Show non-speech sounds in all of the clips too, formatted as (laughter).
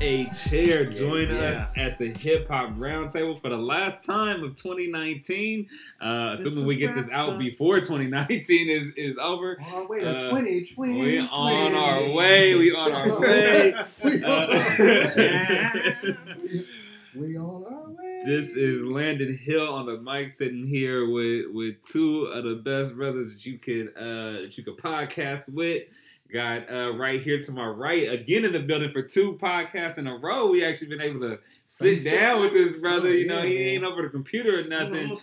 a chair. Join Yeah. us at the Hip Hop Roundtable for the last time of 2019. Uh, Just assuming we get this out before 2019 is is over. Oh, wait, Uh, a 20, 20, We 20. on our way. We on our (laughs) way. we, on our way. Uh, (laughs) we on our way. This is Landon Hill on the mic, sitting here with with two of the best brothers that you could uh that you could podcast with. Got uh right here to my right again in the building for two podcasts in a row. We actually been able to sit down with this brother. Oh, You know, he ain't over the computer or nothing.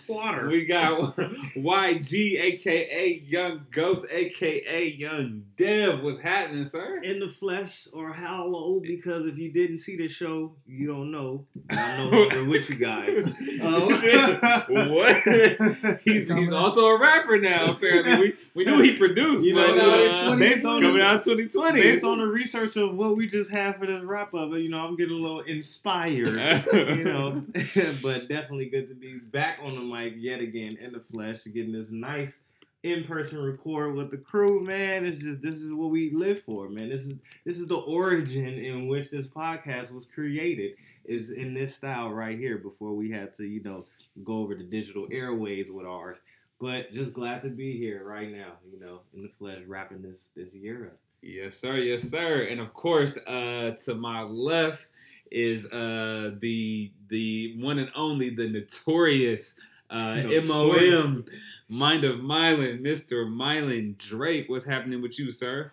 We got (laughs) YG, aka Young Ghost, aka Young Dev. What's happening, sir? in the flesh or hollow because if you didn't see the show, you don't know. I know I'm with you guys. Um, (laughs) what? (laughs) He's he's also a rapper now. Apparently, we, we knew he produced. You know, but, uh, based on coming the, out 2020. based on the research of what we just had for this wrap up, you know, I'm getting a little inspired. (laughs) you know, (laughs) but definitely good to be back on the mic yet again in the flesh, getting this nice in-person record with the crew, man. It's just this is what we live for, man. This is this is the origin in which this podcast was created. Is in this style right here before we had to, you know, go over the digital airways with ours. But just glad to be here right now, you know, in the flesh, wrapping this this year up. Yes, sir. Yes, sir. And of course, uh, to my left is uh, the the one and only the notorious uh, (laughs) Notorious. MOM Mind of Mylan, Mr. Mylan Drake. What's happening with you, sir?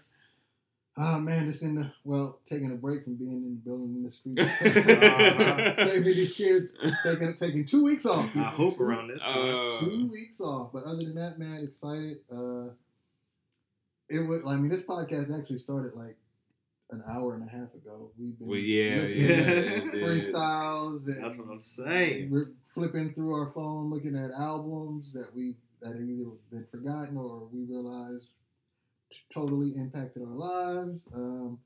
Oh, man, just in the, well, taking a break from being in the building in the street. Uh-huh. (laughs) Saving these kids, taking, taking two weeks off. I hope around this time. Uh, two weeks off. But other than that, man, excited. Uh, it would. I mean, this podcast actually started like an hour and a half ago. We've been well, yeah, listening yeah. to it did. freestyles. And That's what I'm saying. We're flipping through our phone, looking at albums that we that have either been forgotten or we realized t- totally impacted our lives. Um,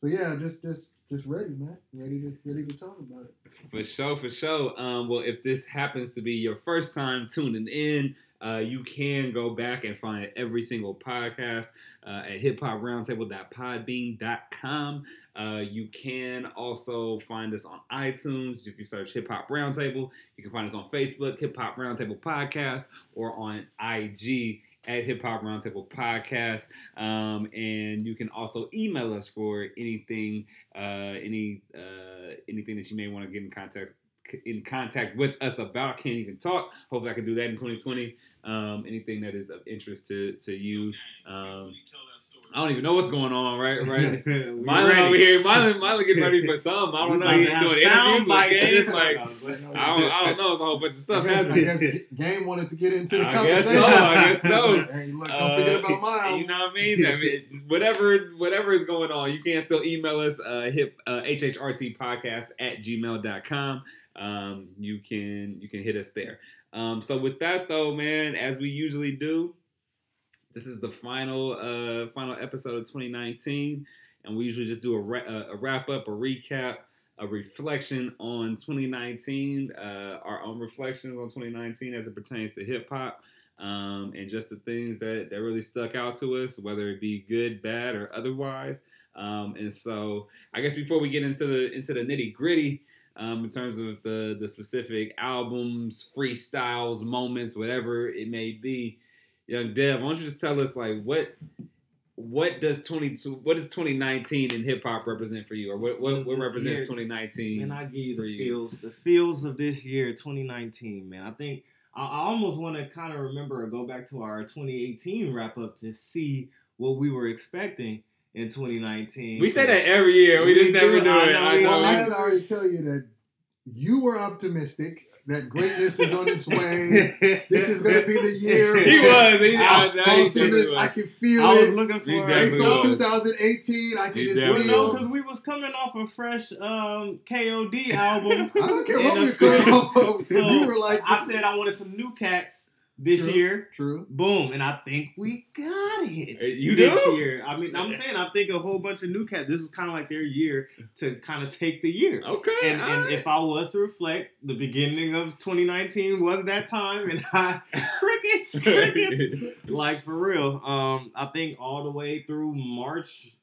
so yeah, just just just ready, man. Ready to ready to talk about it. For sure, for sure. Um, well, if this happens to be your first time tuning in, uh, you can go back and find every single podcast uh, at hiphoproundtable.podbean.com. Uh, you can also find us on iTunes. If you search Hip Hop Roundtable, you can find us on Facebook, Hip Hop Roundtable Podcast, or on IG at Hip Hop Roundtable Podcast. Um, and you can also email us for anything, uh, any uh, anything that you may want to get in contact in contact with us about. I can't even talk. Hopefully, I can do that in 2020. Um, anything that is of interest to to you. Um, I don't even know what's going on, right? (laughs) Right. We're over here, Mylan, Mylan getting ready for (laughs) some. I don't know. He's doing sound interviews with games. Like. (laughs) I don't, I don't know. It's a whole bunch of stuff happening. guess Game wanted to get into the I guess conversation. so, I guess so. hey, look, don't Uh, forget about mine. You know what I mean? I mean, whatever whatever is going on, you can still email us uh, hip uh, hhrtpodcast at gmail.com. Um, you can you can hit us there. Um, so with that though, man, as we usually do, this is the final uh, final episode of 2019, and we usually just do a, ra- a wrap up, a recap, a reflection on 2019, uh, our own reflections on 2019 as it pertains to hip hop um, and just the things that, that really stuck out to us, whether it be good, bad, or otherwise. Um, and so, I guess before we get into the into the nitty gritty, um, in terms of the the specific albums, freestyles, moments, whatever it may be, young Dev, why don't you just tell us like what what does twenty what does twenty nineteen in hip hop represent for you, or what what, what represents twenty nineteen? Man, I give you the you. feels, the feels of this year, 2019. Man, I think I, I almost want to kind of remember or go back to our 2018 wrap up to see what we were expecting in 2019. We say that every year. We, We just never do. do I it. know, I we know. well, I know. can already tell you that you were optimistic that greatness is on its way. (laughs) This is going to be the year. (laughs) he was. He, I, I- I, he Awesomeness, was. I can feel it. I was it. looking for You Based on 2018, I can You just definitely no, because we was coming off a fresh um, KOD album. I don't care (laughs) And what a we were coming off of. So, you were like, I said I wanted some new cats this True. year. true. Boom, and I think we got it. You this do? year. I mean, I'm saying I think a whole bunch of new cats. This is kind of like their year to kind of take the year. Okay. And, and right. if I was to reflect, the beginning of 2019 was that time, and I (laughs) crickets, (laughs) crickets, like for real. Um, I think all the way through March,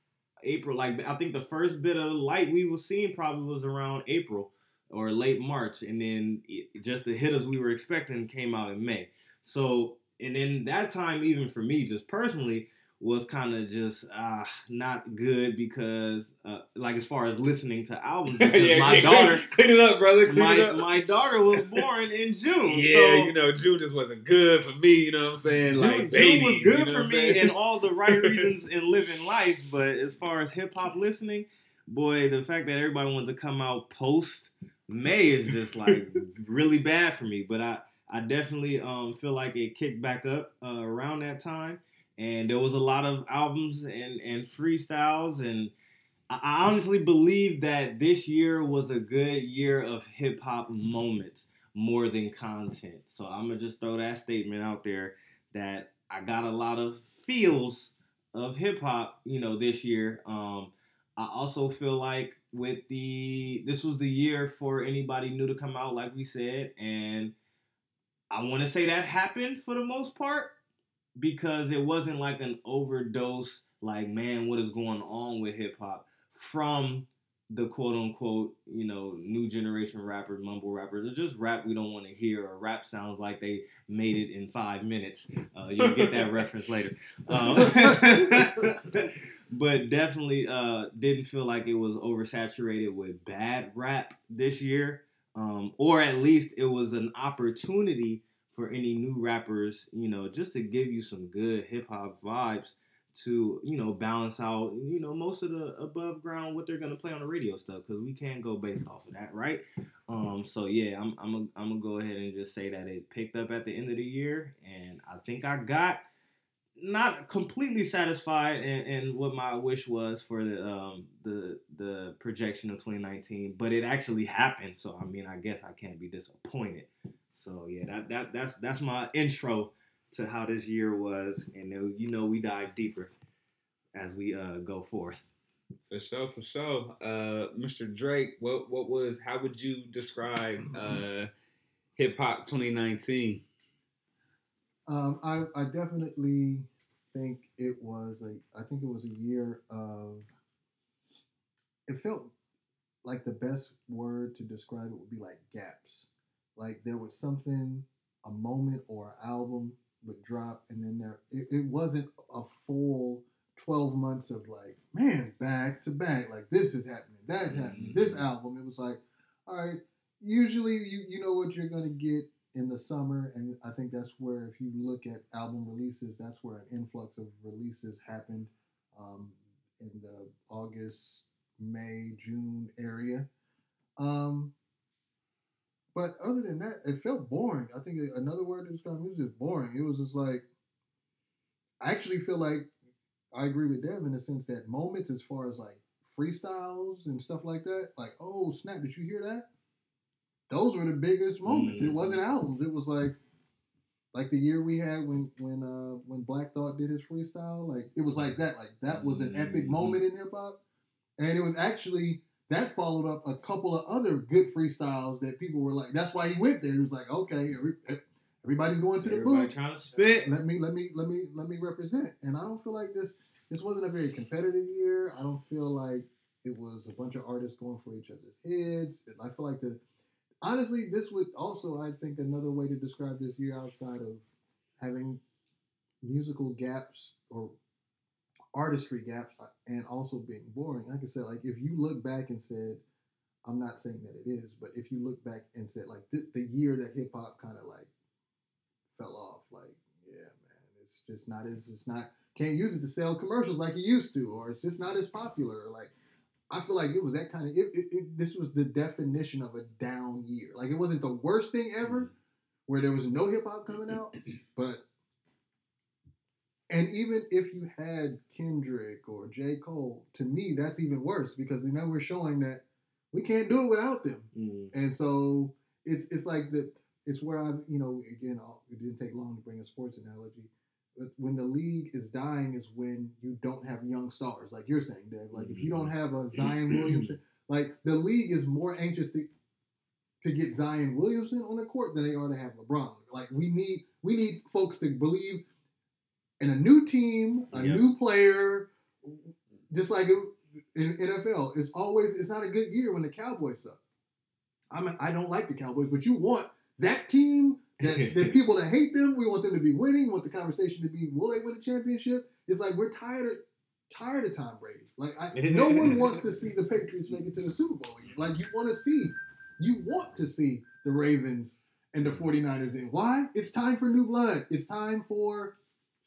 April. Like I think the first bit of light we were seeing probably was around April or late March, and then it, just the hitters we were expecting came out in May. So and then that time, even for me, just personally, was kind of just uh, not good because, uh, like, as far as listening to albums, (laughs) because yeah, my yeah, daughter, clean, clean it up, brother. Clean my it up. my daughter was born in June. yeah, so you know, June just wasn't good for me. You know what I'm saying? June, like June babies, was you good know for me in all the right (laughs) reasons in living life, but as far as hip hop listening, boy, the fact that everybody wanted to come out post May is just like really bad for me. But I I definitely um, feel like it kicked back up uh, around that time, and there was a lot of albums and and freestyles and. I honestly believe that this year was a good year of hip hop moments more than content. So I'm gonna just throw that statement out there that I got a lot of feels of hip hop, you know, this year. Um, I also feel like with the this was the year for anybody new to come out, like we said, and I want to say that happened for the most part because it wasn't like an overdose. Like, man, what is going on with hip hop from the quote unquote, you know, new generation rappers, mumble rappers, or just rap we don't want to hear, or rap sounds like they made it in five minutes. Uh, you'll get that reference later. (laughs) Um, (laughs) but definitely uh, didn't feel like it was oversaturated with bad rap this year, um, or at least it was an opportunity for any new rappers, you know, just to give you some good hip hop vibes to you know balance out you know most of the above ground what they're gonna play on the radio stuff because we can't go based off of that right? Um so yeah i'm i'm a, i'm gonna go ahead and just say that it picked up at the end of the year and i think i got not completely satisfied in, in what my wish was for the um the the projection of 2019 but it actually happened so i mean i guess i can't be disappointed so yeah that, that that's that's my intro to how this year was, and then, you know we dive deeper as we uh, go forth. For sure, for sure. Uh, Mr. Drake, what what was? How would you describe uh, hip hop 2019? Um, I, I definitely think it was a I think it was a year of it felt like the best word to describe it would be like gaps. Like there was something, a moment or an album would drop and then there it, it wasn't a full 12 months of like, man, back to back, like this is happening, that's happening, this mm-hmm. album. It was like, all right, usually you you know what you're gonna get in the summer, and I think that's where, if you look at album releases, that's where an influx of releases happened um, in the August, May, June area. Um, but other than that, it felt boring. I think another word to describe was just boring. It was just like, I actually feel like I agree with Dev in the sense that moments, as far as like freestyles and stuff like that, like, oh snap, did you hear that? Those were the biggest moments. It Mhm. wasn't albums. It was like, like the year we had when when uh when Black Thought did his freestyle. Like it was like that. Like that was an epic Mhm. moment in hip hop, and it was actually that followed up a couple of other good freestyles that people were like. That's why he went there. He was like, okay, every, everybody's going to the Everybody booth trying to spit. let me let me let me let me represent. And I don't feel like this this wasn't a very competitive year. I don't feel like it was a bunch of artists going for each other's heads. I feel like the honestly this would also I think another way to describe this year outside of having musical gaps or artistry gaps uh, and also being boring. Like I said, like if you look back and said, I'm not saying that it is, but if you look back and said like the, the year that hip hop kind of like fell off, like yeah, man, it's just not as it's not can't use it to sell commercials like it used to, or it's just not as popular. Like I feel like it was that kind of it, it, it, this was the definition of a down year. Like it wasn't the worst thing ever, where there was no hip hop coming out, (clears throat) but and even if you had Kendrick or J. Cole, to me that's even worse because now we're showing that we can't do it without them. Mm. And so it's it's like the it's where I you know again it didn't take long to bring a sports analogy. But when the league is dying is when you don't have young stars like you're saying, Dave. Like if you don't have a Zion mm-hmm. Williamson, like the league is more anxious to to get Zion Williamson on the court than they are to have LeBron. Like we need we need folks to believe in a new team, a Yep. new player. just like in NFL, it's always it's not a good year when the Cowboys suck. I'm I don't like the Cowboys, but you want that team that (laughs) the people that hate them, we want them to be winning. We want the conversation to be will they win a championship? It's like we're tired of tired of Tom Brady. Like I, no one (laughs) wants to see the Patriots make it to the Super Bowl. Like you want to see, you want to see the Ravens and the 49ers in. Why? It's time for new blood. It's time for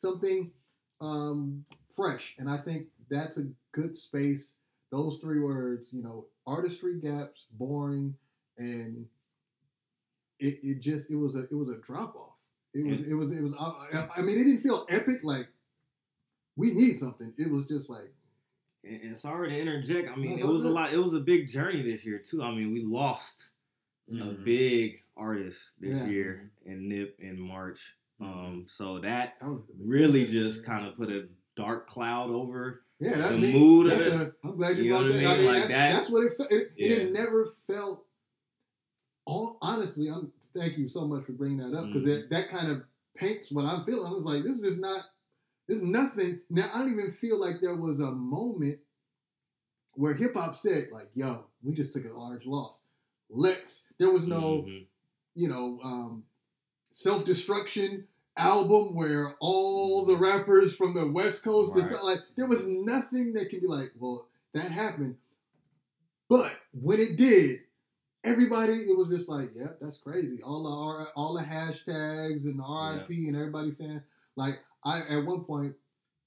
something um, fresh. And I think that's a good space. Those three words, you know, artistry gaps, boring, and it, it just it was a it was a drop off. It was it was it was I, I mean it didn't feel epic like we need something. It was just like And, and sorry to interject. I mean, No, it was a lot. It was a big journey this year too. I mean, we lost a Mhm. big artist this Yeah. year in Nip in March. Um, so that that was the big- really just kind of put a dark cloud over. yeah the mean- mood of that's it. a- I'm glad you, You know brought what that. I mean? mean, Like that's, that. that's what it felt. It, it had Yeah. never felt. All honestly, I'm thank you so much for bringing that up because Mhm. that that kind of paints what I'm feeling. I was like, this is just not. is nothing. Now I don't even feel like there was a moment where hip hop said like, "Yo, we just took a large loss. Let's." There was no. Mhm. you know, um, self destruction album where all the rappers from the West Coast Right. decide, like there was nothing that can be like, well, that happened. But when it did, everybody it was just like, yeah, that's crazy. All the all the hashtags and the RIP and everybody saying like I at one point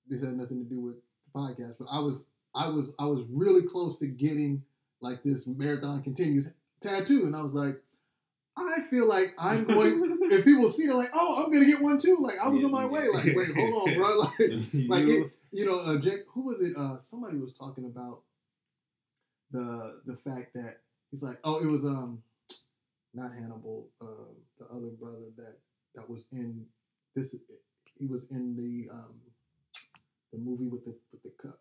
this had nothing to do with the podcast, but I was I was I was really close to getting like this marathon continues tattoo, and I was like, I feel like I'm going. (laughs) if people see it, like, oh, I'm gonna get one too. Like I was on my way. Like, wait, hold on, bro. (laughs) Like, (laughs) like You- it, you know, uh, Jake, who was it? Uh, somebody was talking about the the fact that he's like, oh, it was um, not Hannibal, uh, the other brother that that was in this. He was in the um, the movie with the with the cup.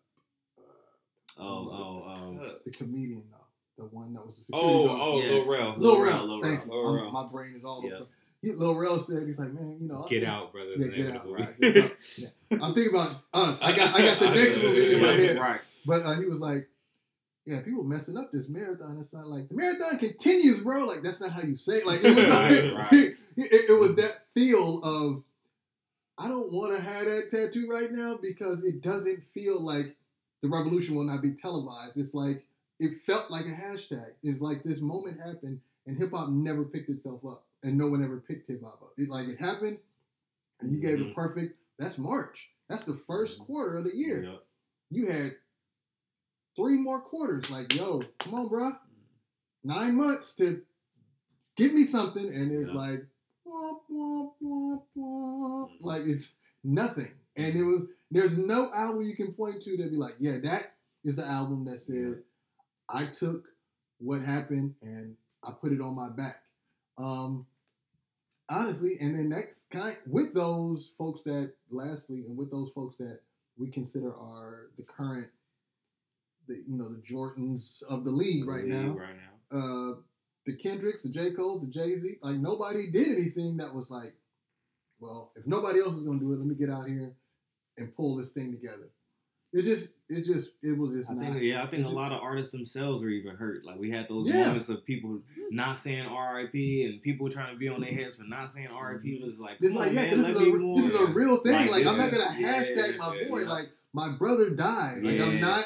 Uh, oh, oh, um, the comedian though, the one that was the security Oh, guard. oh, Yes. Lil Rel. Lil Lil Rel, Rel, Lil thank Rel. you. Lil my brain is all Yeah. over. He, Lil Rel said, he's like, man, you know, I Get said- out, brother. Yeah, get out. (laughs) Right. Get out. Yeah. I'm thinking about us. I got, I got the (laughs) next movie in my head. right. But uh, he was like, yeah, people messing up this marathon. It's not like the marathon continues, bro. Like that's not how you say. It. Like it was, (laughs) Right, (laughs) right. It, it, it was that feel of I don't want to have that tattoo right now because it doesn't feel like the revolution will not be televised. It's like it felt like a hashtag. It's like this moment happened and hip hop never picked itself up, and no one ever picked hip hop up. It like it happened, and you gave Mhm. it perfect. That's March. That's the first quarter of the year Yep. you had three more quarters. Like, yo, come on, bro. Nine months to give me something, and it's Yeah. like, womp, womp, womp, womp. like it's nothing. And it was there's no album you can point to that be like, yeah, that is the album that said I took what happened and I put it on my back. Um, honestly, and then next kind with those folks that lastly, and with those folks that we consider are the current, the you know the Jordans of the league right League now. Right now. Uh, the Kendricks, the J Cole, the Jay Z, like nobody did anything that was like, well, if nobody else is gonna do it, let me get out here and pull this thing together. It just, it just, it was just I not. think yeah, I think a lot of artists themselves were even hurt. Like we had those Yeah. moments of people hmm. not saying R.I.P. and people trying to be on their hmm. heads for not saying R.I.P. Hmm. It was like, It's like, on, yeah, man, this, is a, more. this is a real thing. Like, Like, I'm not gonna hashtag yeah, my boy. yeah. Like, my brother died. Like, I'm not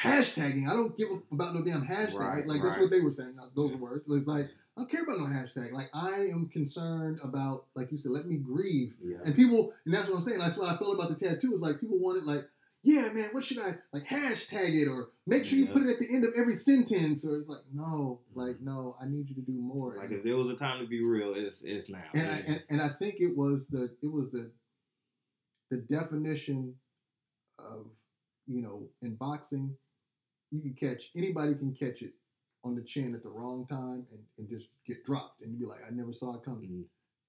hashtagging. I don't give a, about no damn hashtag. Right, like, that's what they were saying. Not those words. It's like, I don't care about no hashtag. Like, I am concerned about, like you said, let me grieve. Yeah. And people, and that's what I'm saying. That's what I felt about the tattoo. Is like people wanted, like, yeah, man, what should I like hashtag it or make sure you put it at the end of every sentence or it's like, no, mm-hmm. like, no, I need you to do more. Like if there was a time to be real, it's it's now. and I, and, and I think it was the it was the the definition of you know in boxing you can catch anybody can catch it on the chin at the wrong time and, and just get dropped and you'd be like I never saw it coming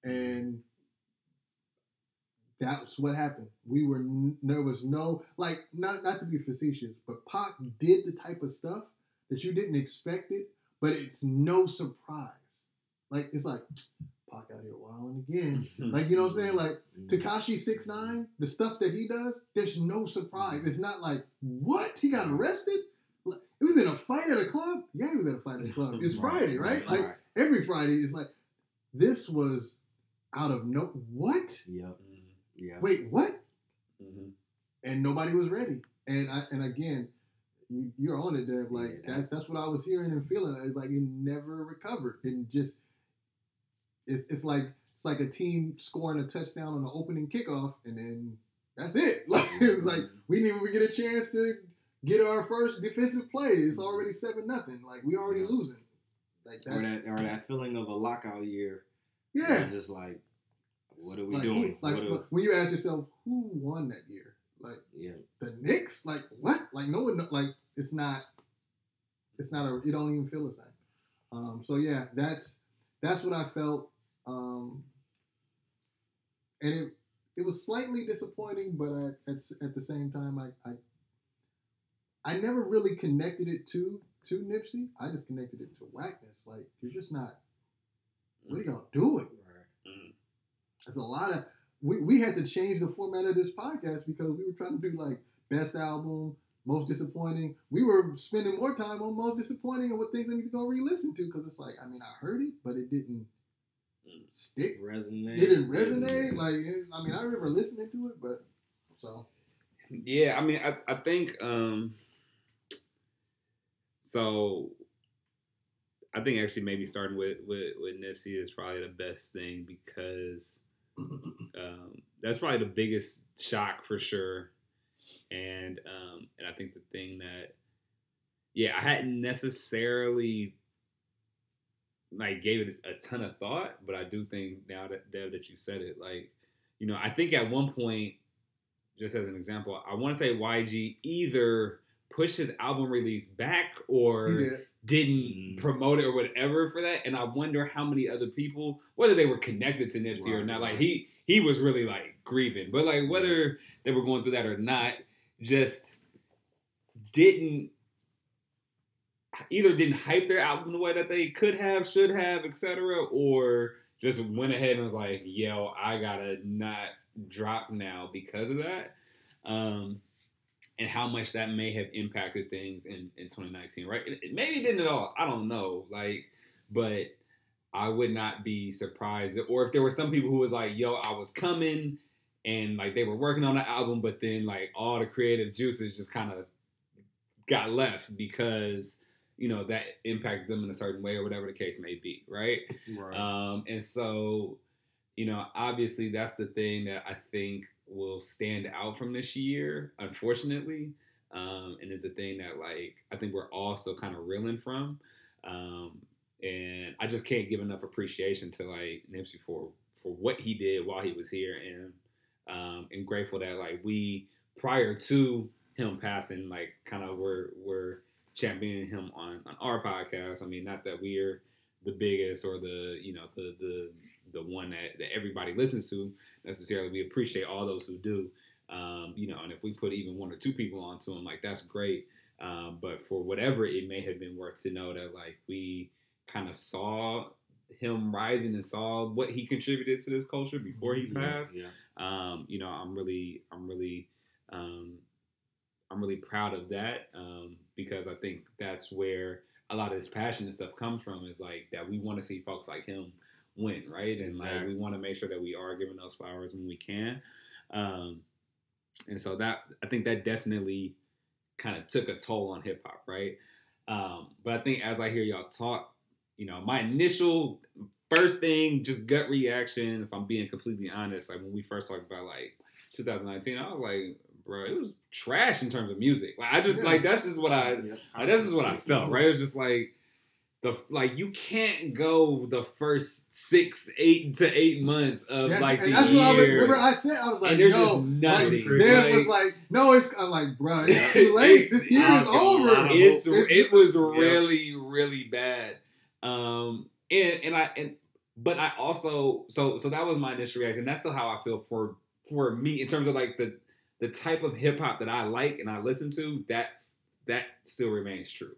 Mhm. and that's what happened we were n- there was no like not not to be facetious but Pac did the type of stuff that you didn't expect it but it's no surprise like it's like Pac out here wilding again. (laughs) Like you know what I'm saying? Like Tekashi Six Nine, the stuff that he does, there's no surprise. It's not like what he got arrested. Like, It was in a fight at a club. Yeah, he was at a fight at a club. It's (laughs) Friday, right? Like every Friday is like this was out of no what? Yeah. Yeah. Wait, what? Mhm. And nobody was ready. And I and again, you, you're on it, Dev. Like Yeah, that's that's what I was hearing and feeling. It's like it never recovered. And just it's it's like it's like a team scoring a touchdown on the opening kickoff, and then that's it. (laughs) Like it's like we didn't even get a chance to get our first defensive play. It's already seven nothing. Like we already losing. Like Or that, or that feeling of a lockout year. yeah. Just like, what are we like, who- doing? like are, when you ask yourself, who won that year? Like yeah. the Knicks? Like what? Like no one. Like it's not. It's not a. It don't even feel the same. Um, so yeah, that's that's what I felt. Um, and it it was slightly disappointing, but I, at at the same time, I, I I never really connected it to to Nipsey. I just connected it to whackness. Like you're just not. What are y'all doing? Mhm. There's a lot of we, we had to change the format of this podcast because we were trying to do like best album, most disappointing. We were spending more time on most disappointing and what things I need to go re-listen to because it's like I mean I heard it, but it didn't Mm. stick. Resonate. It didn't resonate. Like I mean I remember listening to it, but so Yeah, I mean, I, I think um so I think actually maybe starting with, with with Nipsey is probably the best thing because (laughs) um, that's probably the biggest shock for sure, and um, and I think the thing that yeah I hadn't necessarily like gave it a ton of thought, but I do think now that Dev that you said it, like you know I think at one point just as an example, I want to say YG either pushed his album release back or he did. didn't Mhm. promote it or whatever for that. And I wonder how many other people, whether they were connected to Nipsey or Right, not, like right. he he was really like grieving, but like whether they were going through that or not, just didn't either didn't hype their album the way that they could have, should have, etc., or just went ahead and was like, "Yo, I gotta not drop now because of that." Um, and how much that may have impacted things in, in 2019, right? It, it maybe it didn't at all. I don't know. Like, but I would not be surprised. Or if there were some people who was like, yo, I was coming and like they were working on the album, but then like all the creative juices just kind of got left because, you know, that impacted them in a certain way or whatever the case may be, right? Right. Um, and so, you know, obviously that's the thing that I think will stand out from this year, unfortunately. Um, and is the thing that like I think we're also kind of reeling from. Um, and I just can't give enough appreciation to like Nipsey for for what he did while he was here and um and grateful that like we prior to him passing, like kind of were were championing him on on our podcast. I mean, not that we're the biggest or the you know the the the one that, that everybody listens to necessarily. We appreciate all those who do. Um, you know, and if we put even one or two people onto him, like that's great. Um, but for whatever it may have been worth to know that like we kind of saw him rising and saw what he contributed to this culture before he Yeah, passed Yeah. um, you know, I'm really, I'm really, um, I'm really proud of that um, because I think that's where a lot of this passion and stuff comes from. Is like that we want to see folks like him win, right? And like we want to make sure that we are giving those flowers when we can. Um, and so that I think that definitely kind of took a toll on hip hop, right? Um, but I think as I hear y'all talk, you know, my initial first thing, just gut reaction, if I'm being completely honest, like when we first talked about like 2019, I was like, bro, it was trash in terms of music. Like I just Yeah. like that's just what I Yep. like, that's just what I felt, right? It was just like the like you can't go the first six, eight to eight months of Yes, like and the that's what I was, year. remember I said I was like, and there's no, just like, nothing. Dev Like, was like, no, it's I'm like, bro, it's too late. It's- this year is it's a lot over. it's It's- it was Yeah. really really bad um and and i and but i also so so that was my initial reaction that's still how i feel for for me in terms of like the the type of hip-hop that i like and i listen to that's that still remains true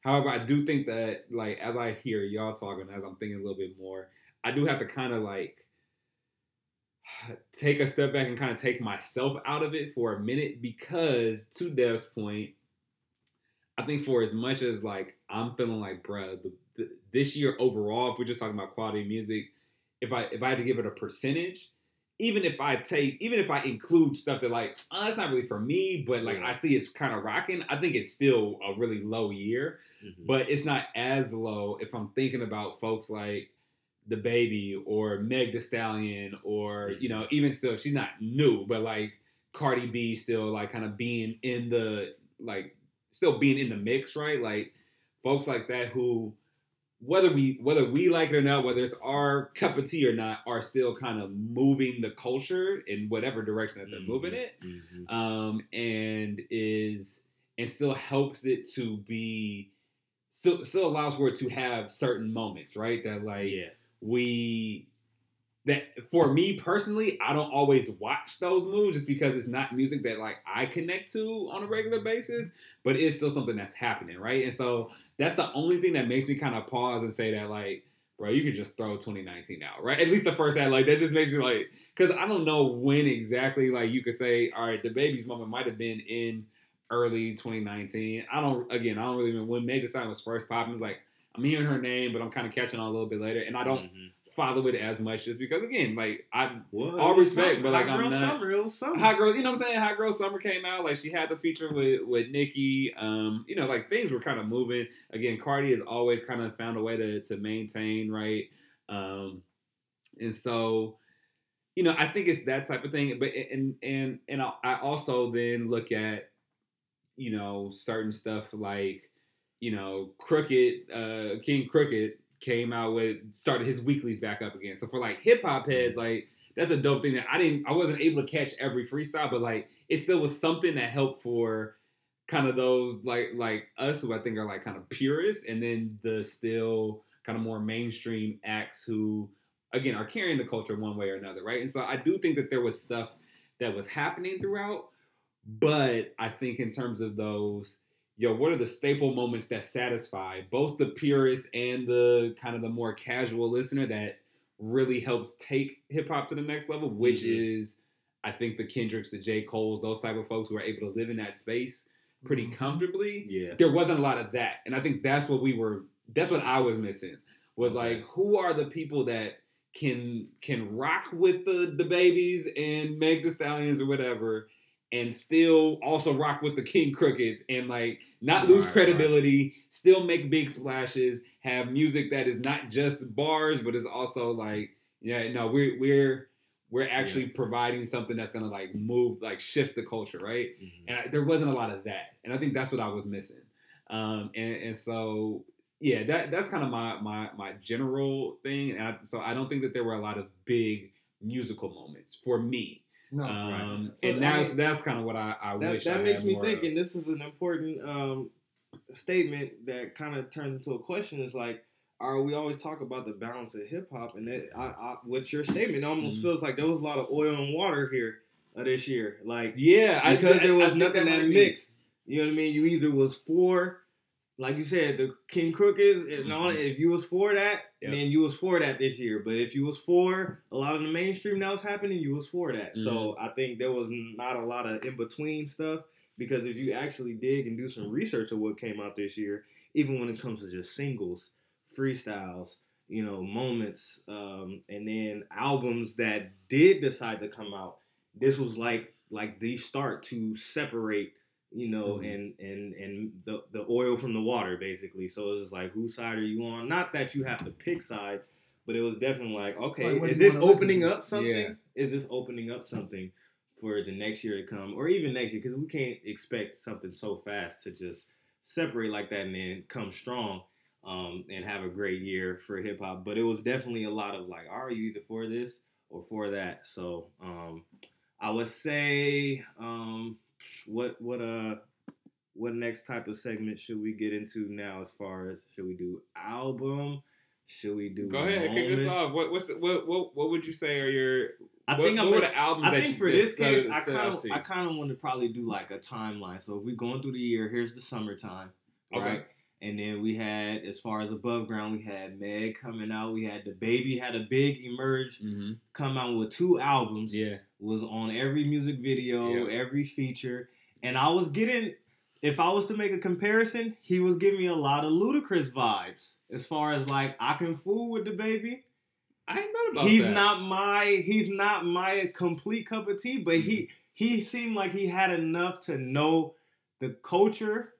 however i do think that like as i hear y'all talking as i'm thinking a little bit more i do have to kind of like (sighs) take a step back and kind of take myself out of it for a minute because to Dev's point, I think for as much as like I'm feeling like, bruh, the, the, this year overall, if we're just talking about quality music, if I if I had to give it a percentage, even if I take, even if I include stuff that like, oh, that's not really for me, but like I see it's kind of rocking, I think it's still a really low year. Mhm. But it's not as low if I'm thinking about folks like DaBaby or Meg Thee Stallion or you know even still she's not new, but like Cardi B still like kind of being in the like still being in the mix, right? Like folks like that who whether we whether we like it or not, whether it's our cup of tea or not, are still kind of moving the culture in whatever direction that they're moving it Mhm. um, and is and still helps it to be still still allows for it to have certain moments, right? That like yeah. we that for me personally, I don't always watch those moves just because it's not music that like I connect to on a regular basis, but it's still something that's happening, right? And so that's the only thing that makes me kind of pause and say that like bro, you could just throw 2019 out, right? At least the first half, like that just makes me like, because I don't know when exactly, like you could say, all right, DaBaby's moment might have been in early 2019. I don't, again, I don't really remember when Meg Thee was first popping. Like I'm hearing her name, but I'm kind of catching on a little bit later, and I don't Mhm. Follow it as much just because, again, like I Well, All respect, summer. but, like, I'm girl not- summer. It was summer. Hot Girl, you know what I'm saying? Hot Girl Summer came out. Like she had the feature with with Nicki. Um, you know, like things were kind of moving. Again, Cardi has always kind of found a way to to maintain, right? Um, and so, you know, I think it's that type of thing. But and and and I I also then look at, you know, certain stuff like, you know, Crooked, uh, King Crooked came out with started his weeklies back up again. So for like hip hop heads, mm-hmm. like that's a dope thing that I didn't I wasn't able to catch every freestyle, but like it still was something that helped for kind of those like like us who I think are like kind of purists and then the still kind of more mainstream acts who again are carrying the culture one way or another, right? And so I do think that there was stuff that was happening throughout, but I think in terms of those yo, what are the staple moments that satisfy both the purist and the kind of the more casual listener that really helps take hip hop to the next level, which Mhm. is I think the Kendricks, the J. Cole's, those type of folks who are able to live in that space pretty Mhm. comfortably. Yeah. There wasn't a lot of that. And I think that's what we were that's what I was missing. Was like who are the people that can can rock with the DaBabies and Meg Thee Stallions or whatever and still also rock with the King Crookeds and like not lose Right, credibility, still make big splashes, have music that is not just bars, but is also like, yeah, no, we're we're we're actually providing something that's gonna like move, like shift the culture, right? Mhm. And I, there wasn't a lot of that, and I think that's what I was missing. Um, and and so yeah, that that's kind of my my my general thing. And I, so I don't think that there were a lot of big musical moments for me. No, Um, So, and I that's mean, that's kind of what I, I that, wish. that I makes me think, of. and this is an important um, statement that kind of turns into a question. Is like, are we always talk about the balance of hip hop, and that, I, I, with your statement, it almost Mhm. feels like there was a lot of oil and water here uh, this year. Like, Yeah, because I- there was nothing that be- mixed. You know what I mean? You either was for, like you said, the King Crooked, and all. Mhm. If you was for that, Yep. then you was for that this year. But if you was for a lot of the mainstream that was happening, you was for that. So Mm-hmm. I think there was not a lot of in between stuff because if you actually dig and do some research of what came out this year, even when it comes to just singles, freestyles, you know, moments, um, and then albums that did decide to come out, this was like like the start to separate, you know, Mhm. and and and the the oil from the water basically. So it was like, whose side are you on? Not that you have to pick sides, but it was definitely like, okay, like is this opening up something? Yeah. Is this opening up something for the next year to come, or even next year? Because we can't expect something so fast to just separate like that and then come strong um, and have a great year for hip hop. But it was definitely a lot of like, are you either for this or for that? So um, I would say, um, what what uh what next type of segment should we get into now? As far as should we do album? Should we do? Go ahead, kick this off. What what's what what what would you say are your I what, think what I'm were the albums I think for this case, I kind of? I kind of want to probably do like a timeline. So if we're going through the year, here's the summertime, Okay. right? And then we had, as far as above ground, we had Meg coming out. We had DaBaby had a big emerge, Mm-hmm. come out with two albums. Yeah. Was on every music video, Yeah. every feature, and I was getting. If I was to make a comparison, he was giving me a lot of Ludacris vibes. As far as like I can fool with DaBaby, I ain't thought about he's that. not my he's not my complete cup of tea, but he mm-hmm. he seemed like he had enough to know the culture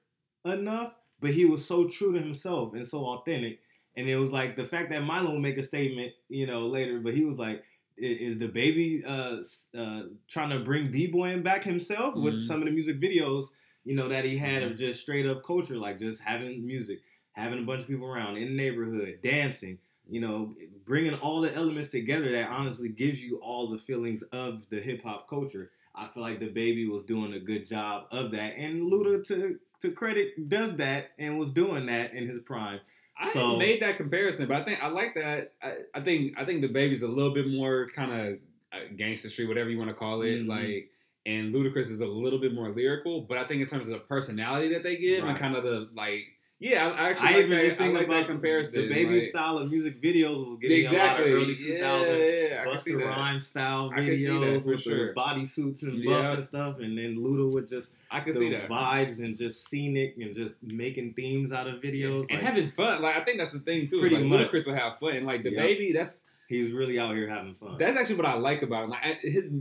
enough, but he was so true to himself and so authentic. And it was like the fact that Milo would make a statement, you know, later, but he was like, "I- "Is DaBaby uh, uh, trying to bring b boying back himself with Mhm. some of the music videos, you know, that he had Mm-hmm. of just straight up culture, like just having music, having a bunch of people around in the neighborhood, dancing." you know, bringing all the elements together that honestly gives you all the feelings of the hip hop culture. I feel like DaBaby was doing a good job of that, and Luda to to credit does that and was doing that in his prime. I So- made that comparison, but I think I like that. I, I think I think DaBaby's a little bit more kind of uh, gangster street, whatever you want to call it. Mhm. Like, and Ludacris is a little bit more lyrical, but I think in terms of the personality that they give Right. and kind of the like, yeah, I, actually I like that. just I think like about that comparison. DaBaby like, style of music videos was getting exactly a lot of early two yeah, thousands. Yeah, I can see Busta. Rhymes style I can see that videos for with sure. the bodysuits and buff and stuff, and then Luda with just I can the see that. vibes and just scenic and just making themes out of videos. and Like, having fun. Like I think that's the thing too. Pretty like, much. Ludacris will have fun, and like the Yep. baby, that's he's really out here having fun. That's actually what I like about him. Like his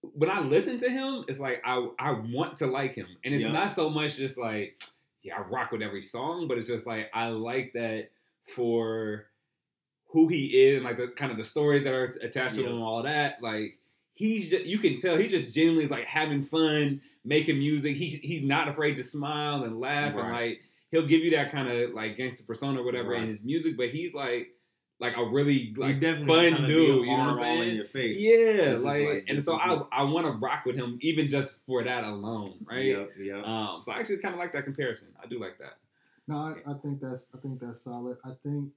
when I listen to him, it's like I I want to like him, and it's not so much just like yeah I rock with every song, but it's just like I like that for who he is and like the kind of the stories that are attached to Yeah. him and all that. Like he's just you can tell he just genuinely is like having fun making music. He's he's not afraid to smile and laugh and like he'll give you that kind of like gangster persona or whatever in his music, but he's like like a really like definitely fun tryna be a dude. You know what I'm hard all in saying? your face. Yeah, like, like, and so I I want to rock with him even just for that alone, right? Yep, yep. Um, so I actually kind of like that comparison. I do like that. No, I, I think that's I think that's solid. I think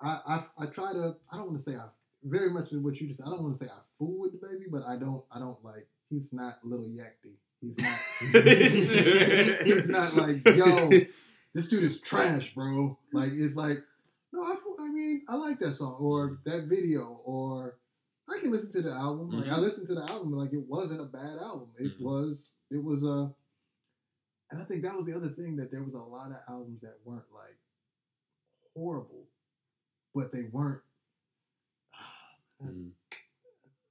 I I, I try to I don't want to say I very much what you just I don't want to say I fool with DaBaby, but I don't I don't like he's not Lil Yachty. He's not (laughs) he's not like yo this dude is trash, bro. Like it's like no, I, I mean I like that song or that video or I can listen to the album. Like I Mhm. listened to the album, like it wasn't a bad album. It Mhm. was it was a, and I think that was the other thing that there was a lot of albums that weren't like horrible, but they weren't. (sighs) Mm.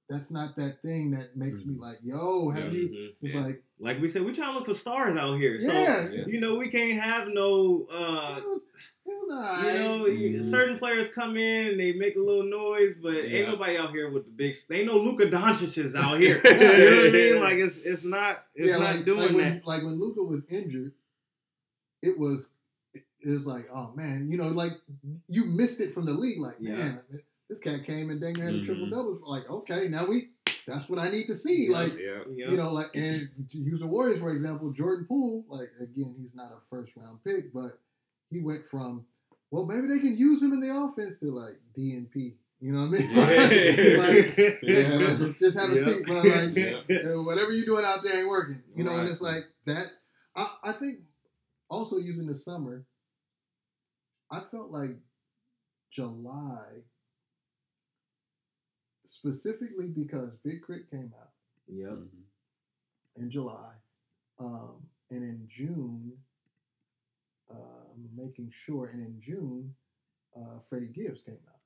That's not that thing that makes me Mhm. like, yo, have Yeah. you? Mhm. It's Yeah. like, Like we said, we trying to look for stars out here. So yeah, yeah. you know we can't have no. uh was You know, Mhm. certain players come in and they make a little noise, but Yeah. ain't nobody out here with the big. Ain't no Luka Doncic's out here. (laughs) you know what I mean? Like it's it's not it's yeah, not like, doing like when, that. Like when Luka was injured, it was it was like, oh man, you know, like you missed it from the league. Like, Yeah. man, this cat came and dang had a triple Mhm. double. Like, okay, now we that's what I need to see. Like, Yeah. You know? you know, like and to use the Warriors for example, Jordan Poole, like again, he's not a first round pick, but he went from well, maybe they can use him in the offense to like DNP. You know what I mean? (laughs) like, Yeah. just, just have a Yeah. seat, bro. Like, Yeah. whatever you're doing out there ain't working. You know, and it's like that. I, I think also using the summer, I felt like July, specifically because Big K.R.I.T. came out Yep. Mhm. in July, um, and in June, I'm making sure, and in June, uh, Freddie Gibbs came out.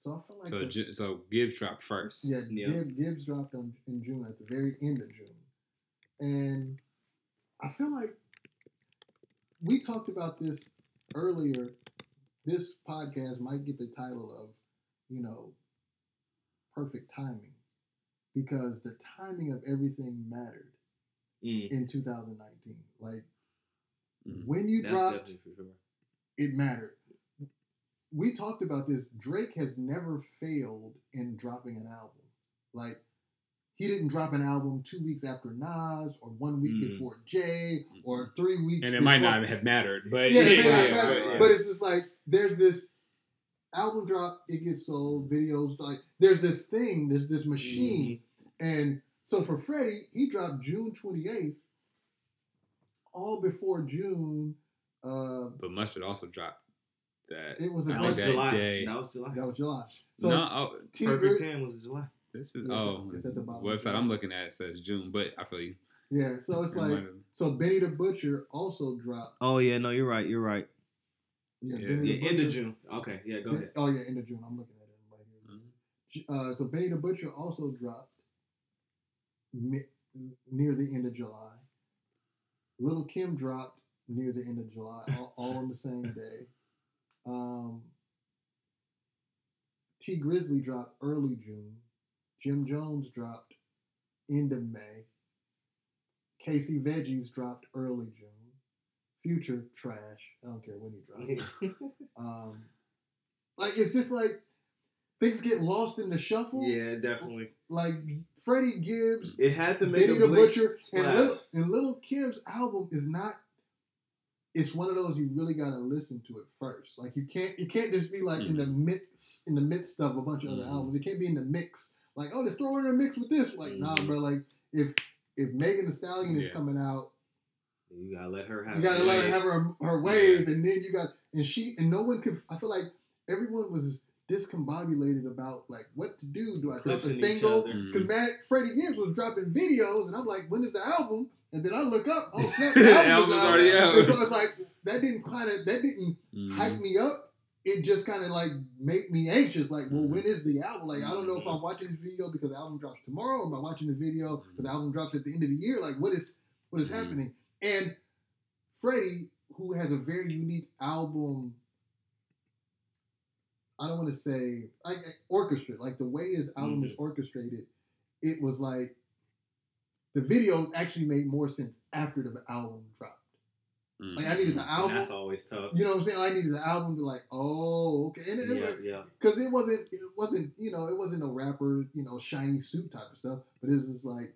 So I felt like So the- Ju- so Gibbs dropped first. Yeah, Yeah. Gibbs, Gibbs dropped on, in June at the very end of June, and I feel like we talked about this earlier. This podcast might get the title of, you know, perfect timing, because the timing of everything mattered Mm, in 2019. Like Mhm. when you that's dropped, sure. it mattered. We talked about this. Drake has never failed in dropping an album. Like he didn't drop an album two weeks after Nas, or one week Mm. before Jay, or three weeks. And it might not have mattered, but Yeah, yeah, it may yeah, matter, but, yeah. but it's just like there's this album drop, it gets sold, videos like there's this thing, there's this machine, Mm-hmm. and so for Freddie, he dropped June 28th all before June. Uh, But Mustard also dropped that. it was a I That was that July. day- That was July. That was July. So no, oh, T Perfect Gri- Ten was July. this is Yeah, oh it's at the bottom. website I'm looking at says June, but I feel you. Yeah, so it's like so Benny the Butcher also dropped. Oh yeah, no, you're right. You're right. Yeah, Yeah. Yeah, the end of June. Okay, yeah, go ahead. Oh yeah, end of June. I'm looking at it right here. Mhm. Uh, so Benny the Butcher also dropped mi- near the end of July. Lil' Kim dropped near the end of July, all, all on the same day. Um, Tee Grizzley dropped early June. Jim Jones dropped end of May. Casey Veggies dropped early June. Future trash. I don't care when he dropped. (laughs) Um, like it's just like things get lost in the shuffle. yeah, definitely. Like Freddie Gibbs, It had to make Benny a the Butcher, and splash. Little, and Lil' Kim's album is not. It's one of those you really gotta listen to it first. Like you can't you can't just be like in the mix in the midst of a bunch of other Mhm. albums. It can't be in the mix. Like oh, let's throw in a mix with this. Like nah, Mhm. bro. Like if if Megan Thee Stallion is coming out, You gotta let her have. you gotta let her have her her wave, and then you got and she and no one could. I feel like everyone was discombobulated about like what to do. Do I drop a single? Because Mhm. Matt Freddie Gibbs was dropping videos, and I'm like, when is the album? And then I look up, oh (laughs) snap, The the album's out. already out. And so it's like that didn't kind of that didn't Mhm. hype me up. It just kind of like make me anxious. Like, well, Mhm. when is the album? Like, I don't know if I'm watching this video because the album drops tomorrow, or am I watching the video because the album drops at the end of the year? Like, what is what is Mhm. happening? And Freddie, who has a very unique album. I don't want to say like orchestrated, like the way his album is orchestrated. It was like the video actually made more sense after the album dropped. Mhm. Like I needed the And album. That's always tough. You know what I'm saying? I needed the album to be like, oh, okay, and it, Yeah, yeah. because it wasn't, it wasn't, you know, it wasn't a rapper, you know, shiny suit type of stuff. But it was just like,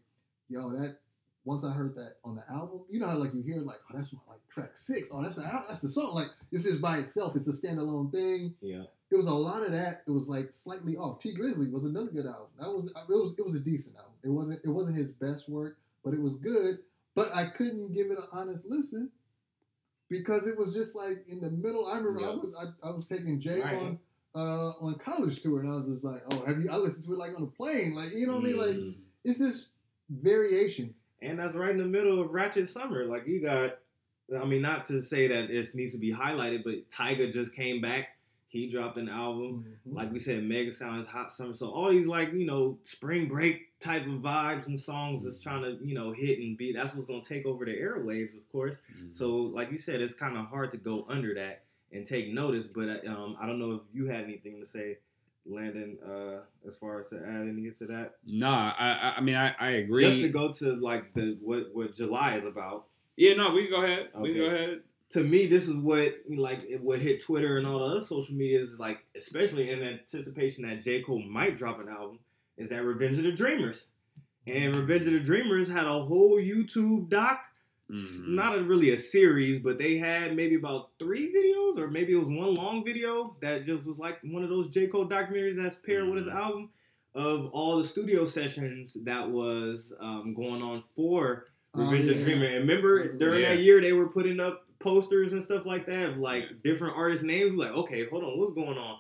yo, that. Once I heard that on the album, you know how like you hear like, oh, that's my like track six. Oh, that's the that's the song. Like it's just by itself. It's a standalone thing. Yeah. It was a lot of that. It was like slightly off. Tee Grizzley was another good album. That was it was it was a decent album. It wasn't it wasn't his best work, but it was good. But I couldn't give it an honest listen because it was just like in the middle. I remember I was I, I was taking Jay Right. on uh on college tour and I was just like, oh, have you? I listened to it like on a plane, like you know what I mean? Like Mhm. it's just variations. And that's right in the middle of Ratchet Summer. Like you got, I mean, not to say that it needs to be highlighted, but Tyga just came back. He dropped an album. Mhm. Like we said, Mega Sounds, Hot Summer. So all these like you know spring break type of vibes and songs that's trying to you know hit and be. That's what's gonna take over the airwaves, of course. Mhm. So like you said, it's kind of hard to go under that and take notice. But um, I don't know if you had anything to say, Landon, uh, as far as to add anything to that. Nah, I, I mean I, I agree. Just to go to like the what what July is about. yeah, no, we can go ahead. We can go ahead. To me, this is what like it what hit Twitter and all the other social medias is like, especially in anticipation that J Cole might drop an album. Is that Revenge of the Dreamers? And Revenge of the Dreamers had a whole YouTube doc. Mhm. Not a, really a series, but they had maybe about three videos, or maybe it was one long video that just was like one of those J Cole documentaries that's paired with his Mhm. album of all the studio sessions that was um, going on for Oh, Revenge of yeah. the Dreamer. And remember during Yeah. that year they were putting up posters and stuff like that of like Yeah. different artist names. Like, okay, hold on, what's going on?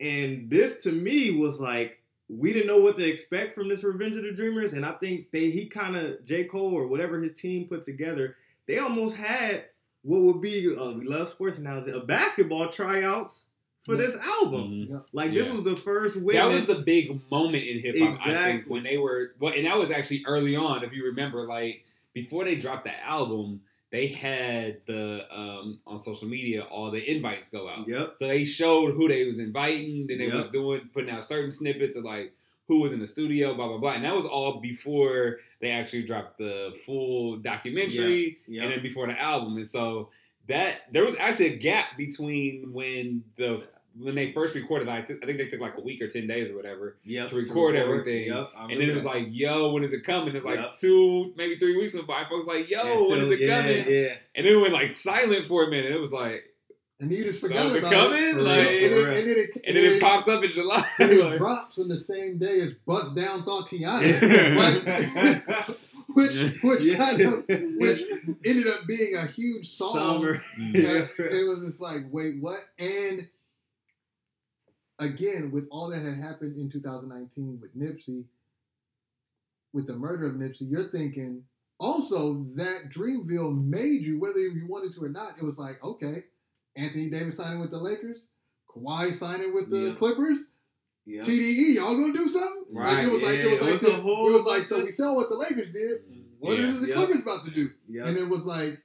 And this to me was like we didn't know what to expect from this Revenge of the Dreamers, and I think they he kind of J Cole or whatever his team put together, they almost had what would be uh, we love sports analogy a basketball tryouts for Yeah. this album. Mhm. Like this was the first win. That was the big moment in hip hop, I think, Exactly. when they were. Well, and that was actually early on, if you remember. Like before they dropped the album, they had the um, on social media all the invites go out. Yep. So they showed who they was inviting, then they Yep. was doing putting out certain snippets of like who was in the studio, blah blah blah, and that was all before they actually dropped the full documentary, Yep. and then before the album. And so that there was actually a gap between when the when they first recorded. I, I think they took like a week or ten days or whatever, Yep. to record everything. Yep. And then it was like, "Yo, when is it coming?" It's like Yep. two, maybe three weeks went by. Folks like, "Yo, And when is it yeah, coming?" Yeah. And then it went like silent for a minute. It was like, And then you just So forgot about coming? it. Like- and, then, and then it, and then it pops up in July. (laughs) And it (laughs) Like, drops on the same day as Bust Down Thought (laughs) like, which which Yeah. kind of which ended up being a huge song. Summer. that it was just like, wait, what? And again, with all that had happened in 2019 with Nipsey, with the murder of Nipsey, you're thinking also that Dreamville made you, whether you wanted to or not. It was like, okay, Anthony Davis signing with the Lakers, Kawhi signing with the Yeah. Clippers, Yeah. TDE, y'all gonna do something? Like it was like it was it like was a this, whole it was like so we saw what the Lakers did. Mm-hmm. What Yeah. are the Yeah. Clippers about to do? Yeah. And it was like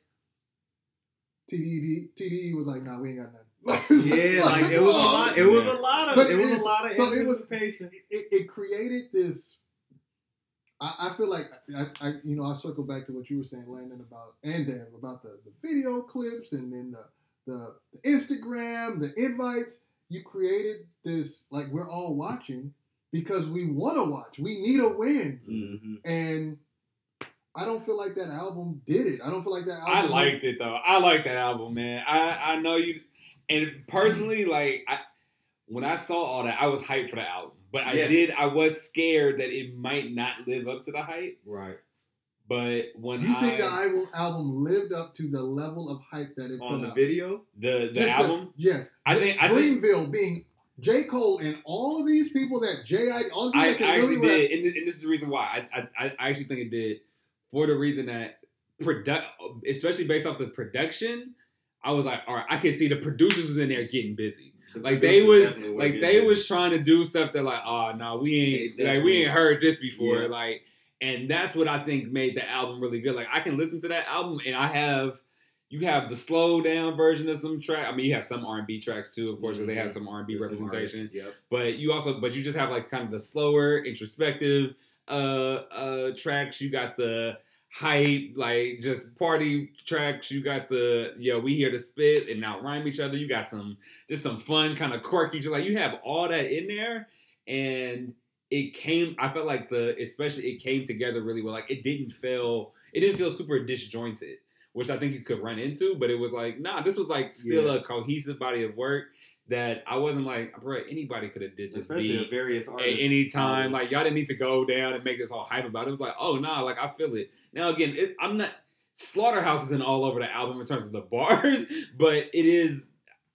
TDE TDE was like, nah, we ain't got nothing. Yeah, (laughs) like it was a lot. It was a lot of. But it it was is- a lot of so it was- anticipation. it, it created this. I, I feel like I, I, you know, I circle back to what you were saying, Landon, about and Dan about the, the video clips and then the, the the Instagram, the invites. You created this like we're all watching because we want to watch. We need a win, Mm-hmm. and I don't feel like that album did it. I don't feel like that. Album I liked it though. I like that album, man. I I know you, and personally, like I, when I saw all that, I was hyped for the album. But I Yes. did. I was scared that it might not live up to the hype. Right. But when you I think the album, album lived up to the level of hype that it On put the out? video. the the Just album, yes. I think I think being J. Cole and all of these people that J. I. All the I, that I actually really did, and, and this is the reason why I, I I actually think it did for the reason that product, especially based off the production. I was like, all right, I can see the producers was in there getting busy. Like they was like they was trying to do stuff that like, oh no, we ain't like we ain't heard this before. Yeah. Like, and that's what I think made the album really good. Like I can listen to that album and I have you have the slow down version of some track. I mean, you have some R and B tracks too, of course, 'cause they have some R and B representation Yep. but you also but you just have like kind of the slower introspective uh uh tracks you got the hype like just party tracks. You got the yeah, we here to spit and out rhyme each other. You got some just some fun kind of quirky like you have all that in there and it came i felt like the especially it came together really well. Like it didn't feel it didn't feel super disjointed which i think you could run into but it was like nah this was like still Yeah. a cohesive body of work that I wasn't like, bro, anybody could have did this Especially beat at various at any time. Like y'all didn't need to go down and make this all hype about it. It was like, oh nah, like I feel it. Now again, it, I'm not Slaughterhouse isn't all over the album in terms of the (laughs) bars, but it is.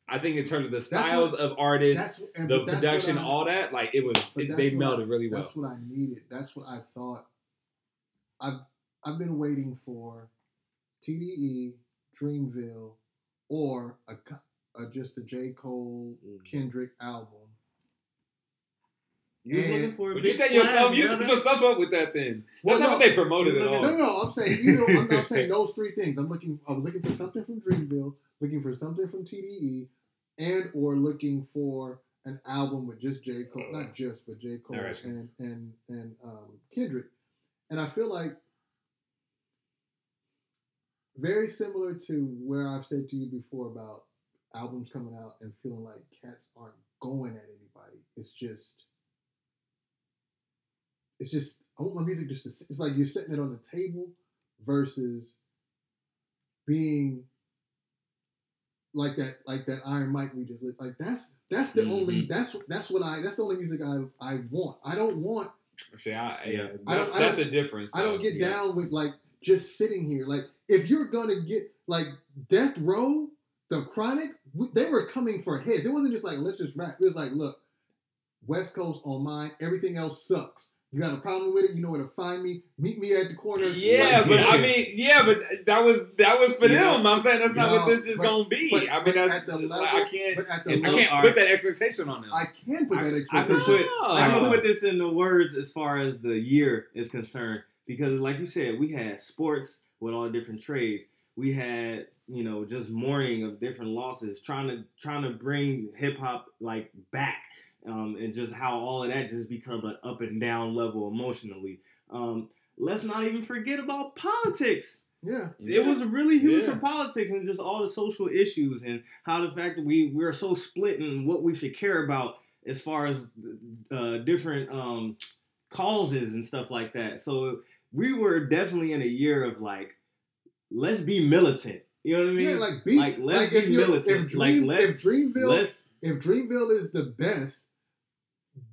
I think in terms of the styles of artists, the production, I- all that, like it was, it, they what melded really well. That's what I needed. That's what I thought. I've I've been waiting for TDE, Dreamville, or a, co- a just a J Cole Mhm. Kendrick album. You was and- looking for a But you big set yourself, you set brother. yourself up with that. Then Well, that's not no. what they promoted at all. at- No, no, I'm saying you know, I'm not saying (laughs) those three things. I'm looking. I'm looking for something from Dreamville, looking for something from TDE, and or looking for an album with just J Cole, not just but J Cole Alright. and and and um, Kendrick, and I feel like very similar to where I've said to you before about albums coming out and feeling like cats aren't going at anybody. It's just, it's just. I want my music just. To, it's like you're setting it on the table versus being like that, like that Iron Mike we just. Like that's that's the only Mhm. that's that's what I that's the only music I I want. I don't want See, I, Yeah. yeah, I that's, I that's the difference. I don't though. get Yeah. down with like just sitting here. Like if you're gonna get like Death Row, the Chronic, we, they were coming for hits. It wasn't just like let's just rap. It was like, look, West Coast on mine. Everything else sucks. You got a problem with it? You know where to find me. Meet me at the corner. Yeah, Like, but I mean, yeah, but that was that was for Yeah. them. I'm saying that's not No, what this is but- gonna be. but- I mean, that's at the like, level- I can't. but at the I can't art. put that expectation on them. I can put I- that I could expectation. put No. I can No. put this in the words as far as the year is concerned because, like you said, we had sports with all the different trades. We had you know just mourning of different losses, trying to trying to bring hip hop like back, um, and just how all of that just become an up and down level emotionally. Um, let's not even forget about politics. yeah. It was really huge Yeah. for politics and just all the social issues and how the fact that we we're so split in what we should care about as far as uh, different um, causes and stuff like that. So we were definitely in a year of like, let's be militant. You know what I mean? yeah, like be like, let's if be you're- militant. If, Like, Dream, let's- if Dreamville let's if Dreamville is the best,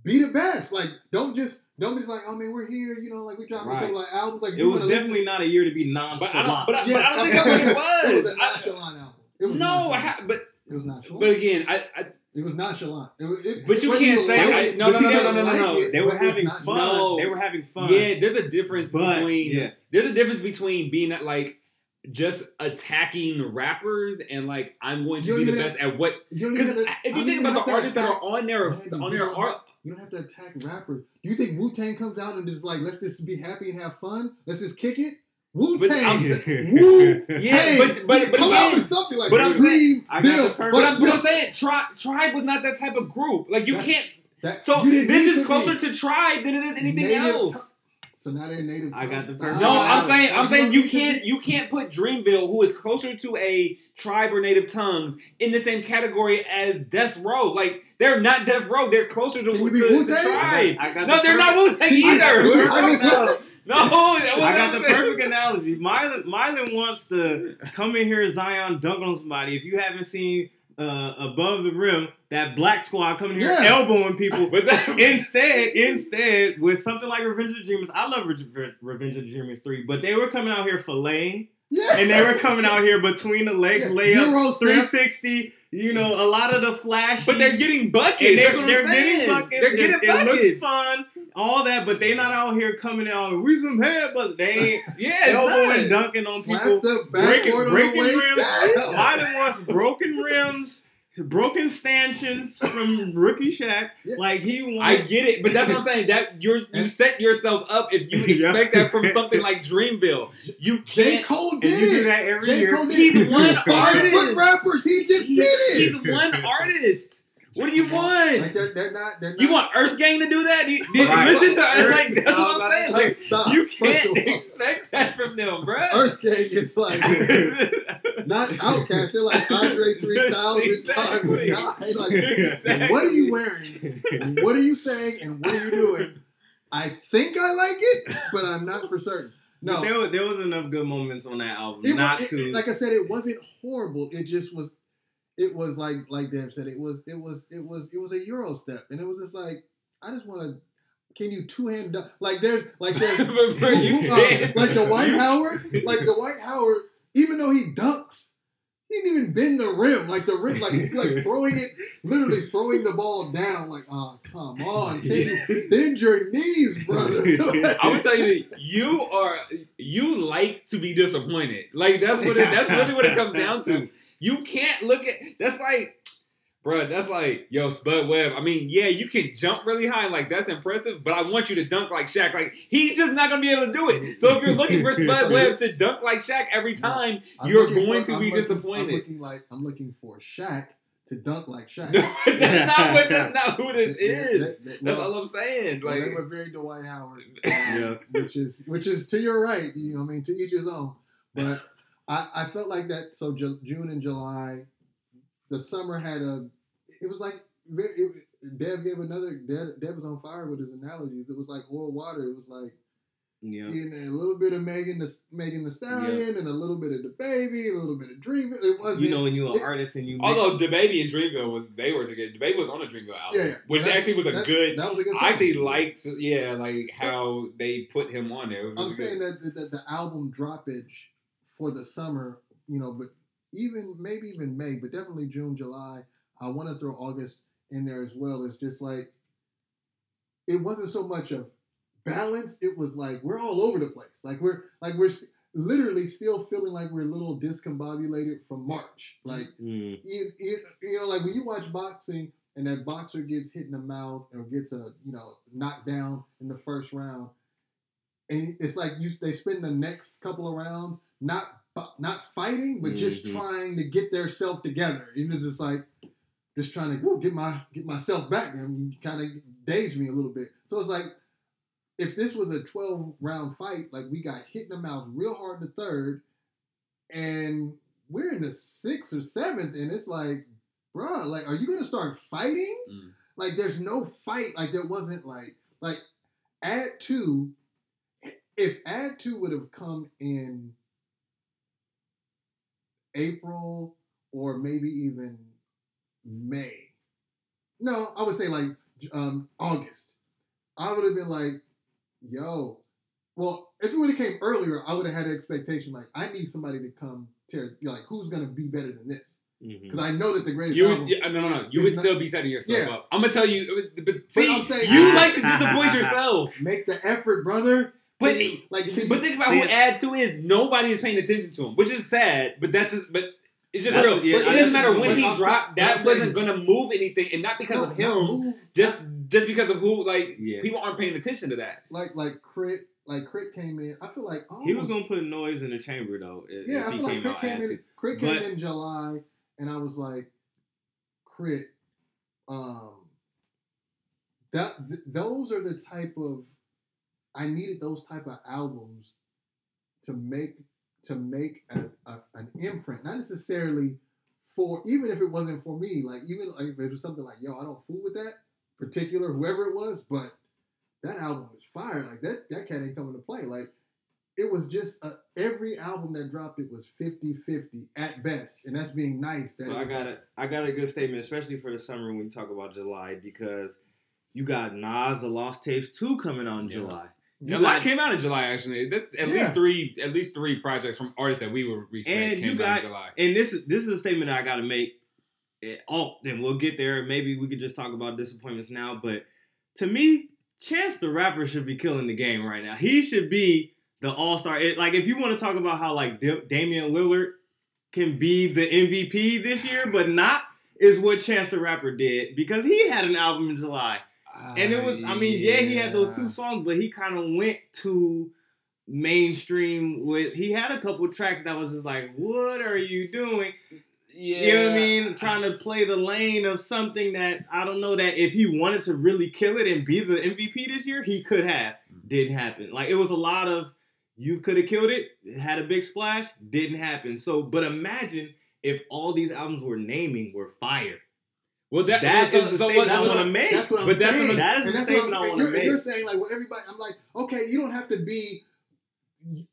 be the best. Like, don't just don't be just like, oh man, we're here. You know, like we dropping Right. a couple like albums. Like, It was wanna definitely not a year to be But I nonchalant. don't, but, I- Yes, but I don't think that's what it It was. was a I- nonchalant album. It was no, nonchalant. ha- but it was nonchalant. but again, I, I it was nonchalant. It, it, But you can't say- like I- it- no, but no, you no, no, no, like no. they were having fun. No. They were having fun. yeah, there's a difference But, between yeah. there's a difference between being at, like just attacking rappers and like I'm going to be the even best at what You don't because even have to- if I you don't think about the to artists that are on there Man, on their art You don't have to attack rappers. Do you think Wu Tang comes out and just like let's just be happy and have fun? Let's just kick it. Wu Tang. Wu Yeah, Tang. but- but- but come again- out with something like but I'm Dream, I got Bill, But I'm, but but I'm saying Tri- Tribe was not that type of group. Like you That- can't. that- So you this is closer be. to Tribe than it is anything Native else. So now they're native. I got tongue the style. perfect- No, I'm saying I'm saying you can't you can't put Dreamville, who is closer to a tribe or native tongues, in the same category as Death Row. Like they're not Death Row. They're closer to, Can you to, be to Wu-Tang? Tribe. I got No, the they're not perfect- Wu Tang you- (laughs) either. can you- We're I mean, no, I got the perfect analogy. Mylan, Mylan wants to come in here, Zion, dunk on somebody. If you haven't seen uh, Above the Rim, that black squad coming here Yes. elbowing people. (laughs) But that, (laughs) Instead, instead, with something like Revenge of the Dreamers, I love Re- Re- Revenge of the Dreamers 3, but they were coming out here filleting, Yeah. and they were coming out here between the legs, Yeah, layup, Euro step. 360, you know, a lot of the flash. but they're getting buckets. they're, they're getting buckets. They're getting it, buckets. it looks fun, all that, but they not out here coming out. We some head, but they ain't Yeah, it's elbowing, not. dunking on Slap people. breaking- backboard on breaking the way rims. down. Mylan wants broken rims, broken stanchions from rookie Shaq. Yeah. Like he wants. I get it, but that's what I'm saying. That you're you set yourself up if you (laughs) Yeah. expect that from something like Dreamville. You can't. Cole did you do that every J. year. Did He's one Five artist. foot rappers. He just He's, did it. he's one artist. What do you want? Like they're, they're not. They're not. You want Earth Gang to do that? You, did, Right. Listen to Earth- like that's what I'm saying. Like Stop. you can't expect that from them, bro. Earth Gang is like (laughs) not OutKast. They're like Andre (laughs) 3000 Exactly. times. Like, Exactly. what are you wearing? What are you saying? And what are you doing? I think I like it, but I'm not for certain. No, There, was, there was enough good moments on that album it not was, to. like I said, it wasn't horrible. It just was. It was like like Deb said. It was it was it was it was a Euro step, and it was just like I just want to. Can you two hand? Like there's like there's (laughs) uh, like the Dwight Howard, like the Dwight Howard. Even though he dunks, he didn't even bend the rim. Like the rim, like like (laughs) throwing it, literally throwing the ball down. Like oh come on, bend, (laughs) bend your knees, brother. I would tell you, you are you like to be disappointed. Like that's what it, that's really what it comes down to. You can't look at that's like, bro. That's like, yo, Spud Webb. I mean, yeah, you can jump really high, like that's impressive. But I want you to dunk like Shaq. Like he's just not gonna be able to do it. So if you're looking for Spud (laughs) Webb to dunk like Shaq every time, I'm you're going for- to I'm be looking- I'm disappointed. looking like I'm looking for Shaq to dunk like Shaq. (laughs) that's not what. That's (laughs) not who this They- they- is. they- That's well, all I'm saying. well, Like, they were very Dwight Howard, um, Yeah. which is which is to your right. You know, I mean, to each his own. But I, I felt like that. So Ju- June and July, the summer had a. It was like very. It, Dev gave another. Dev, Dev was on fire with his analogies. It was like oil water. It was like yeah. you know, a little bit of Megan the Megan Thee Stallion and a little bit of DaBaby, a little bit of Dream. It wasn't. You know, when you're an it- artist and you. mix- although DaBaby and Dreamville was they were together. DaBaby was on the Dreamville album, Yeah, yeah. which That- actually was a good. That was a good. I actually song. liked, yeah, like how they put him on there. It was I'm really saying good. that, that the album droppage for the summer, you know, but even maybe even May, but definitely June, July. I want to throw August in there as well. It's just like it wasn't so much of balance. It was like we're all over the place. Like we're like we're literally still feeling like we're a little discombobulated from March. Like Mm. you, you, you know, like when you watch boxing and that boxer gets hit in the mouth or gets a you know knocked down in the first round, and it's like you they spend the next couple of rounds not not fighting, but just Mhm. trying to get their self together. You know, just like just trying to woo, get my get myself back. And kind of dazed me a little bit. So it's like if this was a twelve round fight, like we got hit in the mouth real hard in the third, and we're in the sixth or seventh, and it's like, bruh, like, are you gonna start fighting? Mm. Like, there's no fight. Like, there wasn't like like Add-2. If Add-2 would have come in April or maybe even May. No, I would say like um, August, I would have been like, yo, well, if it would have came earlier, I would have had an expectation like, I need somebody to come tear, like, who's gonna be better than this? Because I know that the greatest You would, yeah, no, no, no. You would not- still be setting yourself Yeah. up. I'm gonna tell you, but see, I'm saying- you like to disappoint yourself. (laughs) Make the effort, brother. But Can like, can But think about See, who Add-2 is nobody is paying attention to him, which is sad. But that's just, but it's just That's- real. yeah, it doesn't matter when he I'm dropped. saying- That wasn't saying- gonna move anything, and not because No, of him. move. Just, just because of who, like Yeah. people aren't paying attention to that. like like K.R.I.T like K.R.I.T came in. I feel like He was gonna put noise in the chamber though. If, Yeah, if I he feel like K.R.I.T came in. attitude. K.R.I.T came But- in July, and I was like, K.R.I.T. Um, that th- those are the type of I needed those type of albums to make to make a, a, an imprint, not necessarily for even if it wasn't for me, like even like if it was something like yo, I don't fool with that particular whoever it was, but that album was fire. Like that that cat ain't coming to play. Like it was just a, every album that dropped it was 50-50 at best, and that's being nice. That So I got a I got a good statement, especially for the summer when we talk about July, because you got Nas the Lost Tapes two coming out in Yeah. July. A You lot came out in July actually. That's at Yeah. least three, at least three projects from artists that we were recently And came you out got- in July. and this is this is a statement I got to make. Oh, then we'll get there. Maybe we could just talk about disappointments now. But to me, Chance the Rapper should be killing the game right now. He should be the All Star. Like if you want to talk about how like Da- Damian Lillard can be the MVP this year, but not is what Chance the Rapper did because he had an album in July. Ah, and it was, I mean, yeah, he had those two songs, but he kind of went to mainstream with. He had a couple tracks that was just like, "What are you doing?" Yeah. You know what I mean? Trying to play the lane of something that I don't know that if he wanted to really kill it and be the MVP this year, he could have. Mm. Didn't happen. Like it was a lot of you could have killed it, it had a big splash, didn't happen. So, but imagine if all these albums we're naming were fire. Well, that, That so, is the so statement what- I wanna make. That's what I'm But that's saying. what- that is And the that's statement I'm I wanna You're, you're saying like, well, everybody. I'm like, okay, you don't have to be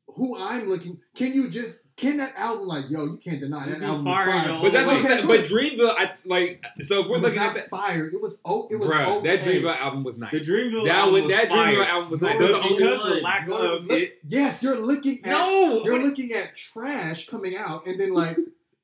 who I'm looking. Can you just can that album like, yo, you can't deny that album fire, was fire. But that's what I'm Okay, saying. But Dreamville, I like. So if we're it was looking not at that, fire. It was oh, it was bro, okay. that Dreamville album was nice. The Dreamville that album was, was that fire. Dreamville album was nice. No, That's the because one. the lack of look- it. Yes, you're looking at no, you're looking at trash coming out, and then like,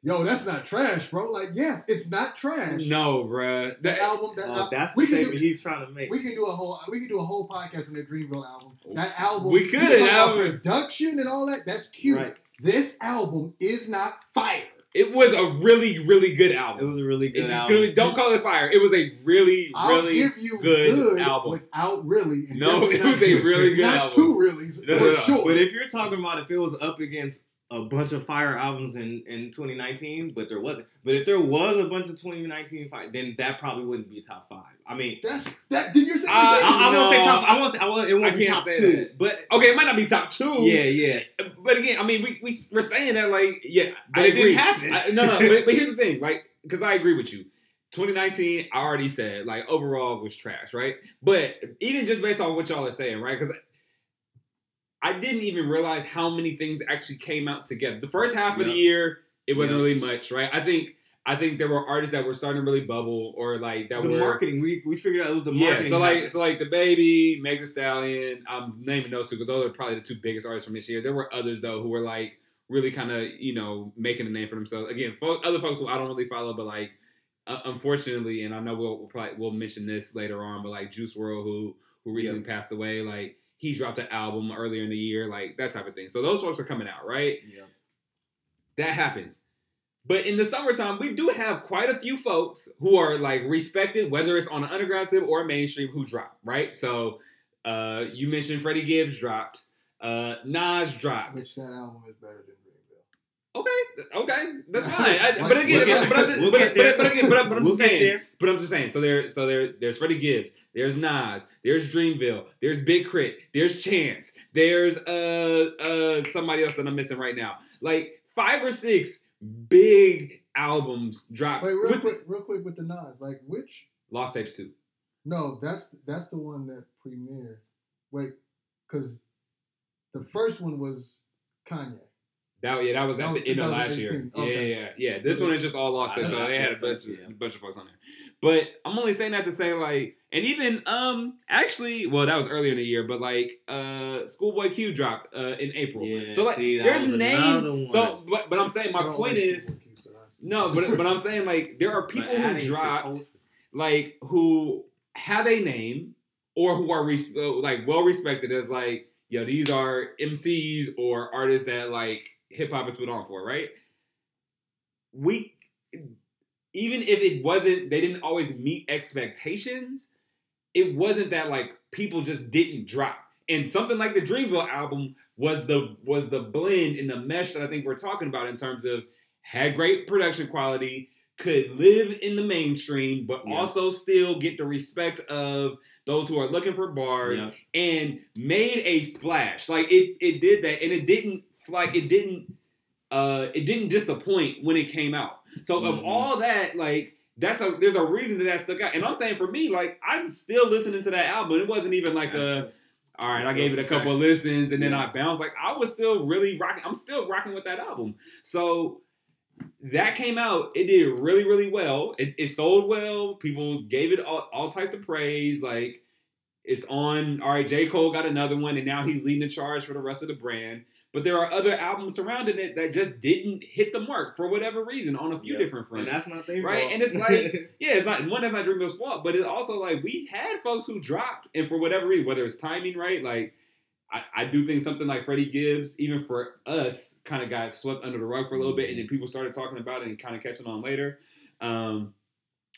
yo, that's not trash, bro. Like, yes, it's not trash. no, bro. The That, album, that oh, al- that's the we can statement do, he's trying to make. we can do a whole we can do a whole podcast on the Dreamville album. That album, We could, talk about album. production and all that. That's cute. Right. This album is not fire. it was a really, really good album. It was a really good It's album. good. Don't call it fire. It was a really, I'll really give you good good, album. without really. No, definitely it was a really good not album. two reallys No, for no, no. sure. But if you're talking about if it was up against a bunch of fire albums in, in 2019, but there wasn't. But if there was a bunch of 2019 fire, then that probably wouldn't be top five. I mean, that's that. Did you say? Uh, I, I No. won't say top. I won't say. I won't, it won't I be top two. that. But Okay, it might not be top two. yeah, yeah. But again, I mean, we, we we're saying that like, yeah, But I it agree. didn't happen. I- no, no. But, (laughs) but here's the thing, like, because I agree with you. 2019, I already said like overall was trash, right? But even just based on what y'all are saying, right? Because I didn't even realize how many things actually came out together. The first half of the year, it wasn't Yeah. really much, right? I think I think there were artists that were starting to really bubble or like that the were marketing, we, we figured out it was the marketing. yeah, so like so like DaBaby, Meg Thee Stallion. I'm naming those two because those are probably the two biggest artists from this year. There were others though who were like really kind of you know making a name for themselves. Again, other folks who I don't really follow, but like uh, unfortunately, and I know we'll, we'll probably we'll mention this later on, but like Juice WRLD who who recently passed away, like he dropped an album earlier in the year, like that type of thing. So those folks are coming out, right? Yeah. that happens. But in the summertime, we do have quite a few folks who are like respected, whether it's on an underground tip or mainstream, who drop, right? So uh, you mentioned Freddie Gibbs dropped, uh, Nas dropped. which that album is better than. Okay, okay, that's (laughs) fine. I, We'll but again, but, I'm just, we'll but, but, but again, but, I'm- but I'm We'll just saying, but I'm just saying. So there, so there, there's Freddie Gibbs, there's Nas, there's Dreamville, there's Big K.R.I.T, there's Chance, there's uh uh somebody else that I'm missing right now. Like five or six big albums dropped. Wait, real with quick, real quick with the Nas, like which? Lost Tapes two. No, that's that's the one that premiered. Wait, because the first one was Kanye. That yeah, that was That at was the end of last year. 2018. Yeah, yeah, yeah. This one is just all lost. So they had a bunch, suspect, yeah. a bunch of folks on there. But I'm only saying that to say like, and even um, actually, well, that was earlier in the year, but like, uh, Schoolboy Q dropped uh in April. Yeah, so like, see, there's names. So, but but I'm saying my point like is Q, so no, but but I'm saying like there are people who dropped like who have a name or who are res- uh, like well respected as like yo these are MCs or artists that like hip hop is put on for right. We even if it wasn't they didn't always meet expectations. It wasn't that like people just didn't drop. And something like the Dreamville album was the was the blend and the mesh that I think we're talking about in terms of had great production quality, could live in the mainstream, but Yeah. also still get the respect of those who are looking for bars Yeah. and made a splash. Like it it did that and it didn't like it didn't uh it didn't disappoint when it came out. So of Mhm. all that, like that's a there's a reason that that stuck out. And I'm saying for me, like I'm still listening to that album. It wasn't even like a all right, I gave it a couple of listens and then I bounced. Like I was still really rocking. I'm still rocking with that album. So that came out. It did really, really well. It, it sold well. People gave it all, all types of praise. Like it's on. All right, J Cole got another one, and now he's leading the charge for the rest of the brand. But there are other albums surrounding it that just didn't hit the mark for whatever reason on a few Yeah. different And fronts. that's not their Right, fault. and it's like- (laughs) yeah, it's not one that's not Dreamville's fault, but it's also like we had folks who dropped, and for whatever reason, whether it's timing right, like I, I do think something like Freddie Gibbs, even for us, kind of got swept under the rug for a little bit, and then people started talking about it and kind of catching on later. Um,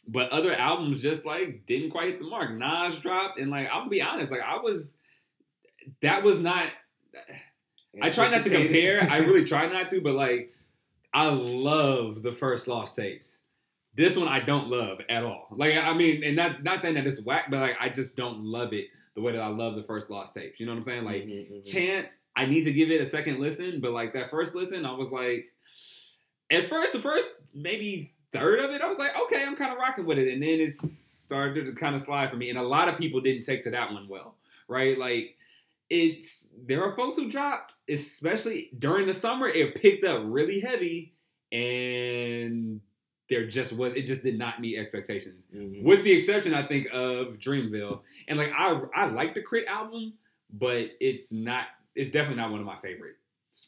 but other albums just like didn't quite hit the mark. Nas dropped, and like I'll be honest, like I was, that was not. I try not to compare. I really try not to, but like, I love the first Lost tapes. This one I don't love at all. Like, I mean, and not not saying that it's whack, but like, I just don't love it the way that I love the first Lost tapes. You know what I'm saying? Like, Mhm, mhm. Chance, I need to give it a second listen, but like that first listen, I was like, at first, the first maybe third of it, I was like, okay, I'm kind of rocking with it, and then it started to kind of slide for me, and a lot of people didn't take to that one well, right? Like, it's there are folks who dropped, especially during the summer, it picked up really heavy, and there just was it just did not meet expectations Mhm. with the exception I think of Dreamville. And like I I like the K.R.I.T album, but it's not it's definitely not one of my favorites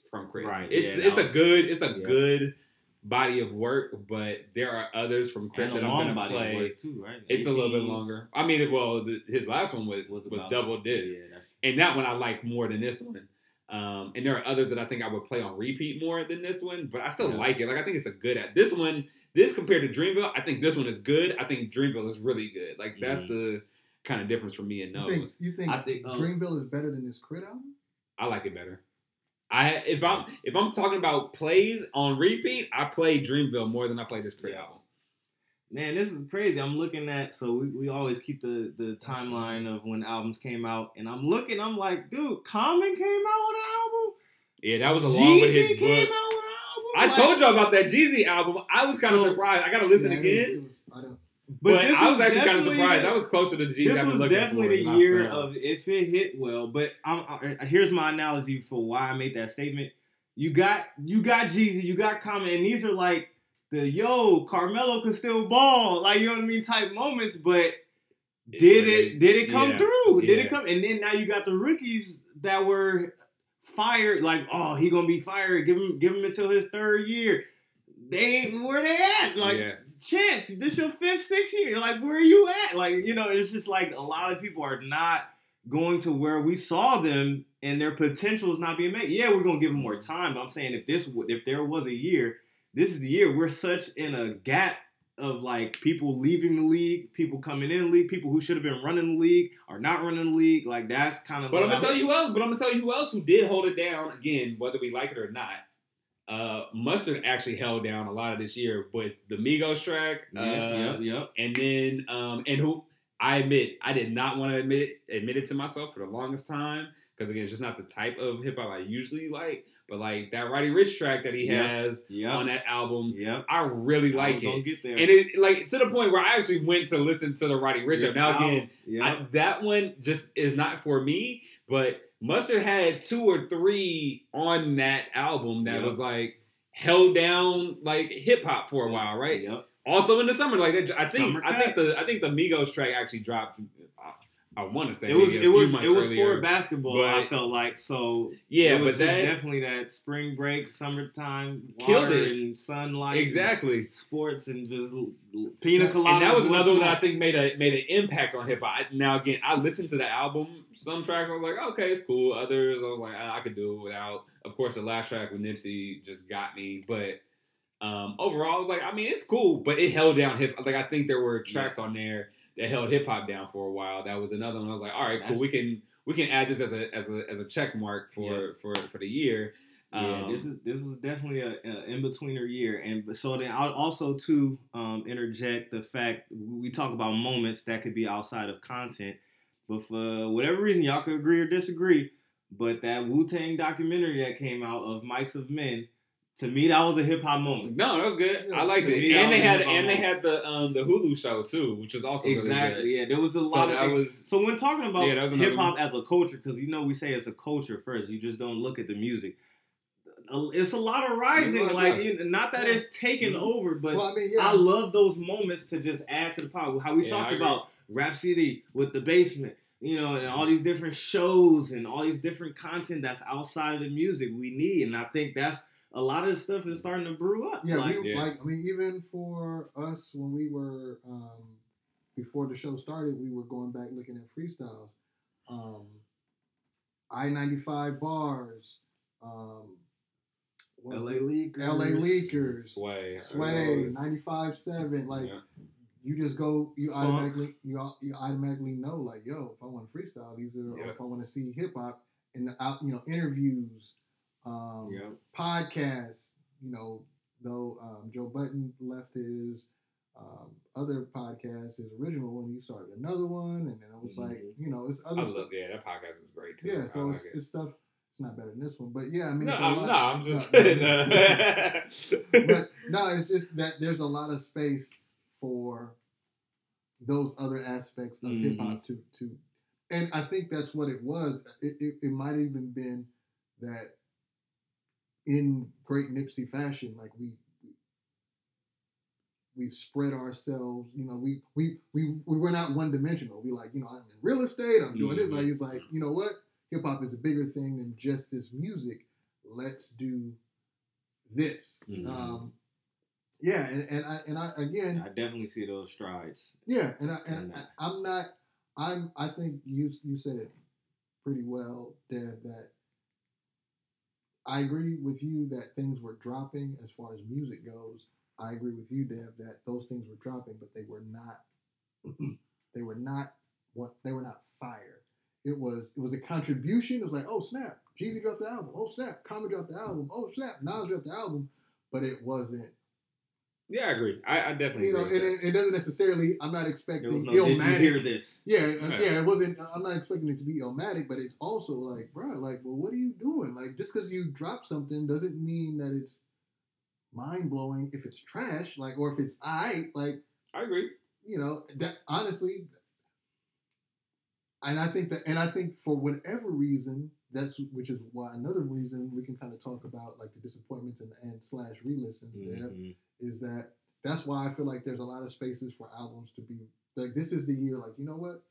from K.R.I.T. Right, It's yeah, it's that a good it's a yeah. good body of work, but there are others from K.R.I.T that I'm gonna body play. of work too, right? It's a little bit longer. I mean, well, the, his last one was was, about- double disc, Yeah, and that one I like more than this one. Um, and there are others that I think I would play on repeat more than this one, but I still Yeah. like it. Like I think it's a good at this one. This compared to Dreamville, I think this one is good. I think Dreamville is really good. Like that's Mhm. the kind of difference for me and You think, you think, I think, um, Dreamville is better than this K.R.I.T album? I like it better. I if I'm if I'm talking about plays on repeat, I play Dreamville more than I play this K.R.I.T Yeah. album. Man, this is crazy. I'm looking at so we, we always keep the the timeline of when albums came out, and I'm looking. I'm like, dude, Common came out with an album. Yeah, that was along with his came book. out with an album. I Like- told y'all about that Jeezy album. I was kind of So- surprised. I gotta listen Yeah, it was- again. it was- I don't, But, this I was actually kind of surprised. That was closer to the Jeezy this I've been was definitely for. the year found. of if it hit well. But I'm, I, here's my analogy for why I made that statement. You got you got Jeezy, you got Common, and these are like the yo Carmelo can still ball, like you know what I mean type moments. But did it did it come Yeah. through? Did Yeah. it come? And then now you got the rookies that were fired. Like oh he gonna be fired. Give him give him until his third year. They ain't where they at. Like yeah. chance this your fifth sixth year like where are you at like you know it's just like a lot of people are not going to where we saw them and their potential is not being made yeah we're gonna give them more time but i'm saying if this if there was a year this is the year we're such in a gap of like people leaving the league people coming in the league people who should have been running the league are not running the league like that's kind of But I'm gonna tell you who else. But I'm gonna tell you who else who did hold it down again, whether we like it or not. Uh, Mustard actually held down a lot of this year with the Migos track. yeah, uh, yep yep And then, um, and who I admit, I did not want to admit it, admit it to myself for the longest time because again, it's just not the type of hip hop I usually like. But like that Roddy Ricch track that he Yep. has yep on that album, yep I really like was it. get there And it like to the point where I actually went to listen to the Roddy Ricch. Rich now album. again. I, that one just is not for me. But Mustard had two or three on that album that was like held down like hip hop for a while, right? Yep. Also in the summer, like I think Summer I think the I think the Migos track actually dropped. I, I want to say It was it was it was earlier. for basketball. I felt like so. yeah, it was but that definitely that spring break, summertime, Killed it. and sunlight, exactly. and sports, and just pina coladas. And that was another one I think made a made an impact on hip hop. Now again, I listened to the album. Some tracks I was like, okay, it's cool. Others I was like, ah, I could do it without. Of course, the last track with Nipsey just got me. But um, overall, I was like, I mean, it's cool, but it held down hip. Like I think there were tracks on there that held hip hop down for a while. That was another one. I was like, all right, cool. We can we can add this as a as a as a check mark for Yeah. for for the year. Yeah, Um, this is this was definitely a, a in betweener year, and so then I'll also to um, interject the fact we talk about moments that could be outside of content, but for whatever reason y'all could agree or disagree, but that Wu Tang documentary that came out of Mics of Men, to me that was a hip hop moment. No, that was good. Yeah, I liked to it, me, and they had hip-hop and they had the um the Hulu show too, which was also really good. exactly, yeah, there was a So lot that of was So when talking about Yeah, that was another hip hop as a culture, because you know we say it's a culture first, you just don't look at the music. It's a lot of rising, There's a like stuff. you- not that it's taken Mhm. over, but well, I mean, yeah, I love those moments to just add to the power. How we Yeah, talked I agree. about Rap City with the basement, you know, and all these different shows and all these different content that's outside of the music we need, and I think that's a lot of stuff is starting to brew up. Yeah, like, we, Yeah. like I mean, even for us when we were um, before the show started, we were going back looking at freestyles. Um, I ninety five bars, um, LA it? Leakers, LA Leakers, Sway, Sway, ninety five seven. Like Yeah. you just go, you Funk. automatically you, you automatically know like, yo, if I want to freestyle, these are, or if I want to see hip hop and the out, you know, interviews, um, Yeah. podcasts, you know, though um, Joe Budden left his um, other podcast, his original one, he started another one, and then it was like, Mhm. you know, it's I other love stuff. yeah, that podcast is great too. Yeah, so like it's, it. it's stuff. It's not better than this one, but yeah, I mean, no, I'm, no, I'm (laughs) just no, no, saying. uh, but (laughs) no, it's just that there's a lot of space for those other aspects of Mhm. hip hop to to, and I think that's what it was. It, it, it might have even been that in great Nipsey fashion, like we we spread ourselves. You know, we we we we were not one dimensional. We like, you know, I'm in real estate. I'm doing this. Mhm. Like it's like, you know what? Hip hop is a bigger thing than just this music. Let's do this. Mhm. Um, yeah, and, and I and I again, I definitely see those strides. yeah, and I and I. I'm not. I'm. I think you you said it pretty well, Deb. That I agree with you that things were dropping as far as music goes. I agree with you, Deb, that those things were dropping, but they were not. (clears throat) they were not what they were not fire. It was it was a contribution. It was like, oh snap, Jeezy dropped the album. Oh snap, Common dropped the album. Oh snap, Nas dropped the album. But it wasn't yeah, I agree. I, I definitely you know, agree. and it, it doesn't necessarily. I'm not expecting no. Did you illmatic. hear this? Yeah, uh, yeah, it wasn't. I'm not expecting it to be illmatic, but it's also like, bro, like, well, what are you doing? Like, just because you drop something doesn't mean that it's mind blowing. If it's trash, like, or if it's I, like. I agree. you know, that honestly, and I think that, and I think for whatever reason, that's which is why another reason we can kind of talk about like the disappointments and, and slash re-listens there Mhm. Is that that's why I feel like there's a lot of spaces for albums to be like this is the year like you know what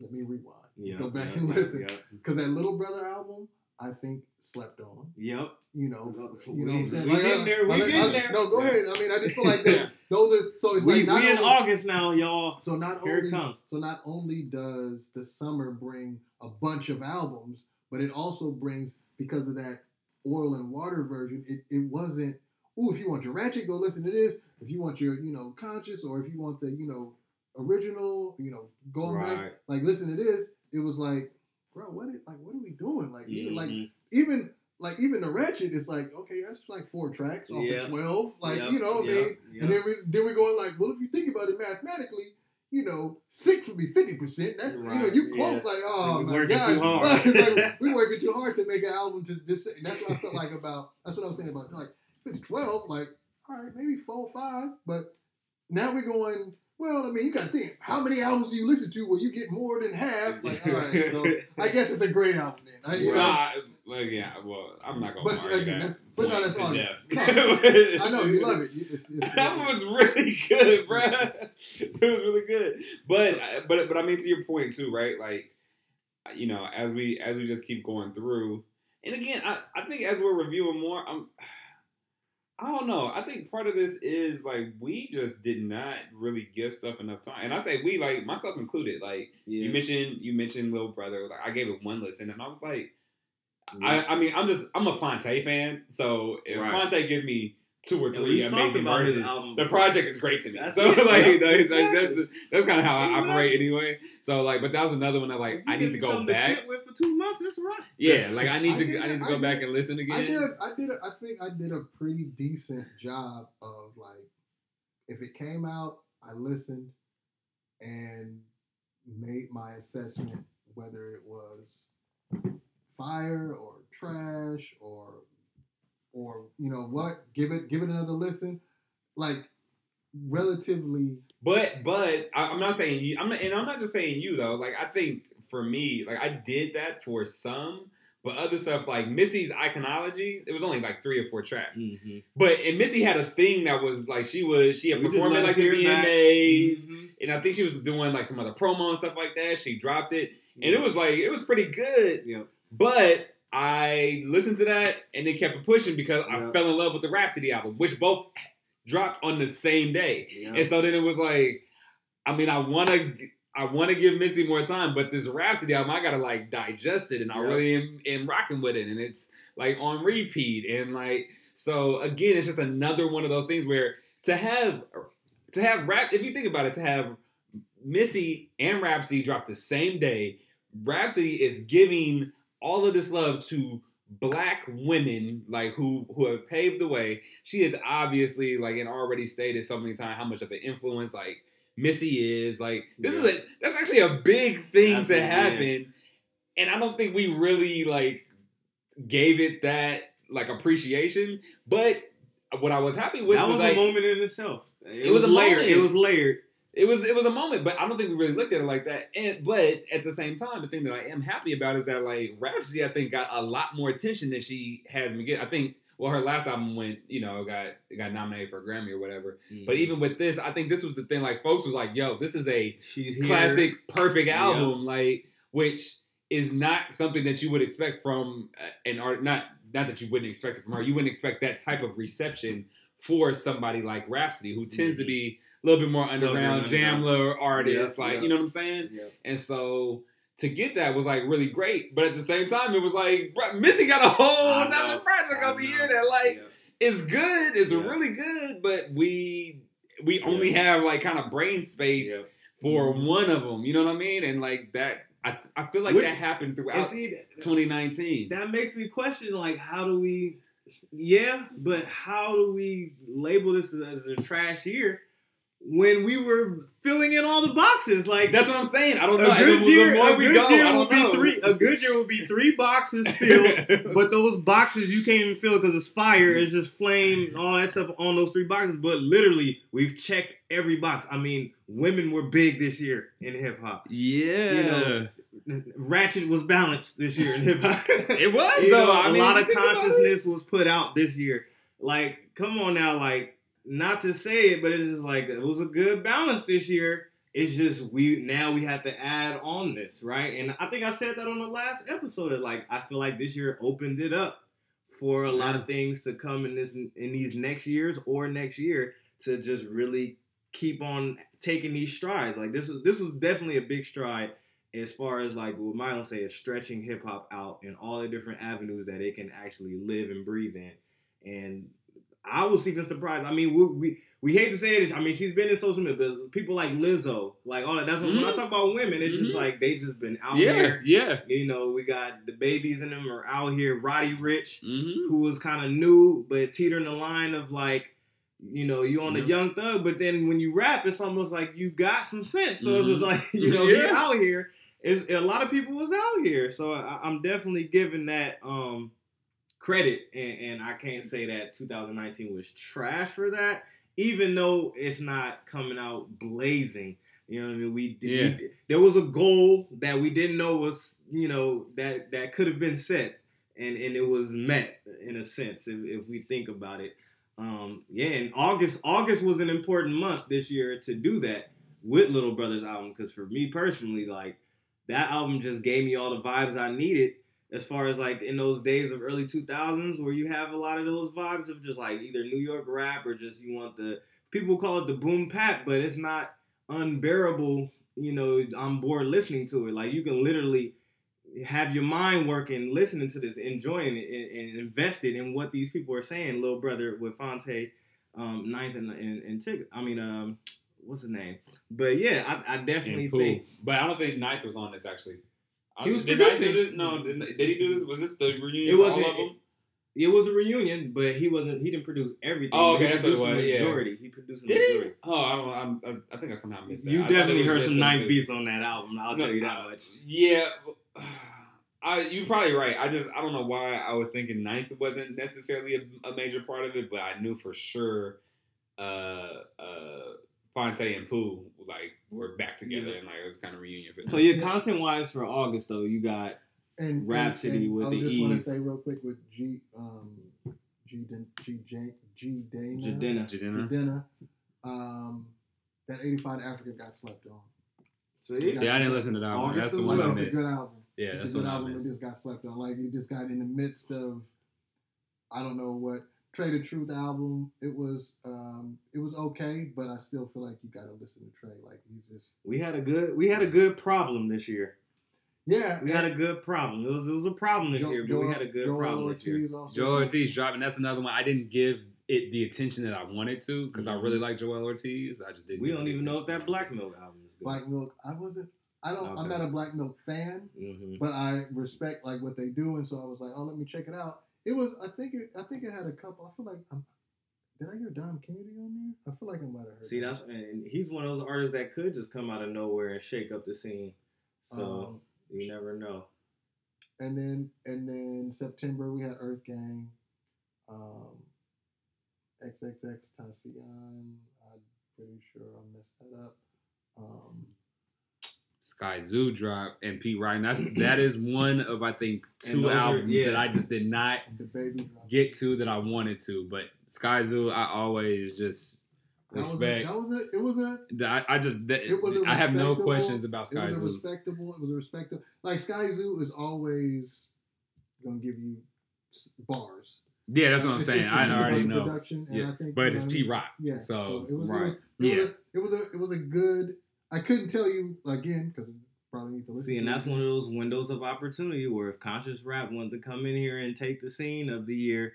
let me rewind Yeah, go back yeah, and listen yeah. because that little brother album I think slept on Yep. you know We- you know what I'm saying we Like, getting there, we getting there. no go ahead I mean I just feel like that those are so it's We, like we in only- August now, y'all. so not Here it only comes. so not only does the summer bring a bunch of albums, but it also brings because of that oil and water version. It, it wasn't. Ooh, if you want your ratchet, go listen to this. If you want your you know conscious, or if you want the you know original, you know going back like listen to this. It was like, bro, what is like what are we doing? Like even like Mhm. even like even the ratchet is like okay, that's like four tracks off Yeah. of twelve. Like Yep, you know, yep, mean, yep. and then we then we going like, well, if you think about it mathematically, you know, six would be fifty percent. That's you know, Right, you yeah. quote like, oh we my working god, too hard. (laughs) like, we (laughs) working too hard to make an album to this. And that's what I felt like about. That's what I was saying about like it's twelve, like all right, maybe four, or five, but now we're going Well, I mean, you got to think. How many albums do you listen to where you get more than half? (laughs) Like, all right, so I guess it's a great album then. I, you know, Well, well, yeah. Well, I'm not gonna. But argue again, that but no, that's all-. I know you love it. It's, it's, (laughs) that was really good, bro. (laughs) It was really good. But but but I mean to your point too, right? Like you know, as we as we just keep going through, and again, I, I think as we're reviewing more, I'm I don't know. I think part of this is like we just did not really give stuff enough time, and I say we like myself included. Like you mentioned, you mentioned Little Brother. Like I gave it one listen, and I was like, I, I mean, I'm just I'm a Phonte fan, so if Right. Phonte gives me two or three amazing verses, the project is great to me. That's so it, (laughs) like, yeah. like, like, that's that's kind of how I operate anyway. So like, but that was another one that like I need to go back. sit with for two months. That's right. Yeah, (laughs) like I need I to did- I need to go did- back and listen again. I did. A, I did. A, I think I did a pretty decent job of like, if it came out, I listened and made my assessment whether it was fire or trash or or you know what. Give it. Give it another listen. Like relatively. But but I, I'm not saying you. I'm not, and I'm not just saying you though. Like I think for me, like I did that for some, but other stuff like Missy's iconology, it was only like three or four tracks. Mm-hmm. But and Missy had a thing that was like she was she had We performed at like us the hear it back. VMAs, Mhm. and I think she was doing like some other promo and stuff like that. She dropped it, and it was like it was pretty good. Yep. But I listened to that and then kept pushing because I fell in love with the Rapsody album, which both dropped on the same day. And so then it was like, I mean, I want to, I want to give Missy more time, but this Rapsody album, I gotta like digest it, and I really am, am rocking with it, and it's like on repeat, and like so again, it's just another one of those things where to have, to have rap, if you think about it, to have Missy and Rapsody drop the same day, Rapsody is giving all of this love to black women like who who have paved the way she is obviously like and already stated so many times how much of an influence like Missy is like this is a that's actually a big thing to Absolutely, yeah. happen and I don't think we really like gave it that like appreciation but what I was happy with that was, was, like a moment in itself. It, It was was, layered. moment. It was layered. It was it was a moment, but I don't think we really looked at it like that. And but at the same time, the thing that I am happy about is that like Rapsody, I think got a lot more attention than she has been get. I think well, her last album went, you know, got got nominated for a Grammy or whatever. But even with this, I think this was the thing. Like folks was like, "Yo, this is a she's here. classic, perfect Yeah. album." Like which is not something that you would expect from uh, an art. Not not that you wouldn't expect it from her. You wouldn't expect that type of reception for somebody like Rapsody, who tends to Mhm. be a little bit more underground, underground. jamler artist. Yeah, like yeah. you know what I'm saying? Yep. And so to get that was like really great. But at the same time, it was like bruh, Missy got a whole another project over here that like is good. is Yeah. really good, but we we only Yeah. have like kind of brain space for Mhm. one of them. You know what I mean? And like that, I I feel like Which- that happened throughout see, 2019. that makes me question like how do we yeah but how do we label this as, as a trash year when we were filling in all the boxes like That's what I'm saying. I don't know. And good year, a good go, year will be know. three a good year will be three boxes filled (laughs) but those boxes you can't even fill because it's fire it's just flame and all that stuff on those three boxes but literally we've checked every box i mean women were big this year in hip-hop yeah, You know, ratchet was balanced this year in hip-hop (laughs) it was you know, a mean, lot of think about it. consciousness was put out this year. Like, come on now, like, not to say it, but it's just like it was a good balance this year. It's just we now we have to add on this, right? And I think I said that on the last episode. Like I feel like this year opened it up for a lot of things to come in this in these next years or next year to just really keep on taking these strides. Like this was this was definitely a big stride as far as like what Milo say is stretching hip hop out in all the different avenues that it can actually live and breathe in. And I was even surprised. I mean, we we, we hate to say it. I mean, she's been in social media, but people like Lizzo, like all that. That's what, when I Mhm. talk about women, it's just Mhm. like they just been out Yeah, here. yeah. You know, we got the babies in them are out here. Roddy Ricch, Mm-hmm. who was kind of new, but teetering the line of like, you know, you on the Yeah. young thug, but then when you rap, it's almost like you got some sense. So it's just Mhm. like, (laughs) you know, you're out here. It's, a lot of people was out here. So I, I'm definitely giving that um, credit. And, and I can't say that 2019 was trash for that. even though it's not coming out blazing. You know what I mean? We did, Yeah. we did- there was a goal that we didn't know was you know that that could have been set, and and it was met in a sense if, if we think about it. Um, yeah, and August August was an important month this year to do that with Little Brother's album because for me personally, like that album just gave me all the vibes I needed as far as like in those days of early 2000s where you have a lot of those vibes of just like either New York rap or just you want the people call it the boom bap, but it's not unbearable. You know, I'm bored listening to it. Like you can literally have your mind working, listening to this, enjoying it, and, and invested in what these people are saying. Little brother with Phonte, um, Ninth and and, and Tig- I mean, um, what's his name? But yeah, I, I definitely think But I don't think Ninth was on this actually. I He was did producing. this? No, did, did he do this? Was this the reunion? It all wasn't- of them? it was a reunion, but he wasn't. He didn't produce everything. Oh, okay, that's what it produced the yeah. Majority. He produced the Did he? Oh, I don't. I'm, I, I think I somehow missed that. You I definitely heard some nice two. beats on that album. I'll No, tell you that I- much. Yeah, (sighs) I you're probably right. I just I don't know why I was thinking Ninth wasn't necessarily a, a major part of it, but I knew for sure uh uh Phonte and Pooh like were back together Yeah. and like it was kind of reunion for them. So yeah, content wise for August though, you got and Rapsody and, and with I the just want E. to say real quick with G um G Den- G J G Dana Jidenna. Jidenna? Jidenna, um that 85 Africa got slept on. So Yeah. See, I didn't listen to that one. August That's is the Like, one I it's a missed. good album. Yeah, it's that's a the good one I album that missed. just got slept on. Like it just got in the midst of I don't know what Trae tha Truth album. It was um it was okay, but I still feel like you gotta listen to Trey. Like he's just we had a good we had a good problem this year. Yeah. We had a good problem. It was it was a problem this Jo- year, but we had a good Joell problem this year. Also Joell dropped- Ortiz dropping. That's another one. I didn't give it the attention that I wanted to because I Mhm. really like Joell Ortiz. I just didn't. We don't even know if attention. that Black Milk album is good. Black Milk. I wasn't I don't I'm not a Black Milk fan, hmm but I respect like what they do and so I was like, Oh, let me check it out. It was I think it I think it had a couple I feel like I'm did I hear Dom Kennedy on there? I feel like I might have heard See, that. that's and he's one of those artists that could just come out of nowhere and shake up the scene. So Um, you never know. and then and then September we had Earth Gang, um, XXX Tacian. I'm pretty sure I messed that up. Um, Skyzoo drop and Pete Ryan. That's (clears throat) that is one of I think two those are- albums yeah. that I just did not the baby drop. get to that I wanted to. But Skyzoo, I always just That was a, respect. that was a. It was a. I, I just that, It was a I have no questions about It was a Zoo. respectable. It was a respectable. Like Skyzoo is always gonna give you bars. Yeah, that's what I'm It's saying. I (laughs) already know. Production, and Yeah, I think, but it's Pete Rock. Yeah. So, it was, right. It was, Yeah. it was, a, it was a it was a good. I couldn't tell you again because probably need to listen. See, and that's one of those windows of opportunity where if conscious rap wanted to come in here and take the scene of the year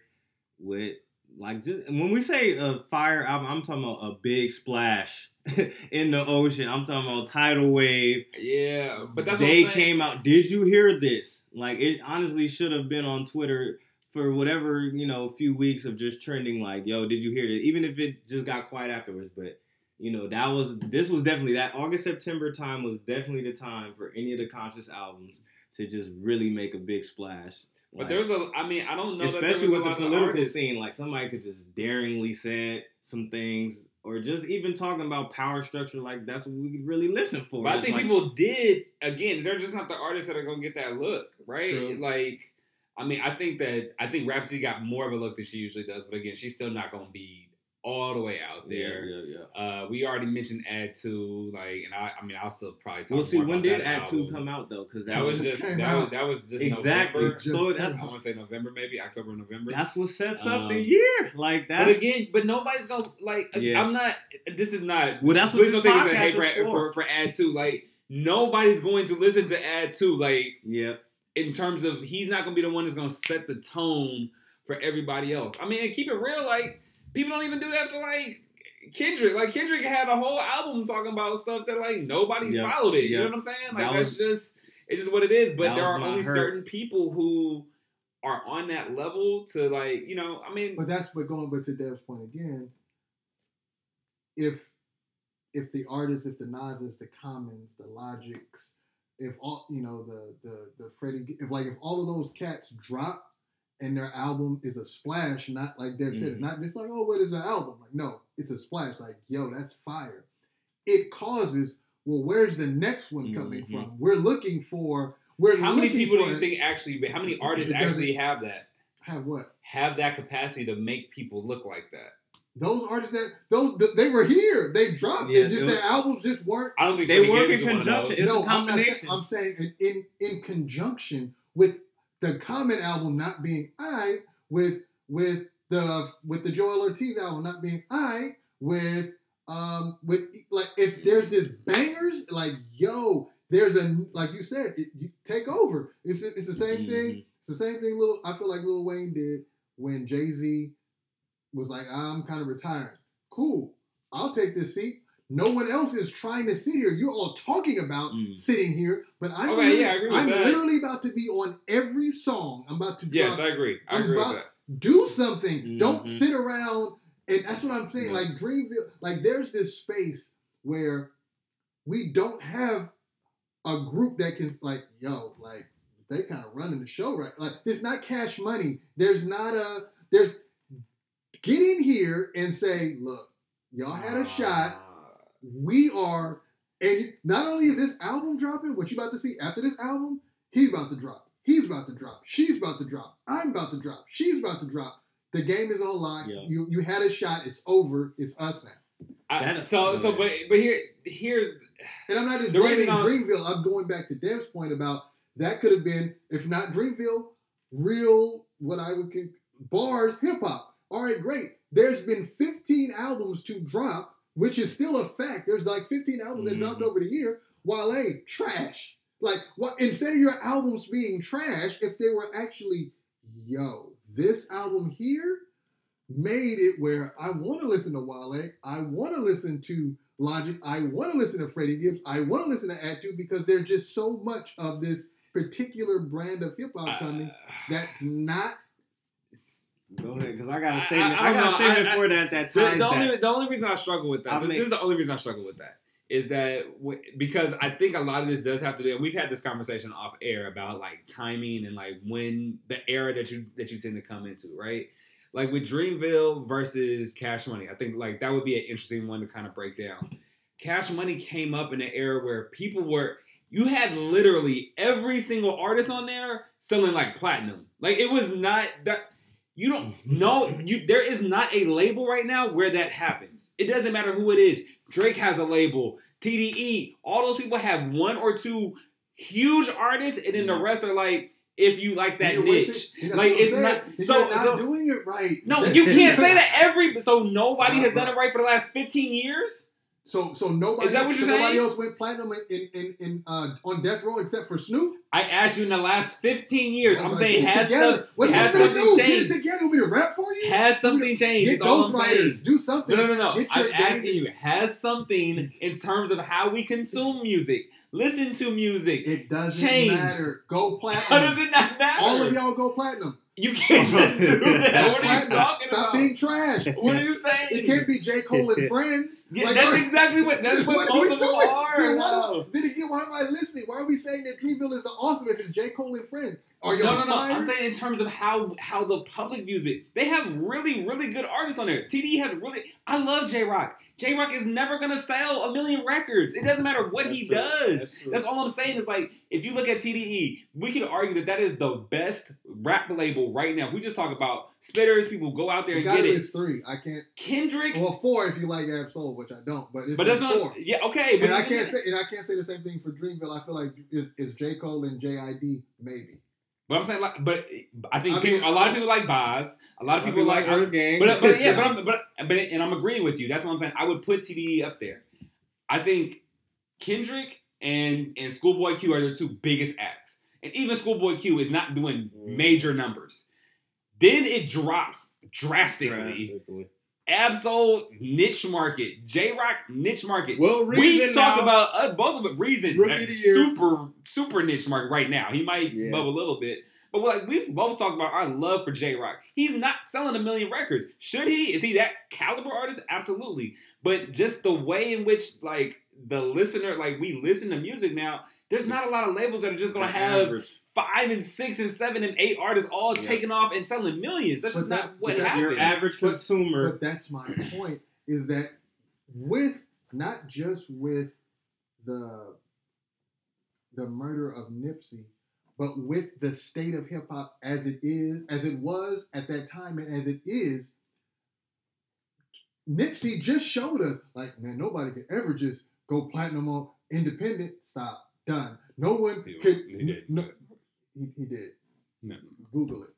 with like just when we say a fire album, I'm talking about a big splash (laughs) in the ocean. I'm talking about tidal wave. Yeah, but that's they what I'm came out. Did you hear this? Like it honestly should have been on Twitter for whatever you know, few weeks of just trending. Like, yo, did you hear this? Even if it just got quiet afterwards, but you know, that was this was definitely that August September time was definitely the time for any of the conscious albums to just really make a big splash. But Like, there's a. I mean, I don't know. there especially with the political scene, like somebody could just daringly say some things. Or just even talking about power structure, like that's what we really listen for. But I think like- people did again. They're just not the artists that are gonna get that look, right? True. Like, I mean, I think that I think Rapsody got more of a look than she usually does. But again, she's still not gonna be all the way out there. Yeah, yeah, yeah. Uh, we already mentioned Add-2, like, and I, I mean, I'll still probably talk. We'll see. When did that Add-2 come out though? Because That was just just that was, that was just Exactly. November. Just So that's I want to say November, maybe October, November. that's what sets up the Um, year. Like but again, but nobody's gonna like. Yeah. I'm not. This is not. Well, that's what this don't take this as podcast is for, for. for for Add-2. Like nobody's going to listen to Add-2. Like yeah. in terms of he's not gonna be the one that's gonna set the tone for everybody else. I mean, and keep it real. Like people don't even do that for like. Kendrick, like Kendrick had a whole album talking about stuff that like nobody Yeah. followed it. You Yeah. know what I'm saying? Like That that's just it's just what it is. But there are only hurt. certain people who are on that level to like, you know, I mean But that's but going but to Dev's point again, if if the artists, if the Nas's, the Commons, the Logics, if all you know the the the Freddie, if like if all of those cats drop and their album is a splash, not like Dev said, Mhm. it's not just like oh what is an album? Like no, it's a splash. Like, yo, that's fire. It causes, well, where's the next one coming Mhm. from? We're looking for. We're How many people do for you it. think actually? How many artists actually have that? have what? Have that capacity to make people look like that? Those artists that those they were here, they dropped Yeah, it. Just it their albums just weren't. I don't think They Freddie work Gibbs in is one of conjunction. those. It's a no, I'm not. I'm saying in, in in conjunction with the Common album not being I, with with the with the Joell Ortiz album not being I, with um with like if there's this bangers like yo, there's a like you said, it, you take over. It's it's the same thing. It's the same thing. Little I feel like Lil Wayne did when Jay Z was like, I'm kind of retiring. Cool, I'll take this seat. No one else is trying to sit here. You're all talking about Mm. sitting here, but I'm, Okay, literally, yeah, I agree I'm literally about to be on every song. I'm about to drop. Yes, I agree. I I'm agree with that. do something. Don't Mhm. sit around. And that's what I'm saying. Yeah. Like Dreamville, like there's this space where we don't have a group that can like, yo, like they kind of running the show right. Like it's not cash money. There's not a there's get in here and say, look, y'all had a shot. We are, and not only is this album dropping, what you about to see after this album, he's about to drop. He's about to drop. She's about to drop. I'm about to drop. She's about to drop. The game is on lock. Yeah. You you had a shot. It's over. It's us now. I, so so but but here here's And I'm not just The reason blaming I'm- Dreamville. I'm going back to Dev's point about that could have been, if not Dreamville, real what I would con- bars hip hop. All right, great. There's been 15 albums to drop, which is still a fact. There's like 15 albums that Mhm. dropped over the year. Wale, trash. Like, what? Instead of your albums being trash, if they were actually, yo, this album here made it where I want to listen to Wale, I want to listen to Logic, I want to listen to Freddie Gibbs, I want to listen to Add-2 because there's just so much of this particular brand of hip hop coming uh, that's not. Go ahead, because I got a statement. I- I I, got don't a statement. I- for that. That The, the only that. the only reason I struggle with that this, make- this is the only reason I struggle with that is that w- because I think a lot of this does have to do. We've had this conversation off air about like timing and like when the era that you that you tend to come into, right? Like with Dreamville versus Cash Money, I think like that would be an interesting one to kind of break down. Cash Money came up in an era where people were you had literally every single artist on there selling like platinum. Like it was not that you don't know you there is not a label right now where that happens. It doesn't matter who it is. Drake has a label, TDE, all those people have one or two huge artists and then the mm-hmm. rest are like if you like that You're niche. it. Like, it's saying. not- You're so- not so- doing it right. No, you can't (laughs) say that every so nobody has done it right for the last 15 years. So, so nobody. Is that what you're so Nobody saying? else went platinum in in, in uh, on death row except for Snoop. I asked you in the last 15 years. I'm Like, saying get has stuff What has you want me to something do? Get changed. it together. Want me to rap for you? Has something changed? Get I'm those writers. Do something. No, no, no, no. I'm asking game- you, has something in terms of how we consume music, listen to music. It doesn't Changed. matter. Go platinum. How does it not matter? All of y'all go platinum. You can't just do (laughs) that. What are you platinum. talking Stop about? being trash. What are you saying? It can't be J. Cole and (laughs) friends. Yeah, Like, that's exactly what that's what, are we most of them are. Then, why then again, why am I listening? Why are we saying that Dreamville is awesome if it's J. Cole and friends? Are No, y'all no, no. I'm saying in terms of how how the public views it. They have really, really good artists on there. TDE has really. I love Jay Rock. Jay Rock is never gonna sell a million records. It doesn't matter what he true. does. That's. That's all I'm saying is like if you look at TDE, we could argue that that is the best rap label right now. If we just talk about spitters, people go out there You and get it it. as three. I can't. Kendrick, Well, four if you like Ab Soul, which I don't. But it's but that's like not. four. Yeah, okay, but And I can't say and I can't say the same thing for Dreamville. I feel like is is J Cole and JID maybe. But I'm saying like, but I think I mean, people, a lot of people like Bas. A lot of people like Earth Gang. But, but yeah, but, I'm, (laughs) but but and I'm agreeing with you. That's what I'm saying. I would put TDE up there. I think Kendrick and and Schoolboy Q are the two biggest acts, and even Schoolboy Q is not doing Mm. major numbers. Then it drops drastically. Ab Soul niche market, Jay Rock niche market. Well, we talk now- about uh, both of it. Reason Rookie of the year. super super niche market right now. He might Yeah. bubble a little bit, but like we've both talked about our love for Jay Rock. He's not selling a million records. Should he? Is he that caliber artist? Absolutely. But just the way in which like the listener, like we listen to music now, there's not a lot of labels that are just gonna have Average. five and six and seven and eight artists all Yeah. taking off and selling millions. That's But just that- not what happens. Your average But- consumer. But that's my point. is that with not just with the the murder of Nipsey, but with the state of hip hop as it is, as it was at that time, and as it is, Nipsey just showed us, like, man, nobody could ever just go platinum on independent. Stop, done. No one He- could. he did. No, he, he did. No. Google it.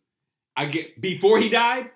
I get before he died.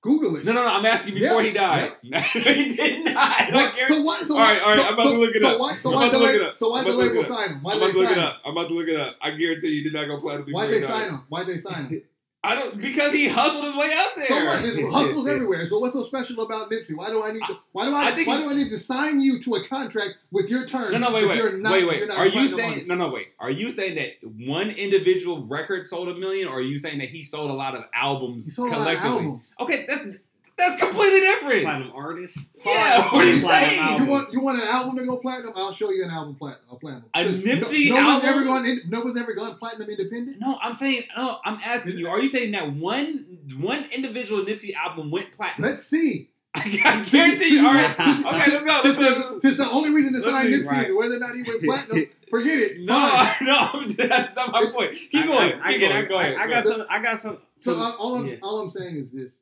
Google it. No, no, no. I'm asking before Yeah, he died. (laughs) he did not. What- so why? So All right, all right, so, I'm about so, to look it so. Why, so why about the it. So why I'm the about to look label sign him? Why I'm they about to look sign it up. I'm about to look it up. I guarantee you did not go platinum before Why he they sign him? Why they sign him? (laughs) I don't because he hustled his way out there. So what? There's hustles (laughs) everywhere. So what's so special about Nipsey? Why do I need to? Why do I? I think why he- do I need to sign you to a contract with your terms? No, no, wait, wait, not- wait, wait. Are you saying no, no, wait? Are you saying that one individual record sold a million, or are you saying that he sold a lot of albums He sold a lot of collectively? albums. Okay, that's that's completely different. Platinum artists. Yeah, what are you Platinum saying? album. You want you want an album to go platinum? I'll show you an album platinum. A platinum. A So, Nipsey no, no one's album? ever gone. In, no one's ever gone platinum independent. No, I'm saying no. I'm asking you. Are you saying that one one individual Nipsey album went platinum? Let's see. (laughs) I guarantee you. All right. Okay, let's go. Since, Let's the, go. since the only reason to sign see, Nipsey right. is whether or not he went platinum, (laughs) forget it. No, Fine. (laughs) no, I'm just- that's not my point. Keep I- going. I, I, keep get- going. I, Go ahead. I, I got ahead. some. I got some. So some- uh, all I'm yeah. all I'm saying is this: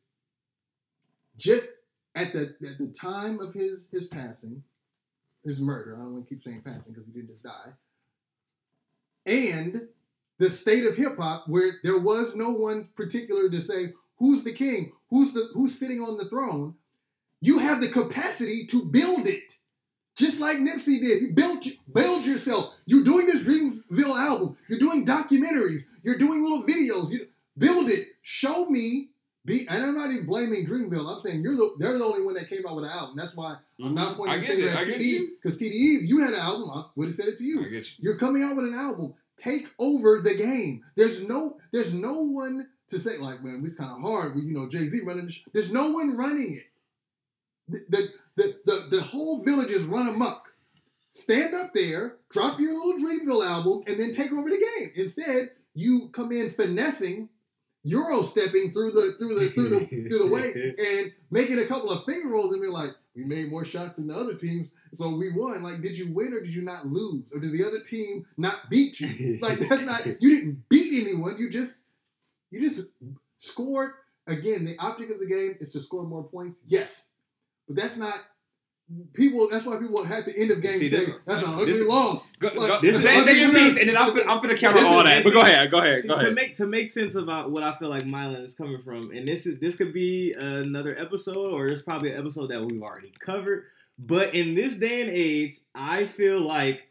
just at the at the time of his his passing, his murder. I don't want to keep saying passing because he didn't just die. And the state of hip hop, where there was no one particular to say who's the king, who's the who's sitting on the throne. You have the capacity to build it, just like Nipsey did. You build build yourself. You're doing this Dreamville album. You're doing documentaries. You're doing little videos. You build it. Show me. Be and I'm not even blaming Dreamville. I'm saying you're the they're the only one that came out with an album. That's why I'm not mm-hmm. I pointing the finger. At TDE because TDE, if you had an album, I would have said it to you. I get you. You're coming out with an album. Take over the game. There's no there's no one to say like, man, it's kind of hard. With, you know, Jay Z running. The sh-. There's no one running it. The, the the the the whole village is run amok. Stand up there, drop your little Dreamville album, and then take over the game. Instead, you come in finessing, euro stepping through the through the through the (laughs) through the way, and making a couple of finger rolls and be like, we made more shots than the other teams, so we won. Like, did you win or did you not lose, or did the other team not beat you? Like, that's not (laughs) you didn't beat anyone. You just you just scored. Again, the object of the game is to score more points. Yes, but that's not. People. That's why people had the end of game See, say this- that's an ugly this- loss. Go, Like, go, this is- say, say your piece, and then I'm, gonna- I'm gonna counter all that. But go ahead. Go ahead. See, Go to make to make sense about uh, what I feel like Mylan is coming from, and this is this could be another episode, or it's probably an episode that we've already covered. But in this day and age, I feel like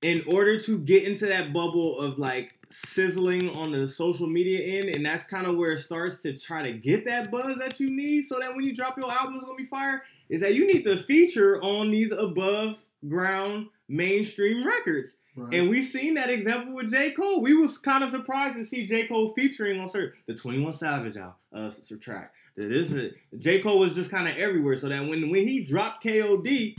in order to get into that bubble of like sizzling on the social media end, and that's kind of where it starts to try to get that buzz that you need, so that when you drop your album, it's gonna be fire. Is that you need to feature on these above ground mainstream records. Right. And we've seen that example with J. Cole. We was kind of surprised to see J. Cole featuring on certain the 21 Savage out uh track. That this is J. Cole was just kind of everywhere. So that when when he dropped KOD,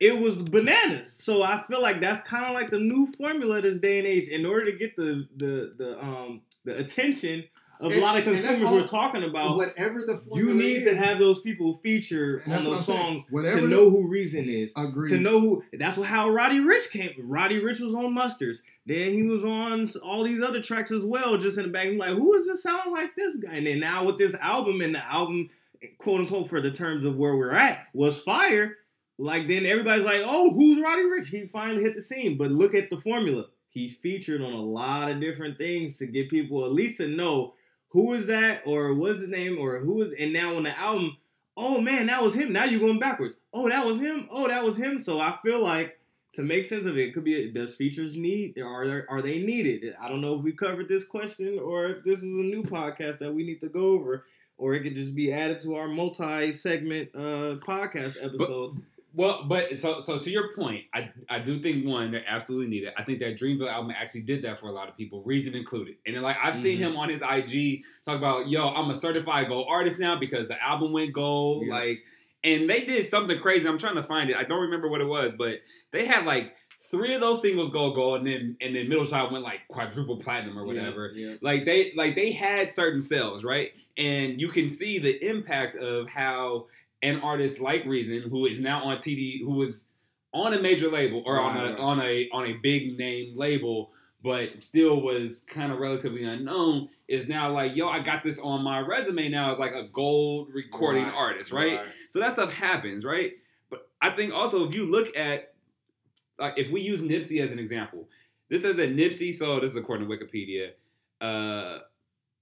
it was bananas. So I feel like that's kind of like the new formula this day and age. In order to get the the the um the attention of a And- lot of consumers we're talking about, whatever the you need is, to have those people feature on those songs Whatever to know who Reason is agree to know who that's how Roddy Ricch came. Roddy Ricch was on Musters. Then he was on all these other tracks as well, just in the back. Like, who is this sounding like this guy? And then now with this album and the album, quote unquote, for the terms of where we're at, was fire. Like then everybody's like, oh, who's Roddy Ricch? He finally hit the scene. But look at the formula. He featured on a lot of different things to get people at least to know who is that or what's his name or who is. And now on the album, oh man, that was him. Now you're going backwards. Oh, that was him. Oh, that was him. So I feel like to make sense of it, it could be does features need are there are they needed? I don't know if we covered this question or if this is a new podcast that we need to go over, or it could just be added to our multi-segment uh, podcast episodes. Well, but so so to your point, I I do think one they're absolutely needed. I think that Dreamville album actually did that for a lot of people, Reason included. And then, like I've seen Mhm. him on his IG talk about, yo, I'm a certified gold artist now because the album went gold. Yeah. Like, and they did something crazy. I'm trying to find it. I don't remember what it was, but they had like three of those singles go gold, and then and then Middle Child went like quadruple platinum or whatever. Yeah. Like they like they had certain sales, right? And you can see the impact of how an artist like Reason, who is now on TD, who was on a major label or on a right. on a on a big name label, but still was kind of relatively unknown, is now like, yo, I got this on my resume now as like a gold recording Right, artist, right? So that stuff happens, right? But I think also if you look at like if we use Nipsey as an example, this says that Nipsey, so this is according to Wikipedia, uh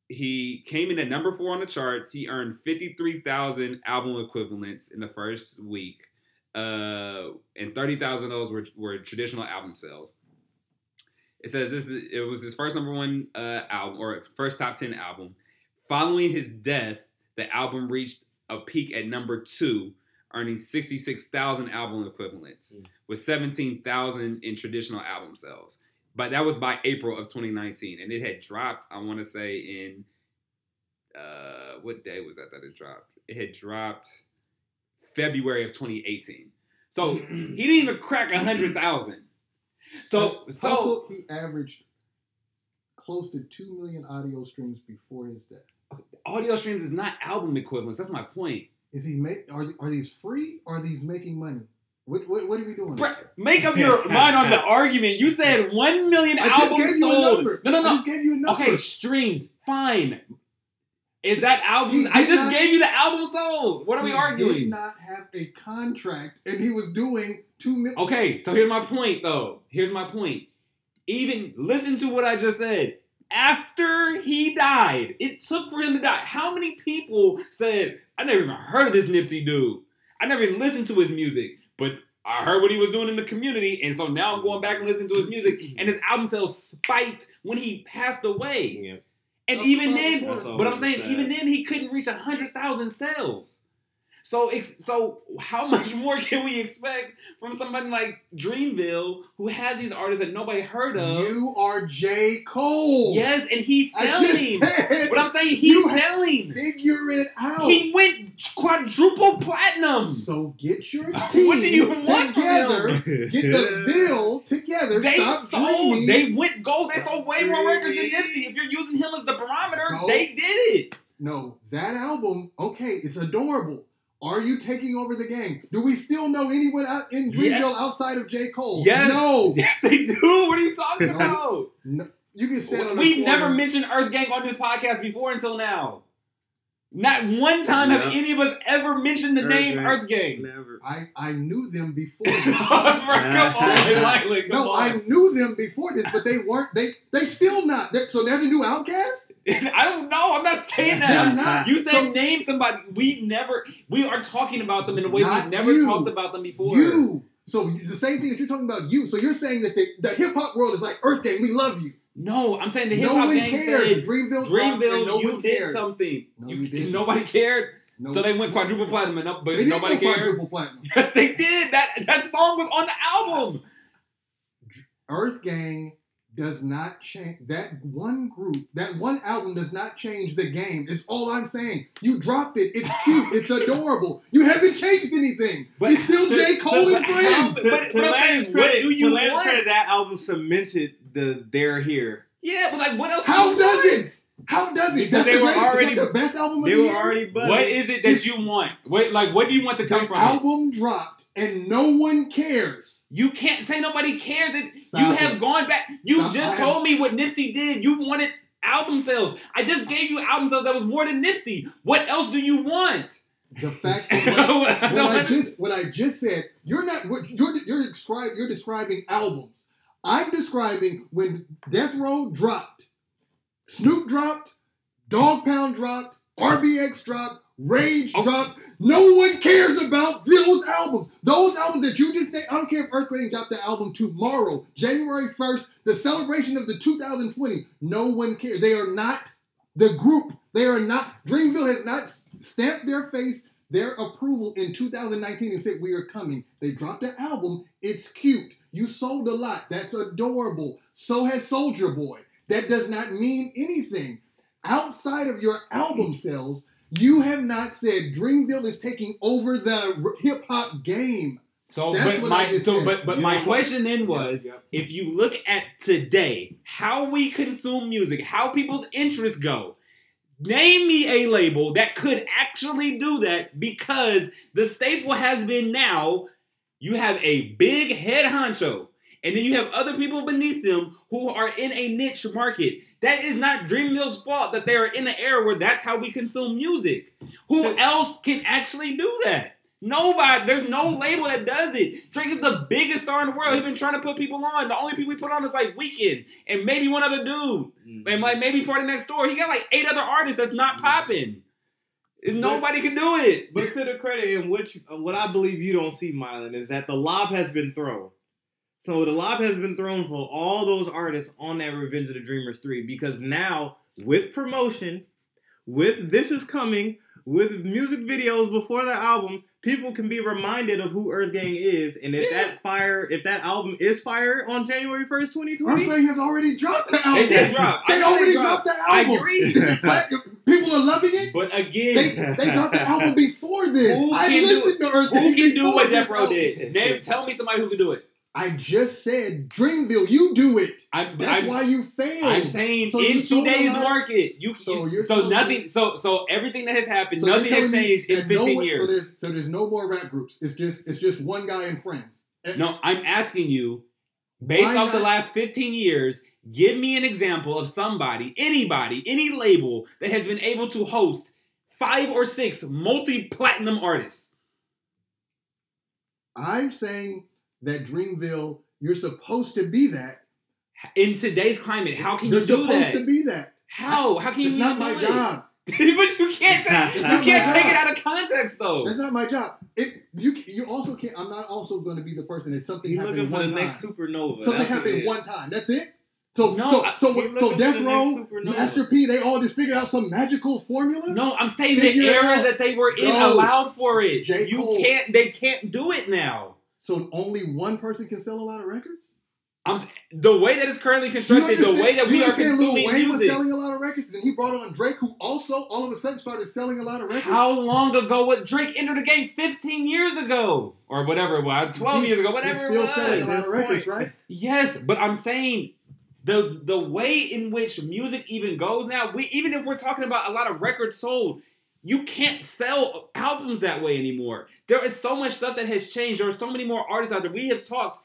he came in at number four on the charts. He earned 53,000 album equivalents in the first week. Uh, and 30,000 of those were, were traditional album sales. It says this is, it was his first number one uh, album or first top 10 album. Following his death, the album reached a peak at number two, earning 66,000 album equivalents Mm. with 17,000 in traditional album sales. But that was by April of 2019, and it had dropped. I want to say in uh, what day was that that it dropped? It had dropped February of 2018. So he didn't even crack a hundred thousand. So so also, he averaged close to two million audio streams before his death. audio streams is not album equivalents. That's my point. Is he make? Are are these free? Or are these making money? What what, what are we doing? Bre- Make up your (laughs) mind on the argument. You said one million I just albums gave you a sold. number. No, no, I no. just gave you a number. Okay, streams, fine. Is that album? I just not- gave you the album sold. What are we arguing? He arguing? Did not have a contract, and he was doing two million. Okay, so here's my point though. Here's my point. Even listen to what I just said. After he died, it took for him to die. How many people said, I never even heard of this Nipsey dude? I never even listened to his music, but I heard what he was doing in the community, and so now I'm going back and listening to his music, and his album sales spiked when he passed away. Yeah. And Of even then, That's but I'm saying sad. even then he couldn't reach a hundred thousand sales. So ex- so how (laughs) much more can we expect from somebody like Dreamville who has these artists that nobody heard of? You are J Cole. Yes, and he's I selling. just said. But I'm saying he's You selling. figure it out. He went quadruple platinum. so get your What team do you want together. Get the (laughs) bill together. They Stop sold. dreaming. They went gold. They sold way more records than Nipsey. If you're using him as the barometer, Gold. they did it. No, that album, okay, it's adorable. Are you taking over the game? Do we still know anyone out in Yeah. Dreamville outside of J. Cole? Yes. No. (laughs) Yes, they do. What are you talking (laughs) No. about? no. You can stand on the We corner. never mentioned Earth Gang on this podcast before until now. Not one time have any of us ever mentioned the Earth name Gang. Earth Gang. Never. I, I knew them before (laughs) Bro, this. come on, Lila, come no, I knew them before this, but they weren't. They they still not. They, so they're the new OutKast. (laughs) I don't know. I'm not saying that. not. You said So- name somebody. We never. We are talking about them in a way we've never you. talked about them before. You. So the same thing that you're talking about. You. So you're saying that the, the hip hop world is like Earth Gang. We love you. No, I'm saying the hip no hop one gang cares. said Dreamville, Dreamville, no you did cared. something. No, you, you nobody cared. No, So they went quadruple platinum, and no- but They nobody cared. quadruple platinum. (laughs) Yes, they did. That that song was on the album. Earth Gang does not change. That one group, that one album does not change the game. It's all I'm saying. You dropped it. It's cute. It's adorable. You haven't changed anything. But- He's still to- J. Cole to- and friends. But- to, but to I'm Landon's credit, do you to Landon's credit, that album cemented the "They're Here." Yeah, but like, what else? How do you does want? it? How does it? Because That's they the were great- already- that the best album of They the were year. already buzzing. What is it that you want? What like, what do you want to come The from? it? album dropped and no one cares. You can't say nobody cares. That Stop you it. have gone back. You Stop. just told me what Nipsey did. You wanted album sales. I just gave you album sales that was more than Nipsey. What else do you want? The fact that what, (laughs) I what I just what I just said, you're not what you're you're describe you're describing albums. I'm describing when Death Row dropped, Snoop dropped, Dog Pound dropped, RBX dropped, Rage Oh. dropped. No one cares about those albums. Those albums that you just named. I don't care if Earthquake dropped the album tomorrow, January 1st, the celebration of the 2020. No one cares. They are not the group. They are not. Dreamville has not stamped their face, their approval in 2019 and said, We are coming. They dropped an album. It's cute. You sold a lot. That's adorable. So has Soulja Boy. That does not mean anything. Outside of your album sales, you have not said Dreamville is taking over the hip hop game. So, That's but my so but but You my question then was, Yep. if you look at today, how we consume music, how people's interests go, Name me a label that could actually do that because the staple has been now you have a big head honcho and then you have other people beneath them who are in a niche market. That is not Dreamville's fault that they are in an era where that's how we consume music. Who else can actually do that? Nobody. There's no label that does it. Drake is the biggest star in the world. He's been trying to put people on. The only people he put on is like Weeknd and maybe one other dude mm-hmm. and like maybe PartyNextDoor. He got like eight other artists that's not mm-hmm. popping. Nobody can do it. But to the credit in which what I believe you don't see, Mylan, is that the lob has been thrown. So the lob has been thrown for all those artists on that Revenge of the Dreamers 3 because now with promotion, with This Is Coming, with music videos before the album, people can be reminded of who Earth Gang is. And if Yeah. that fire, if that album is fire on January 1st, 2020, Earthquake has already dropped the They album. did drop. They already dropped. dropped the I agree. People are loving it. But again, they dropped the album before this. Who I listened to Earthquake. who can do what Death Row did? Name, tell me somebody who can do it. I just said Dreamville. You do it. I'm, That's I'm, why you failed. I'm saying So in today's market, you So so, you're so nothing. me- So so everything that has happened, So nothing has changed in that no 15 one- years. So there's, so there's no more rap groups. It's just it's just one guy and friends. And- No, I'm asking you, based Why off the last 15 years, give me an example of somebody, anybody, any label that has been able to host five or six multi-platinum artists. I'm saying that Dreamville, you're supposed to be that. In today's climate, how can you're you do supposed to be that. How? How can you It's even not my do job. (laughs) but you can't (laughs) take, you can't take it out of context though. That's not my job. It you you also can't. I'm not also going to be the person that something He's looking happened for the one time. next supernova. Something That's happened one time. That's it. So No, so I- so He's what- looking so Death Row, supernova. Master P, they all just figured out some magical formula. No, I'm saying the Figure it era that they were in Go. allowed for it. J. You Cole. can't. They can't do it now. So only one person can sell a lot of records. I'm the way that it's currently constructed, the way that we are understand Lil consuming Wayne was selling a lot of records, and he brought on Drake, who also all of a sudden started selling a lot of records. How long ago was Drake entered the game? 15 years ago, or whatever it was, 12 He's- years ago, he's whatever still it selling a was. lot of records, right? Yes, but I'm saying the the way in which music even goes now, we even if we're talking about a lot of records sold, you can't sell albums that way anymore. There is so much stuff that has changed. There are so many more artists out there. We have talked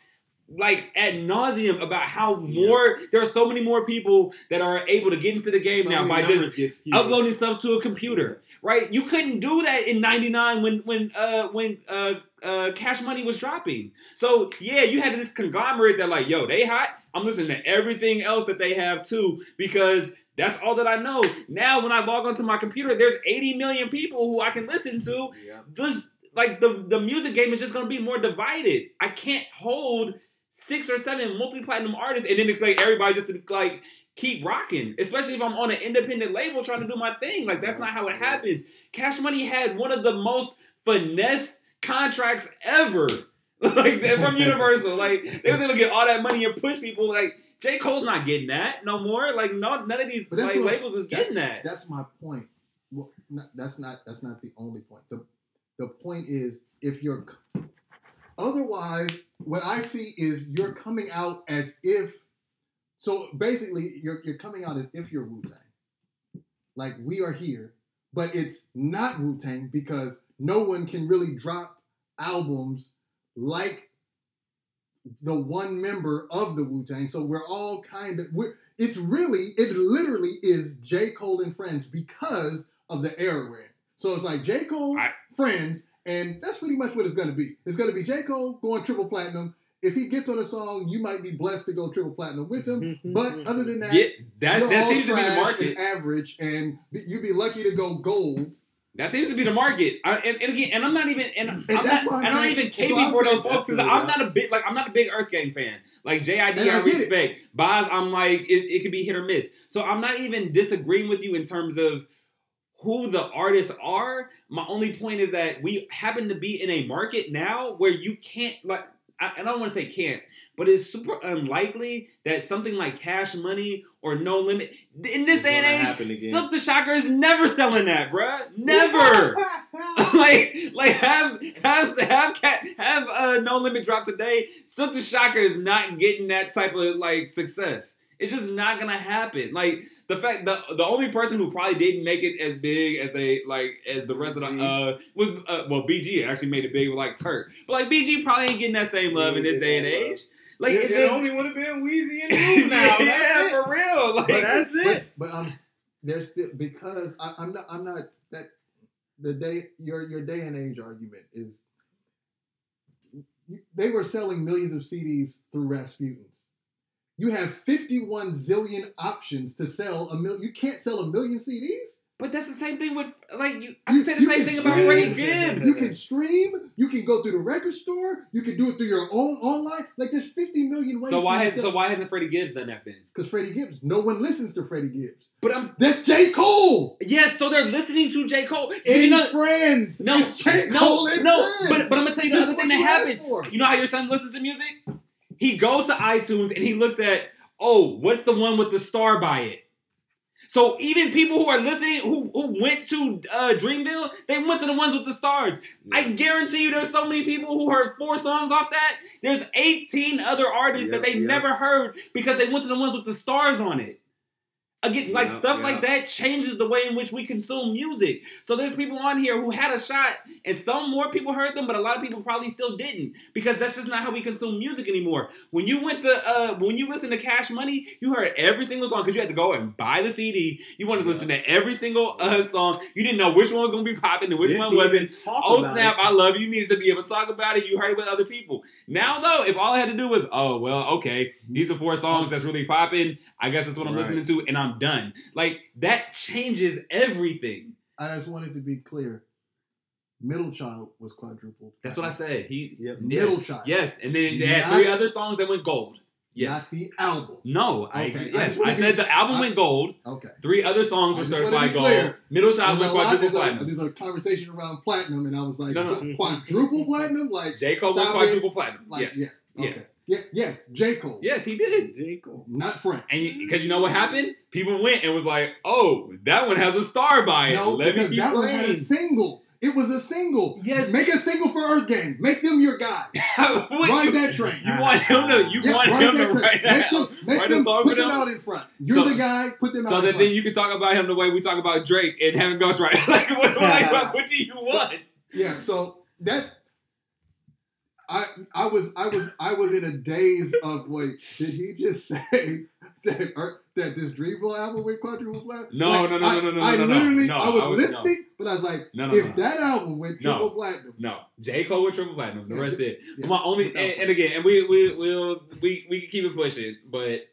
like ad nauseum about how more there are so many more people that are able to get into the game So now by just uploading stuff to a computer, right? You couldn't do that in '99 when when uh when uh uh Cash Money was dropping. So yeah, you had this conglomerate that like, yo, they hot. I'm listening to everything else that they have too because that's all that I know. Now when I log onto my computer, there's 80 million people who I can listen to. Yeah. This like the the music game is just gonna be more divided. I can't hold six or seven multi-platinum artists and then expect everybody just to like keep rocking. Especially if I'm on an independent label trying to do my thing. Like that's not how it happens. Cash Money had one of the most finesse contracts ever. (laughs) like from (laughs) Universal. Like they was able to get all that money and push people. Like J. Cole's not getting that no more. Like no, none of these like labels is getting that. That's my point. Well, not, that's not that's not the only point. The the point is if you're otherwise, what I see is you're coming out as if. So basically, you're you're coming out as if you're Wu Tang, like we are here, but it's not Wu Tang because no one can really drop albums like the one member of the Wu Tang. So we're all kind of we're it's really, it literally is J. Cole and Friends because of the era we're in. So it's like J. Cole, I- Friends, and that's pretty much what it's gonna be. It's gonna be J. Cole going triple platinum. If he gets on a song, you might be blessed to go triple platinum with him. (laughs) But other than that, Yeah, that that seems to be the trash market. and average, and you'd be lucky to go gold. That seems to be the market. I, and, and again, and I'm not even, and, I'm not, I'm and I'm not even caping for those folks because I'm not a big, like, I'm not a big Earth Gang fan. Like JID, I I, respect. Bas, I'm like, it, it could be hit or miss. So I'm not even disagreeing with you in terms of who the artists are. My only point is that we happen to be in a market now where you can't like. I, I don't want to say can't, but it's super unlikely that something like Cash Money or No Limit in this It's day and age. Silk the Shocker is never selling that, bruh. Never. (laughs) (laughs) like, like have have have cat have uh, No Limit drop today. Silk the Shocker is not getting that type of like success. It's just not gonna happen. Like the fact the the only person who probably didn't make it as big as they like as the rest of the uh was uh, well BG actually made it big with like Turk, but like BG probably ain't getting that same love in this day and age. Like it, it's it just only would have been Weezy and (laughs) News now. yeah, it. for real. Like But that's it. But, but I'm there's still because I, I'm not I'm not that the day your your day and age argument is they were selling millions of CDs through Rasputin's. You have 51 zillion options to sell a million. You can't sell a million CDs. But that's the same thing with like you. I You- can say the same can thing about stream. Freddie Gibbs. You can stream. You can go through the record store. You can do it through your own online. Like there's 50 million ways. So why has to so why hasn't Freddie Gibbs done that then? Because Freddie Gibbs, no one listens to Freddie Gibbs. But I'm That's J. Cole yes. So they're listening to J Cole. in You know, Friends. no, it's J. no, Cole in no. Friends. But but I'm gonna tell you the This other thing that you asked happens. for. You know how your son listens to music? He goes to iTunes and he looks at, oh, what's the one with the star by it? So even people who are listening, who, who went to uh, Dreamville, they went to the ones with the stars. I guarantee you there's so many people who heard four songs off that. There's 18 other artists that they yep. never heard because they went to the ones with the stars on it. Again, like stuff like that changes the way in which we consume music. So there's people on here who had a shot, and some more people heard them, but a lot of people probably still didn't because that's just not how we consume music anymore. When you went to, uh, when you listen to Cash Money, you heard every single song because you had to go and buy the CD. You wanted to listen to every single uh, song. You didn't know which one was going to be popping and which Didn't one wasn't. Oh snap! it. I love you. You needed to be able to talk about it. You heard it with other people. Now though, if all I had to do was, oh well, okay, these are four songs that's really popping. I guess that's what I'm Right. listening to, and I'm done. Like that changes everything. I just wanted to be clear. Middle Child was quadruple. That's what I said. He Yep. yes, Middle Child. Yes, and then they had Not- three other songs that went gold. Yes. Not the album. no, I Okay, yes, just wanna I, said be- the album I- went gold. Okay. Three other songs were just wanna certified gold. clear. Middle Child There's went quadruple there's, uh, a, uh, platinum. there's a conversation around platinum, and I was like, No, no. quadruple platinum? Like, J Cole went quadruple platinum. it. Like, yes, yeah. Yeah. Okay. Yeah. Yes. J. Cole. yes, he did. J. Cole. Not Frank. And because you know what happened, people went and was like, "Oh, that one has a star by it. No, Let me because keep that one had a single. It was a single. Yes. Make a single for Earth Gang. Make them your guy. (laughs) What- Ride that train. You want him to? You Yeah, want ride him that to train. write Make them, make write a them song put them them? out in front. You're So- the guy. Put them out So that then you can talk about him the way we talk about Drake and having ghostwriter. (laughs) like, what, like, what, what do you want? Yeah, so that's I I was I was I was in a daze of wait, did he just (laughs) say that or, that this Dreamville album went quadruple platinum? No, Like, no, no, I, no, no, no, I no, no. literally No, I was I listening, but I was like, No, no, if no. that album went No. triple platinum, No, J Cole with triple platinum. The Yeah, rest did. yeah, My only and, and again, and we we will we we can keep it pushing, but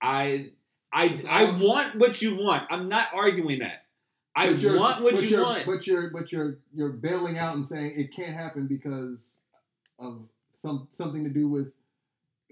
I I I want what you want. I'm not arguing that. I want what you want. But you're but you're you're bailing out and saying it can't happen because of some something to do with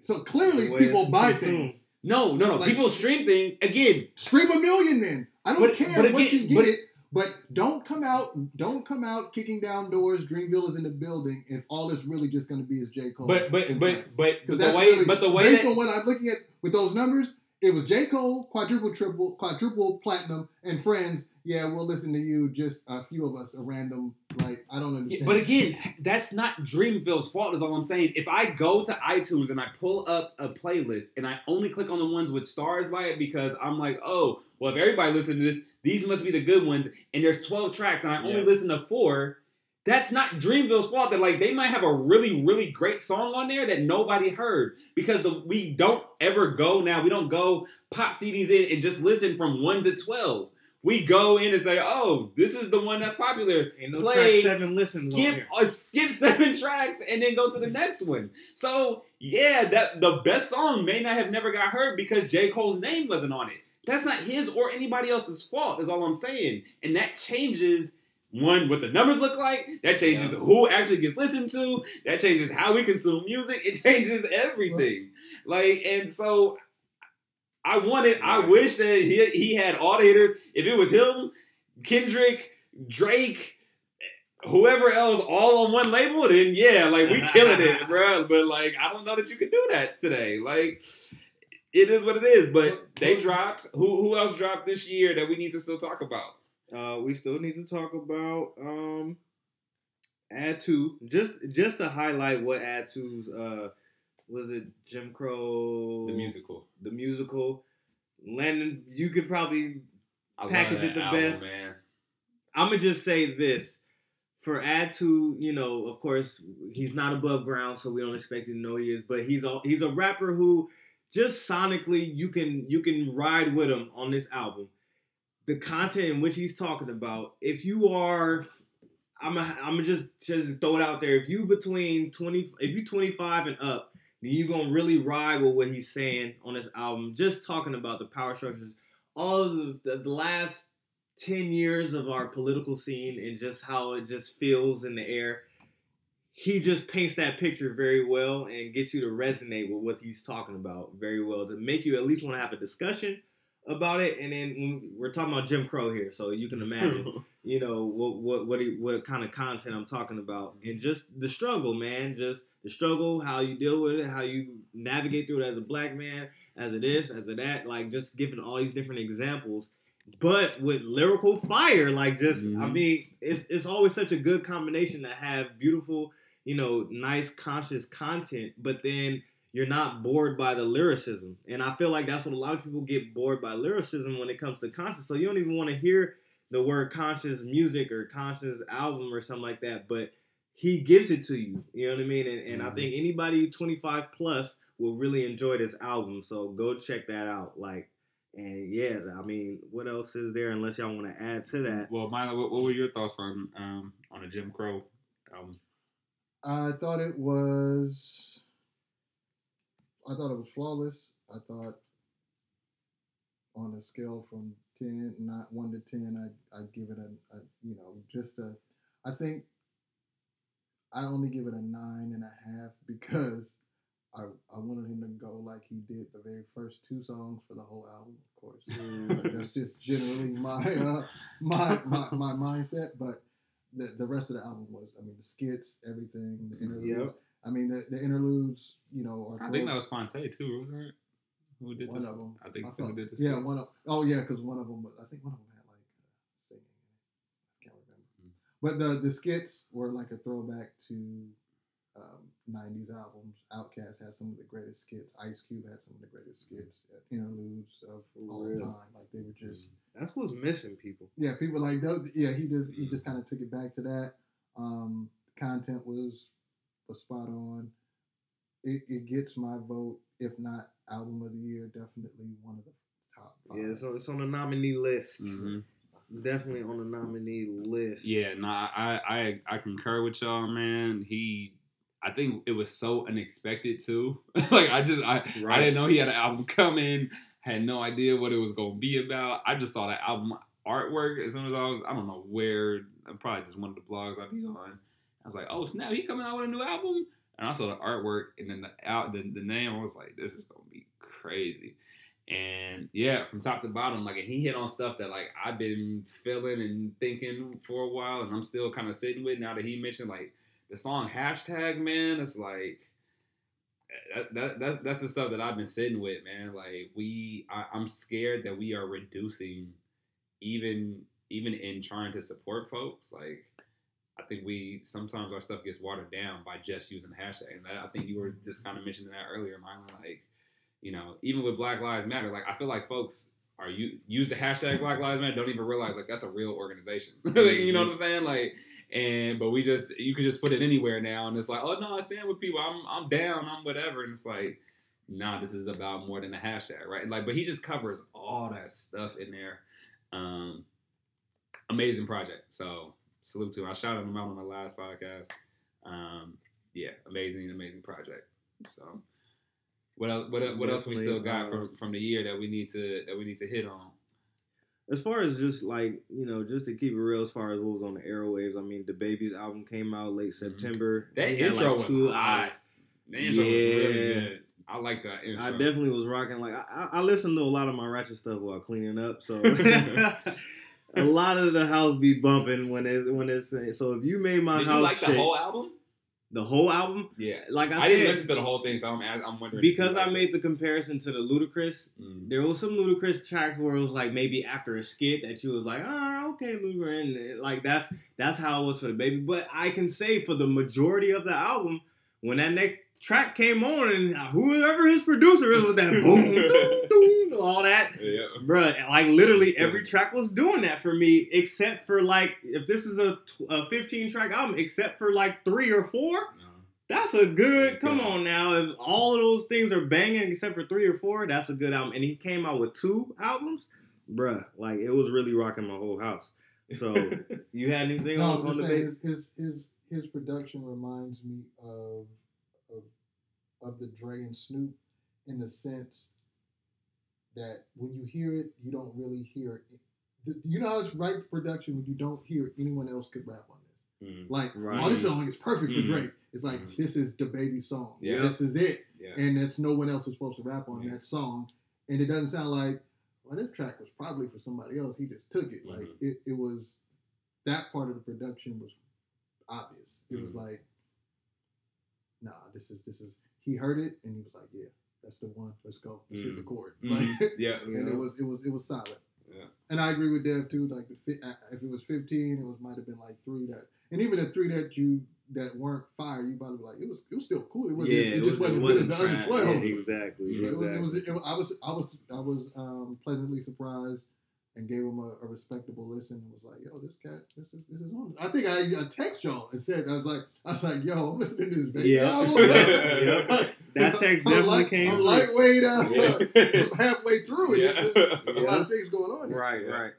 so clearly people buy consumed. things. no, no, no. Like- People stream things again. Stream a million then. I don't But- care but what you get but- it. But don't come out, don't come out kicking down doors. Dreamville is in the building. If all it's really just going to be is J Cole. But but and but Friends. but 'Cause the way really- but the way based that, on what I'm looking at with those numbers, it was J Cole, quadruple, triple, quadruple platinum, and Friends. Yeah, we'll listen to you. Just a few of us, a random like I don't Yeah, understand. but again, that's not Dreamville's fault. Is all I'm saying. If I go to iTunes and I pull up a playlist and I only click on the ones with stars by it because I'm like, oh, well, if everybody listened to this, these must be the good ones. And there's 12 tracks and I only Yeah. listen to four. That's not Dreamville's fault. That like they might have a really really great song on there that nobody heard because the we don't ever go now. We don't go pop CDs in and just listen from one to 12. We go in and say, oh, this is the one that's popular no play seven listens on skip uh, skip (laughs) seven tracks and then go to the next one. So yeah, that the best song may not have never got heard because J. Cole's name wasn't on it. That's not his or anybody else's fault, is all I'm saying. And that changes one what the numbers look like, that changes Yeah. who actually gets listened to, that changes how we consume music, it (laughs) changes everything. Like, and so I wanted, I wish that he, he had all the haters. If it was him, Kendrick, Drake, whoever else all on one label, then yeah, like we killing it, (laughs) bro. But like, I don't know that you can do that today. Like, it is what it is. But they dropped. Who who else dropped this year that we need to still talk about? Uh, we still need to talk about um, Add-2, just just to highlight what Add-2's uh, was it Jim Crow The musical. the musical. Landon, you could probably I Package it the album, best. man. I'm gonna just say this. For Add-2, you know, of course, he's not above ground, so we don't expect you to know he is. But he's a he's a rapper who, just sonically, you can you can ride with him on this album. The content in which he's talking about. If you are, I'm a, I'm gonna just just throw it out there. If you between twenty, if you 25 and up, then you gonna really ride with what he's saying on this album. Just talking about the power structures, all of the, the, the last 10 years of our political scene and just how it just feels in the air. He just paints that picture very well and gets you to resonate with what he's talking about very well to make you at least want to have a discussion about it. And then we're talking about Jim Crow here, so you can imagine, (laughs) you know, what what what, he, what kind of content I'm talking about, and just the struggle, man, just the struggle, how you deal with it, how you navigate through it as a black man, as it is, as a that, like just giving all these different examples but with lyrical fire. Like just, I Mhm. mean, it's it's always such a good combination to have beautiful, you know, nice conscious content, but then you're not bored by the lyricism. And I feel like that's what a lot of people get bored by lyricism when it comes to conscious. So you don't even want to hear the word conscious music or conscious album or something like that, but he gives it to you. You know what I mean? And, and I Mhm. think anybody 25 plus will really enjoy this album. So go check that out. Like, and yeah, I mean, what else is there unless y'all want to add to that? Well, Milo, what, what were your thoughts on um on a Jim Crow album? I thought it was. I thought it was flawless. I thought on a scale from ten, not one to ten, I I give it a, a you know just a. I think I only give it a nine and a half (laughs) because I I wanted him to go like he did the very first two songs for the whole album. Of course, that's just generally my uh, my, my my mindset. But the the rest of the album was, I mean, the skits, everything, the interludes. Yep. I mean, the, the interludes, you know, are I think that was Phonte too, wasn't it? Who did one this? of them. I think I who felt- did the yeah, one of oh yeah, because one of them, was- I think one of them had like uh, singing. I can't remember. But the the skits were like a throwback to um, '90s albums. Outkast had some of the greatest skits. Ice Cube had some of the greatest skits, uh, interludes of all Real. time. Like they were just That's what's missing, people. yeah, people like those. Yeah, he just he just kind of took it back to that. Um, content was was spot on. It, it gets my vote, if not album of the year, definitely one of the top. Five. Yeah, so it's on the nominee list. Mhm. Definitely on the nominee list. Yeah, no, I, I I concur with y'all, man. He, I think it was so unexpected too. (laughs) like I just I I didn't know he had an album coming. Had no idea what it was gonna be about. I just saw the album artwork as soon as I was I don't know where. Probably just one of the blogs I'd be on. Was like, oh snap, he coming out with a new album. And I saw the artwork and then the out the, the name. I was like, this is gonna be crazy. And yeah, from top to bottom, like and he hit on stuff that like I've been feeling and thinking for a while, and I'm still kind of sitting with now that he mentioned like the song hashtag man. It's like that, that that's that's the stuff that I've been sitting with, man. Like we, I, I'm scared that we are reducing even even in trying to support folks. Like I think we sometimes our stuff gets watered down by just using hashtag. And that, I think you were just kind of mentioning that earlier, Mylan. Like you know, even with Black Lives Matter, like I feel like folks are you use the hashtag Black Lives Matter, don't even realize like that's a real organization. (laughs) Like, you know what I'm saying? Like, and but we just you can just put it anywhere now, and it's like, oh no, I stand with people. I'm I'm down. I'm whatever, and it's like. Nah, this is about more than a hashtag, right? Like, but he just covers all that stuff in there. Um, amazing project. So salute to him. I shouted him out on my last podcast. Um, yeah, amazing, amazing project. So what else? What, what else we still got uh, from from the year that we need to that we need to hit on? As far as just like you know, just to keep it real, as far as what was on the airwaves, I mean, DaBaby's album came out late September. Mm-hmm. That intro like, was hot. The intro was really Yeah. good. I like that intro. I definitely was rocking. Like I, I I listen to a lot of my ratchet stuff while cleaning up, so (laughs) (laughs) a lot of the house be bumping when it when it's so. If you made my Did house you like the whole album? the whole album, Yeah. like I, I, said, didn't listen to the whole thing, so I'm I'm wondering because I made it. the comparison to the Ludacris. Mm. There was some Ludacris tracks where it was like maybe after a skit that you was like, oh, okay, Ludacris, and like that's that's how it was for DaBaby. But I can say for the majority of the album, when that next track came on and whoever his producer is with that boom, (laughs) boom, boom, all that. Yeah. Bruh, like literally every track was doing that for me, except for like if this is a, a 15 track album, except for like three or four. No. That's a good. It's Come good. on now, if all of those things are banging except for three or four, that's a good album. And he came out with two albums, bruh. Like it was really rocking my whole house. So (laughs) you had anything No, on, I'm on the saying base? his, his his his production reminds me of of of the Dre and Snoop in the sense that when you hear it, you don't really hear it. You know how it's right production when you don't hear anyone else could rap on this. Mhm. Like, Right. oh, this song is perfect for Mhm. Drake. It's like Mhm. this is DaBaby song. Yeah. This is it, Yeah. and that's no one else is supposed to rap on Yeah. that song. And it doesn't sound like well, this track was probably for somebody else. He just took it. Like Mhm. it, it was that part of the production was obvious. It was Mhm. like, nah, this is this is. He heard it and he was like, yeah, that's the one. Let's go. Let's hit the chord. Mhm. Like, (laughs) Yeah. (laughs) and it was it was it was solid. Yeah. And I agree with Dev too. Like the fi- uh, if it was fifteen, it was might have been like three that, and even the three that you that weren't fire, you probably like it was it was still cool. It was Yeah, it, just wasn't as good as the other twelve. Yeah, exactly. You know, it was, it was, exactly. it was, I was, I was, I was um, pleasantly surprised and gave him a, a respectable listen and was like, "Yo, this cat, this is, this is on." I think I, I text y'all and said, "I was like, I was like, yo, I'm listening to this baby Yeah. album." (laughs) Yeah. Like, That text I'm definitely light- came I'm lightweight. Uh, Yeah. I'm (laughs) halfway through it. Yeah. It's- it's- a lot of things going on. Here. Right, right.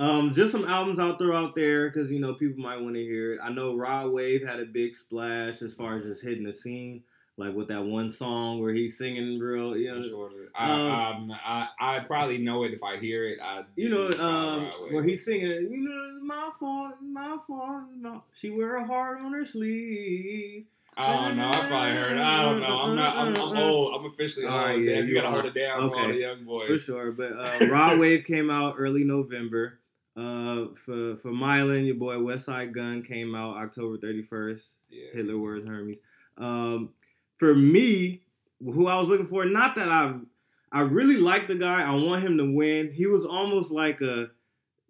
Um, just some albums I'll throw out there because you know people might want to hear it. I know Rod Wave had a big splash as far as just hitting the scene, like with that one song where he's singing real, you know, sure I, um, I, I probably know it if I hear it. I, you know, um, where he's singing, it, you know, it's my fault, my fault. no. She wear a heart on her sleeve. I don't know. I probably heard. it. I don't know. I'm not. I'm, I'm old. I'm officially old. All right, yeah, Damn, you gotta are. hold it down for all Okay. the young boys. For sure, but uh, Rod (laughs) Wave came out early November. Uh, for for Mylan, your boy Westside Gunn came out October thirty first. Yeah. Hitler Wears Hermes. Um, for me, who I was looking for, not that I, I really like the guy. I want him to win. He was almost like a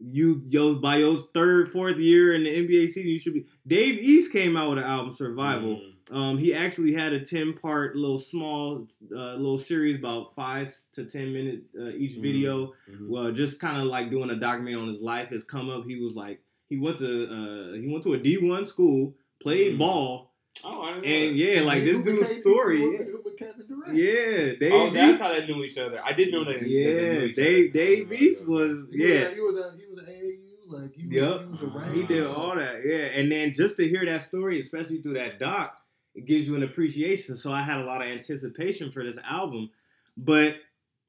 you yo by your third, fourth year in the NBA season. You should be. Dave East came out with an album Survival. Mm. Um, he actually had a ten part little small uh, little series about five to ten minute uh, each Mhm. video. Mhm. Well, just kind of like doing a documentary on his life, his come up. He was like he went to uh, he went to a D one school, played Mhm. ball, Oh, I didn't know and that. yeah, like this dude's with story. Yeah, was with- with Kevin Durant. yeah Dave Oh, that's how they knew each other. I didn't know that. they Yeah, knew each Dave other. Dave East was He yeah. he was at, he was at AAU. Like he was, Yep. he was around. He did all that, yeah. And then just to hear that story, especially through that doc, it gives you an appreciation. So I had a lot of anticipation for this album. But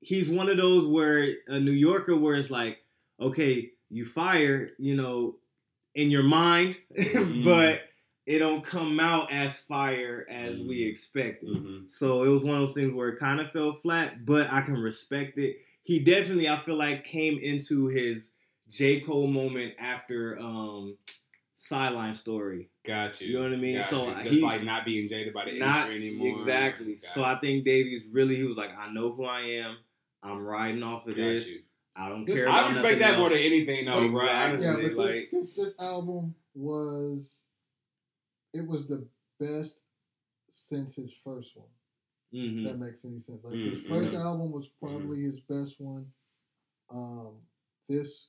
he's one of those where a New Yorker where it's like, okay, you fire, you know, in your mind, (laughs) Mhm. but it don't come out as fire as we Mhm. expected. Mhm. So it was one of those things where it kind of fell flat, but I can respect it. He definitely, I feel like, came into his J. Cole moment after um Sideline Story. Got you. You know what I mean? Got So, you. just he- like not being jaded by the Not industry anymore. exactly. Got So you. I think Dave East really, he was like, I know who I am. I'm riding off of Got this. you. I don't This- care. About I respect nothing that more than anything, though, bro. Exactly. Yeah, Honestly, but like, this, this this album was it was the best since his first one. Mhm. that makes any sense. Like his 1st mhm. album was probably his best one. Um, this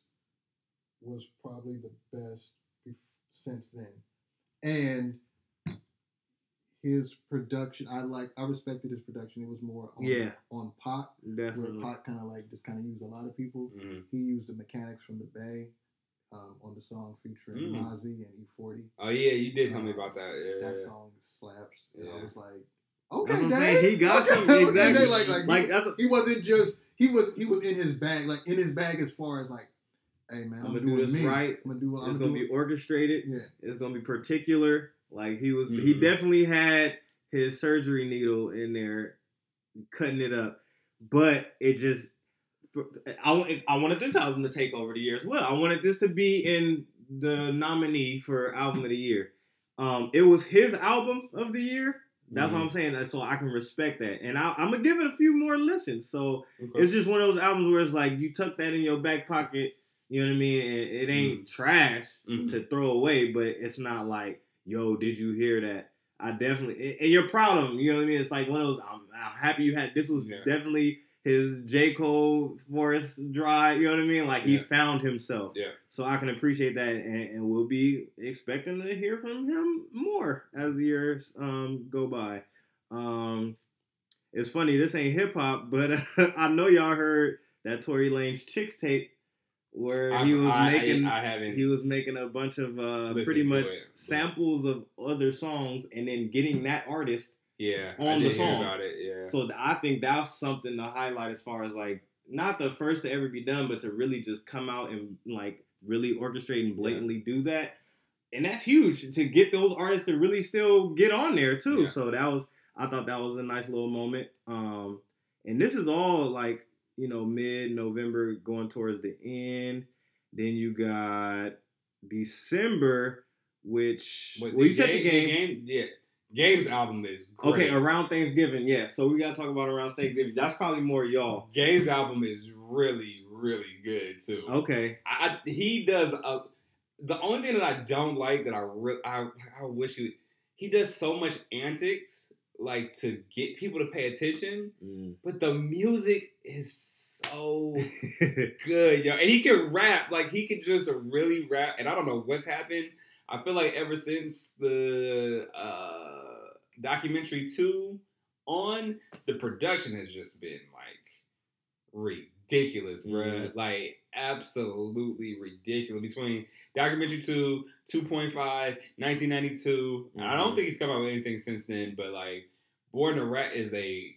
was probably the best since then, and his production. I like. I respected his production. It was more on, Yeah. on pot, where Definitely. pot kind of like just kind of used a lot of people. mhm. He used the mechanics from the Bay um, on the song featuring Mm. Mozzy and E40. oh yeah, you did tell me about that. Yeah, That yeah. song slaps. And Yeah. I was like, okay, That's I'm Dave. saying. He got okay, some- exactly. Like, like, Like he, that's a, he wasn't just he was he was in his bag, like in his bag as far as like, hey man, I'm I'm, gonna gonna do do this me. right. I'm gonna do what it's I'm gonna gonna be orchestrated. Yeah, It's gonna be particular. Like he was, he Mhm. definitely had his surgery needle in there, cutting it up. But it just, for- I I wanted this album to take over the year as well. I wanted this to be in the nominee for album of the year. Um, it was his album of the year. That's what I'm saying. So I can respect that, and I, I'm gonna give it a few more listens. So Okay. it's just one of those albums where it's like you tuck that in your back pocket. You know what I mean? And it ain't trash Mhm. to throw away, but it's not like, yo, did you hear that? I definitely and you're proud of him. You know what I mean? It's like one of those. I'm, I'm happy you had. This was Yeah. definitely his J Cole Forest Drive. You know what I mean? Like he found himself. Yeah. So I can appreciate that, and, and we'll be expecting to hear from him more as the years um, go by. Um, it's funny. This ain't hip hop, but (laughs) I know y'all heard that Tory Lanez Chixtape where I- he was I- making I, haven't. he was making a bunch of uh, pretty much it, samples of other songs and then getting that artist. yeah, on the song. it. Yeah. So th- I think that's something to highlight as far as like not the first to ever be done, but to really just come out and like really orchestrate and blatantly do that. And that's huge to get those artists to really still get on there too. Yeah. So that was I thought that was a nice little moment. Um and this is all like, you know, mid November going towards the end. Then you got December, which But well, you said the game. game, yeah, games album is great. Okay, around Thanksgiving, yeah. So we gotta talk about around Thanksgiving. That's probably more y'all. Games album is really, really good too. Okay. I, he does a, the only thing that I don't like that I re- I I wish he he does so much antics like to get people to pay attention, mm. but the music is so (laughs) good, yo. And he can rap, like he can just really rap. And I don't know what's happened. I feel like ever since the uh, documentary two on, the production has just been like ridiculous, bruh. Mhm. Like absolutely ridiculous. Between documentary two, 2.5, 1992. I don't Mhm. think he's come out with anything since then, but like Born 2 Rap is a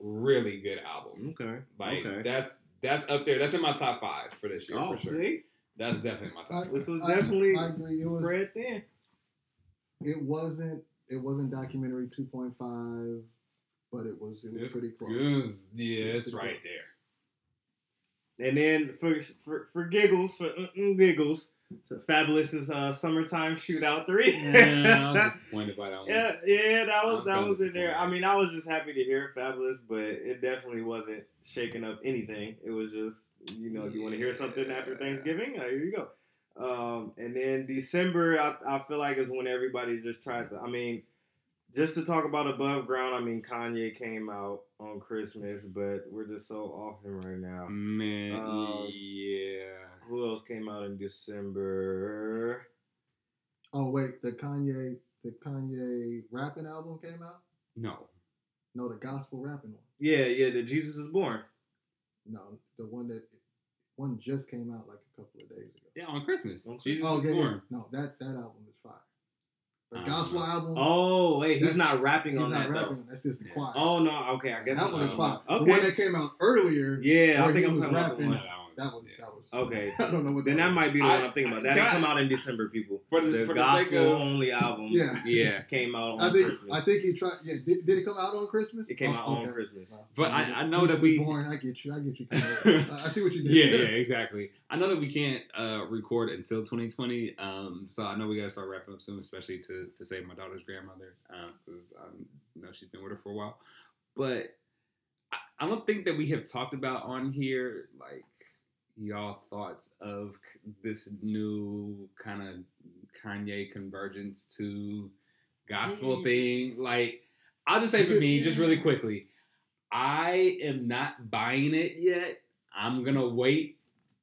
really good album. okay. Like okay. that's that's up there. That's in my top five for this year oh, for sure. see, That's definitely my top. I- this was I- definitely I agree. It was spread thin. it wasn't it wasn't documentary 2.5 but it was it was It's- pretty close it was- yeah, it's Pretty right close. there. And then for for, for giggles, for mm-mm giggles, so Fabolous's uh, summertime shootout three. Yeah, I was (laughs) disappointed by that one. Yeah, yeah, that was was that was in there. I mean, I was just happy to hear Fabulous, but it definitely wasn't shaking up anything. It was just, you know, if you want to hear something after Thanksgiving, uh, here you go. Um, and then December, I, I feel like is when everybody just tried to. I mean, just to talk about above ground. I mean, Kanye came out on Christmas, but we're just so off him right now. Man, Um, yeah. Who else came out in December? oh wait the kanye the kanye rapping album came out No. no the gospel rapping one Yeah, yeah, the Jesus is Born. no the one that one just came out like a couple of days ago Yeah, on Christmas. On Jesus oh is yeah, yeah. born. no that that album is fire the uh, gospel know. album Oh, wait, he's not rapping he's on not that though. rapping that's just the Yeah. choir Oh no, okay, I guess that I'm one is talking fire about- the one that came out earlier yeah, I think he I'm was talking about the rapping. one. that was, that was yeah. that was Okay, (laughs) I don't know what then that might be the I- one I'm thinking about. That can didn't come out in December, people. For the- the for the sake gospel of- only album, yeah Yeah. came out on I think Christmas. I think he tried. Yeah, did, did it come out on Christmas? it came Oh, out on. Christmas. Wow. But I- I know Jesus that we- is Born. I get you. I get you. (laughs) I I see what you did. yeah, yeah, exactly. I know that we can't uh, record until 2020, um, so I know we gotta start wrapping up soon, especially to, to save my daughter's grandmother, because I know she's been with her for a while. But I, I don't think that we have talked about on here like y'all thoughts of this new kind of Kanye convergence to gospel thing. Like, I'll just say for (laughs) me, just really quickly, I am not buying it yet. I'm gonna wait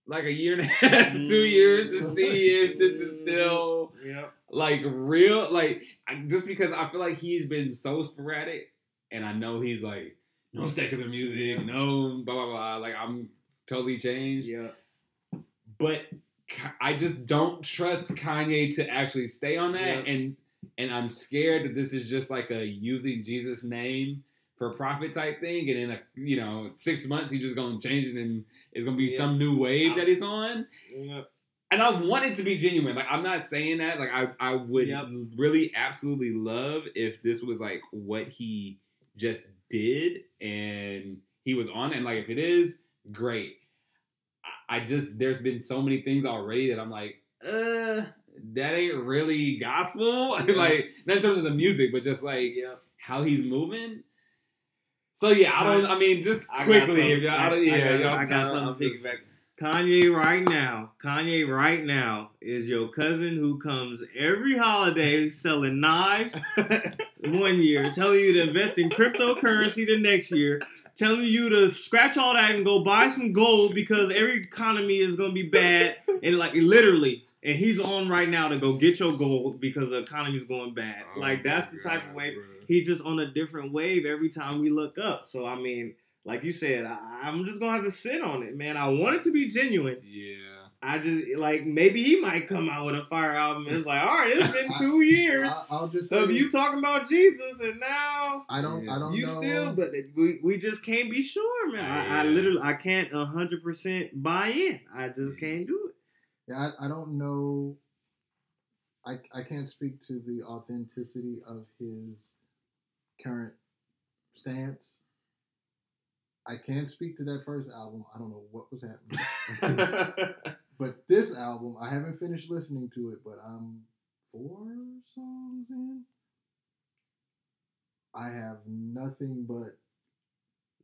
like a year and a (laughs) half, two years to see if this is still mm-hmm. Yep. like real. Like just because I feel like he's been so sporadic, and I know he's like no secular music, no blah blah blah. Like I'm totally changed, Yeah. but I just don't trust Kanye to actually stay on that, Yeah. and and I'm scared that this is just like a using Jesus' name for profit type thing, and in a you know six months he's just gonna change it, and it's gonna be Yeah. some new wave that he's on. Yep. And I want it to be genuine. Like I'm not saying that. Like I, I would Yep. really absolutely love if this was like what he just did and he was on. And like if it is, great. I, just there's been so many things already that I'm like, uh, that ain't really gospel. (laughs) like not in terms of the music, but just like Yep. how he's moving. So yeah, I don't. I mean, just quickly, if y'all, I, I- don't- yeah, I got- y'all- I got something piggyback. Kanye right now, Kanye right now is your cousin who comes every holiday selling knives (laughs) one year, telling you to invest in cryptocurrency the next year, telling you to scratch all that and go buy some gold because every economy is gonna be bad and like literally. And he's on right now to go get your gold because the economy's going bad. Oh like that's the type of God, wave. bro. He's just on a different wave every time we look up. So I mean, like you said, I, I'm just gonna have to sit on it, man. I want it to be genuine. Yeah. I just like maybe he might come out with a fire album. It's like, all right, it's been (laughs) two years I, I'll just of say, you talking about Jesus, and now I don't. I don't know you know. still. But we, we just can't be sure, man. I, I literally I can't hundred percent buy in. I just can't do it. Yeah, I, I don't know. I, I can't speak to the authenticity of his current stance. I can't speak to that first album. I don't know what was happening. (laughs) (laughs) but this album, I haven't finished listening to it, but I'm four songs in. I have nothing but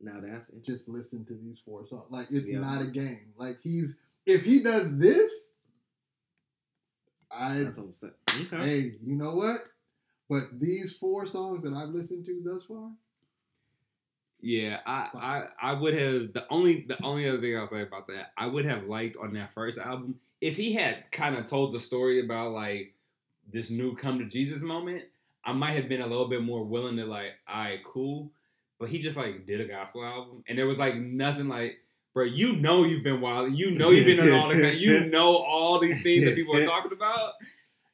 Now that's it. just listen to these four songs. Like it's Yeah. not a game. Like he's if he does this, I That's what I'm saying. Okay. hey, you know what? But these four songs that I've listened to thus far, Yeah, I, I I would have the only the only other thing I'll say about that I would have liked on that first album if he had kind of told the story about like this new come to Jesus moment. I might have been a little bit more willing to like, all right, cool. But he just like did a gospel album, and there was like nothing like, bro. You know you've been wild. You know you've been on all the. (laughs) You know all these things that people are (laughs) talking about.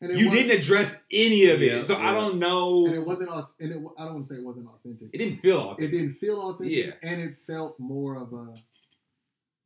You didn't address any of it, Yeah, so I don't know. and it wasn't. And it, I don't want to say it wasn't authentic. It didn't feel Authentic. It didn't feel authentic, Yeah. and it felt more of a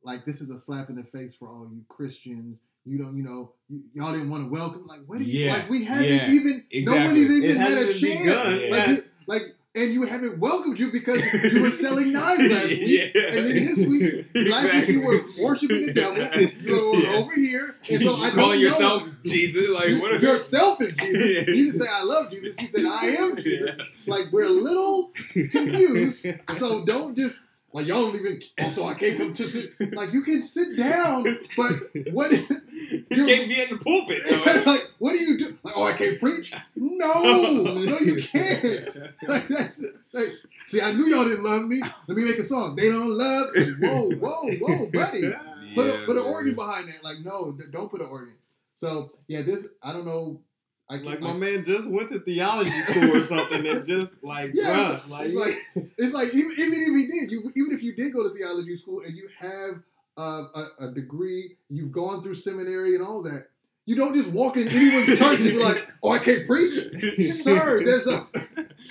like this is a slap in the face for all you Christians. You don't, you know, y'all didn't want to welcome. Like, what? Do you, Yeah, Like, we haven't yeah, even. exactly. Nobody's even had a chance. Yeah. Like, like, and you haven't welcomed you because you were selling (laughs) knives last week. yeah. And then this week, (laughs) last week you were worshiping the devil. You were Yes. over here, and so I you calling yourself know. Jesus? Like You- what? Are you? yourself is Jesus. You didn't say I love Jesus. You said I am (laughs) Jesus. Like we're a little confused. So don't just like y'all don't even. Also, I can't come to sit. Like you can sit down, but what? (laughs) you can't be in the pulpit. though. (laughs) like what do you do? Like oh, I can't preach. No, (laughs) no, you can't. Like that's like. See, I knew y'all didn't love me. Let me make a song. They don't love. Me. Whoa, whoa, whoa, buddy. Put a, put an organ behind that. Like no, don't put an organ. So yeah, this I don't know. I Like my man just went to theology school or something and just (laughs) like, Yeah, bruh, like, it's like it's like even, even if he did, you even if you did go to theology school and you have uh, a, a degree, you've gone through seminary and all that. You don't just walk in anyone's church and be like, "Oh, I can't preach." (laughs) Sir, there's a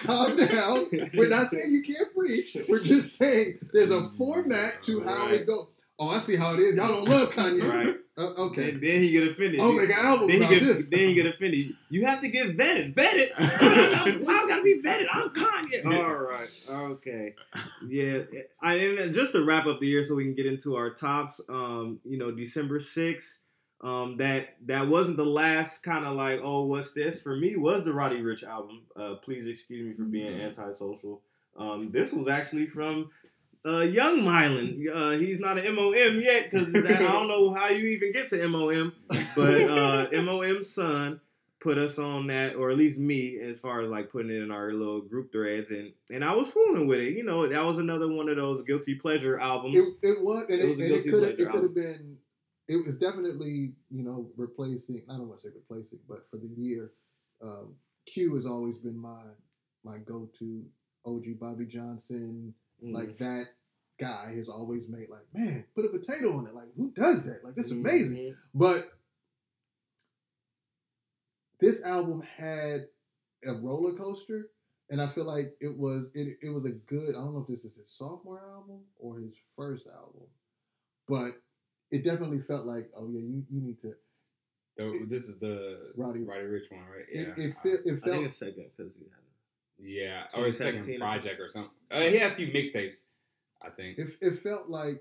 calm down. We're not saying you can't preach. We're just saying there's a format to how Right. it goes. Oh, I see how it is. Y'all don't love Kanye. right. Uh, okay. Then, then he get offended. I'll make an album then about he get, this. then he get offended. You have to get vetted. Vetted? (laughs) Why I gotta be vetted? I'm Kanye. (laughs) All right. Okay. Yeah. I and just to wrap up the year, so we can get into our tops. Um, you know, December sixth. Um, that that wasn't the last kind of like, oh, what's this for me? Was the Roddy Ricch album? Uh, please excuse me for being Mhm. antisocial. Um, this was actually from uh, Young Mylan. Uh, he's not an MOM yet because I don't know how you even get to MOM, but uh, MOM's son put us on that, or at least me, as far as like putting it in our little group threads, and and I was fooling with it. You know, that was another one of those guilty pleasure albums. It, it was, and It it, was and it could have it could have been. It was definitely you know replacing. I don't want to say replacing, but for the year, um, Q has always been my my go to. OG Bobby Johnson, Mm. like that guy has always made like, man, put a potato on it. Like, who does that? Like, that's amazing. Mhm. But this album had a roller coaster, and I feel like it was it, it was a good. I don't know if this is his sophomore album or his first album, but it definitely felt like, oh yeah, you, you need to. The- this is the Roddy- Roddy Ricch one, right? It, Yeah. it, fe- it I think felt it's second because he had. Yeah, or his second project or something. Uh, he had a few mixtapes, I think. it, it felt like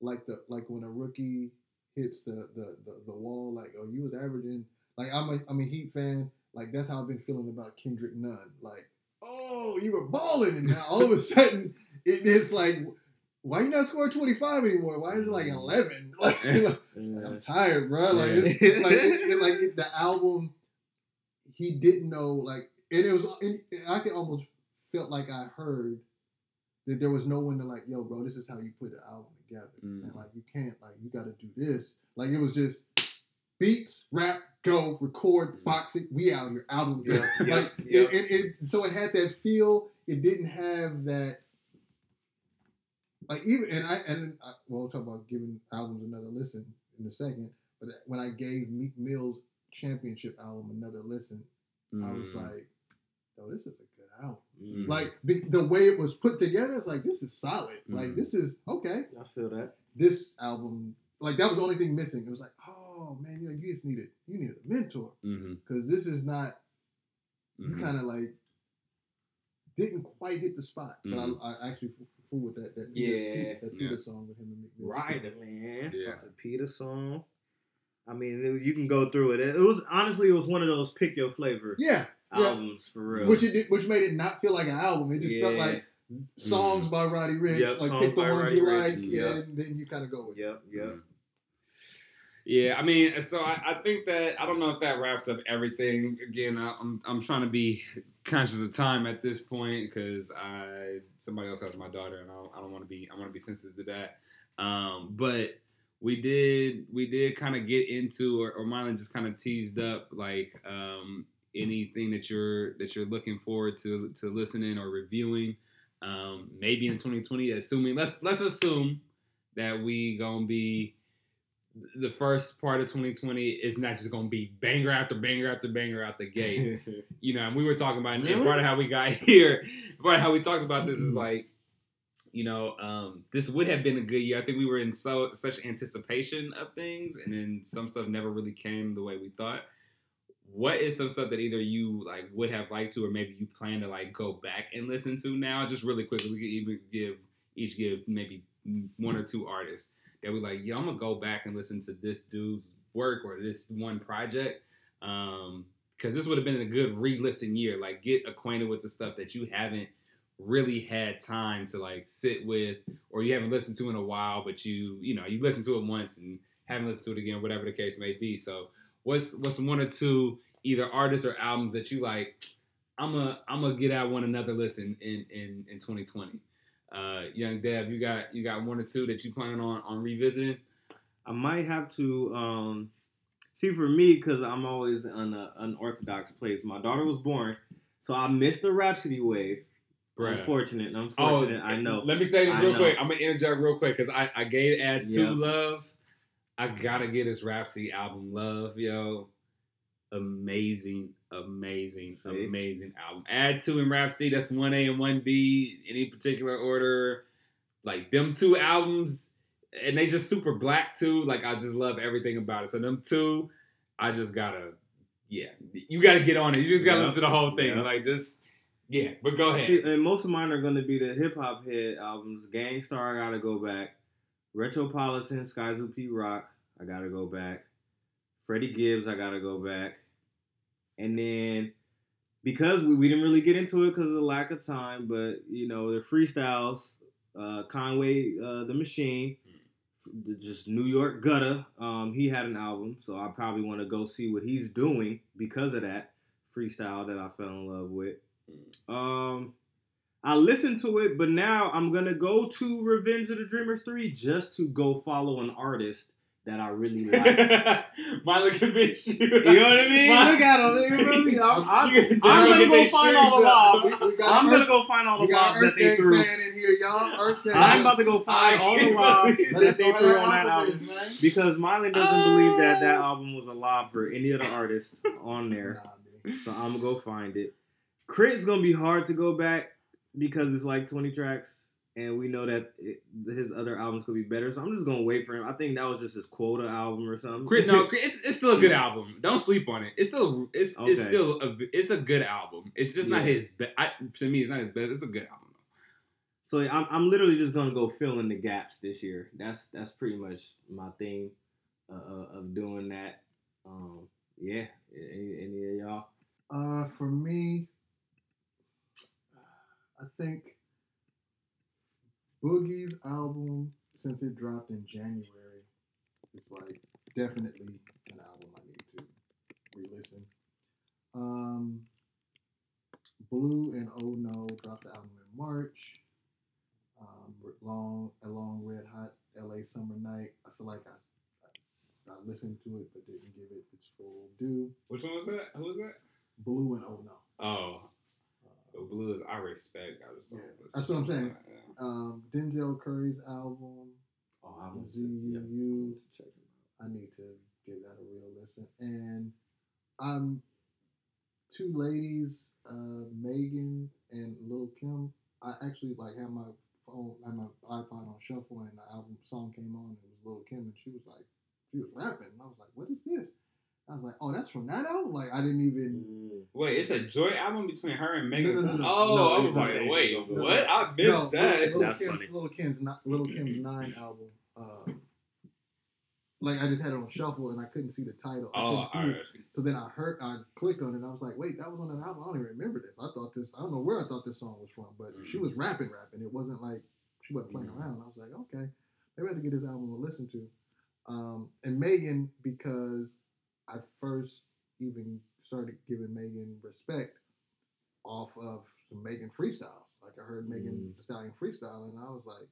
like the like when a rookie hits the the, the, the wall like oh you was averaging like I'm a I'm a Heat fan like that's how I've been feeling about Kendrick Nunn like oh you were balling and now all of a (laughs) sudden it, it's like why you not scoring 25 anymore? Why is it like 11? Like, (laughs) like, Yeah. I'm tired, bro. Like, Yeah. it's, it's like, it, (laughs) it- like it- the album, he didn't know, like, and it was, and I could almost felt like I heard that there was no one to like, yo, bro, this is how you put the album together, Mm. and like, you can't, like, you got to do this. Like, it was just beats, rap, go, record, box it, we out here, album yep, like, yep. It, it, it, so it had that feel. It didn't have that like even and I and I, well, we'll talk about giving albums another listen in a second. But when I gave Meek Mill's championship album another listen, I was Mm. like, "Yo, this is a good album." Mm. Like the, the way it was put together, it's like this is solid. Like Mhm. this is okay. I feel that. This album, like that was the only thing missing. It was like, oh man, you, you just needed you needed a mentor because this is not. You Mhm. kind of like didn't quite hit the spot, but Mhm. I, I actually fool with that that Yeah. that Peta Yeah. song with him and Meek Mill. Ryder, man. Yeah. The Peta song. I mean, you can go through it. It was honestly, it was one of those pick your flavor Yeah, yeah. albums for real. which it did, which made it not feel like an album. It just felt like songs by Roddy Ricch. Yep, like songs pick the by ones Roddy you Ricch, like, and- yeah, yep. and then you kind of go with. it. Yep, yep. Yeah, I mean, so I, I think that I don't know if that wraps up everything. Again, I, I'm I'm trying to be conscious of time at this point because I somebody else has my daughter, and I don't, I don't want to be I want to be sensitive to that. Um, but we did we did kind of get into, or, or Mylan just kind of teased up like um, anything that you're that you're looking forward to to listening or reviewing. Um, maybe in 2020, assuming let's let's assume that we gonna be the first part of 2020 is not just to be banger after banger after banger out the gate. (laughs) you know, and we were talking about, and part of how we got (laughs) here, part of how we talked about this is like, you know, um, this would have been a good year. I think we were in so such anticipation of things, and then some stuff never really came the way we thought. What is some stuff that either you like would have liked to, or maybe you plan to like go back and listen to now? Just really quickly, we could even give each give maybe one or two artists that we like, yo, I'm gonna go back and listen to this dude's work or this one project. Um, because this would have been a good re-listen year. Like get acquainted with the stuff that you haven't really had time to like sit with or you haven't listened to in a while, but you, you know, you listened to it once and haven't listened to it again, whatever the case may be. So what's what's one or two either artists or albums that you like, I'm a I'm gonna get out one another listen in in, in 2020. Uh, young Dev, you got you got one or two that you planning on on revisiting? I might have to um, see for me because I'm always in an unorthodox place. My daughter was born, so I missed the Rapsody wave. Bruh. Unfortunate, unfortunate. I know. Oh, Let me say this I real know. quick. I'm gonna interject real quick because I I gave Add-2 Yeah. Love. I gotta get his Rapsody album Love, yo. Amazing, amazing, See? amazing album. Add-2 and Rapsody. That's one A and one B. Any particular order? Like them two albums, and they just super black too. Like I just love everything about it. So them two, I just gotta, yeah, you gotta get on it. You just gotta Yeah. listen to the whole thing. Yeah. Like just, yeah. But go ahead. See, and most of mine are to be the hip hop head albums. Gang Starr, I gotta go back. Retropolitan, Skies with Pete Rock, I gotta go back. Freddie Gibbs, I gotta go back. And then because we, we didn't really get into it because of the lack of time, but you know the freestyles, uh, Conway, uh, the Machine, the- just New York Gutter. Um, he had an album, so I probably want to go see what he's doing because of that freestyle that I fell in love with. Um, I listened to it, but now I'm gonna go to Revenge of the Dreamers three just to go follow an artist that I really (laughs) like. Miley convinced you. You know what I mean? Look at him. You feel me? I'm, I'm, (laughs) You- I'm you gonna go find all the strings up. lobs. We, we got I'm Earth, gonna go find all the got lobs Earth that they threw. fan in here, y'all. Earth Gang. I'm about to go find all the can't lobs that they threw that on that album album is, because Miley doesn't believe that that album was a lob for any other artist on there. Nah. So I'm gonna go find it. K.R.I.T's gonna be hard to go back because it's like 20 tracks, and we know that it, his other albums could be better. So I'm just gonna wait for him. I think that was just his quota album or something. Chris, no, (laughs) it's, it's still a good album. Don't sleep on it. It's still it's it's still a it's a good album. It's just not Yeah. his best. To me, it's not his best. It's a good album. So I'm, I'm literally just gonna go fill in the gaps this year. That's that's pretty much my theme uh, uh, of doing that. Um, yeah, any, any of y'all? Uh, for me, I think Boogie's album, since it dropped in January, it's like definitely an album I need to re-listen. Um, Blu and Oh No dropped the album in March. Um, long, a long red hot LA summer night. I feel like I, I, I listened to it but didn't give it its full due. Which one was that? Who was that? Blu and Oh No. Oh, the blues. I respect. I just don't Yeah, listen that's what I'm it. saying. Yeah. um, Denzel Curry's album, Oh, I want to ZUU. check it I need to give that a real listen. And I'm two ladies, uh, Megan and Lil Kim. I actually like had my phone, had my iPod on shuffle, and the album song came on. It was Lil Kim, and she was like, she was rapping, and I was like, what is this? I was like, oh, that's from that album. Like I didn't even. Mm. Wait, it's a joint album between her and Megan. No, no, no. Oh, No, I was like, same. wait, what? I missed that. Lil That's Kim, funny. Lil Kim's not Lil Kim's Nine album. Uh, like I just had it on shuffle and I couldn't see the title. I Oh, all So then I heard, I clicked on it, and I was like, "Wait, that was on an album. I don't even remember this. I thought this. I don't know where I thought this song was from, but she was rapping, rapping. It wasn't like she wasn't playing Mhm. around. I was like, okay, maybe I had to get this album to listen to. Um, and Megan, because I first even started giving Megan respect off of some Megan freestyles. Like I heard Megan Thee Stallion freestyle, and I was like,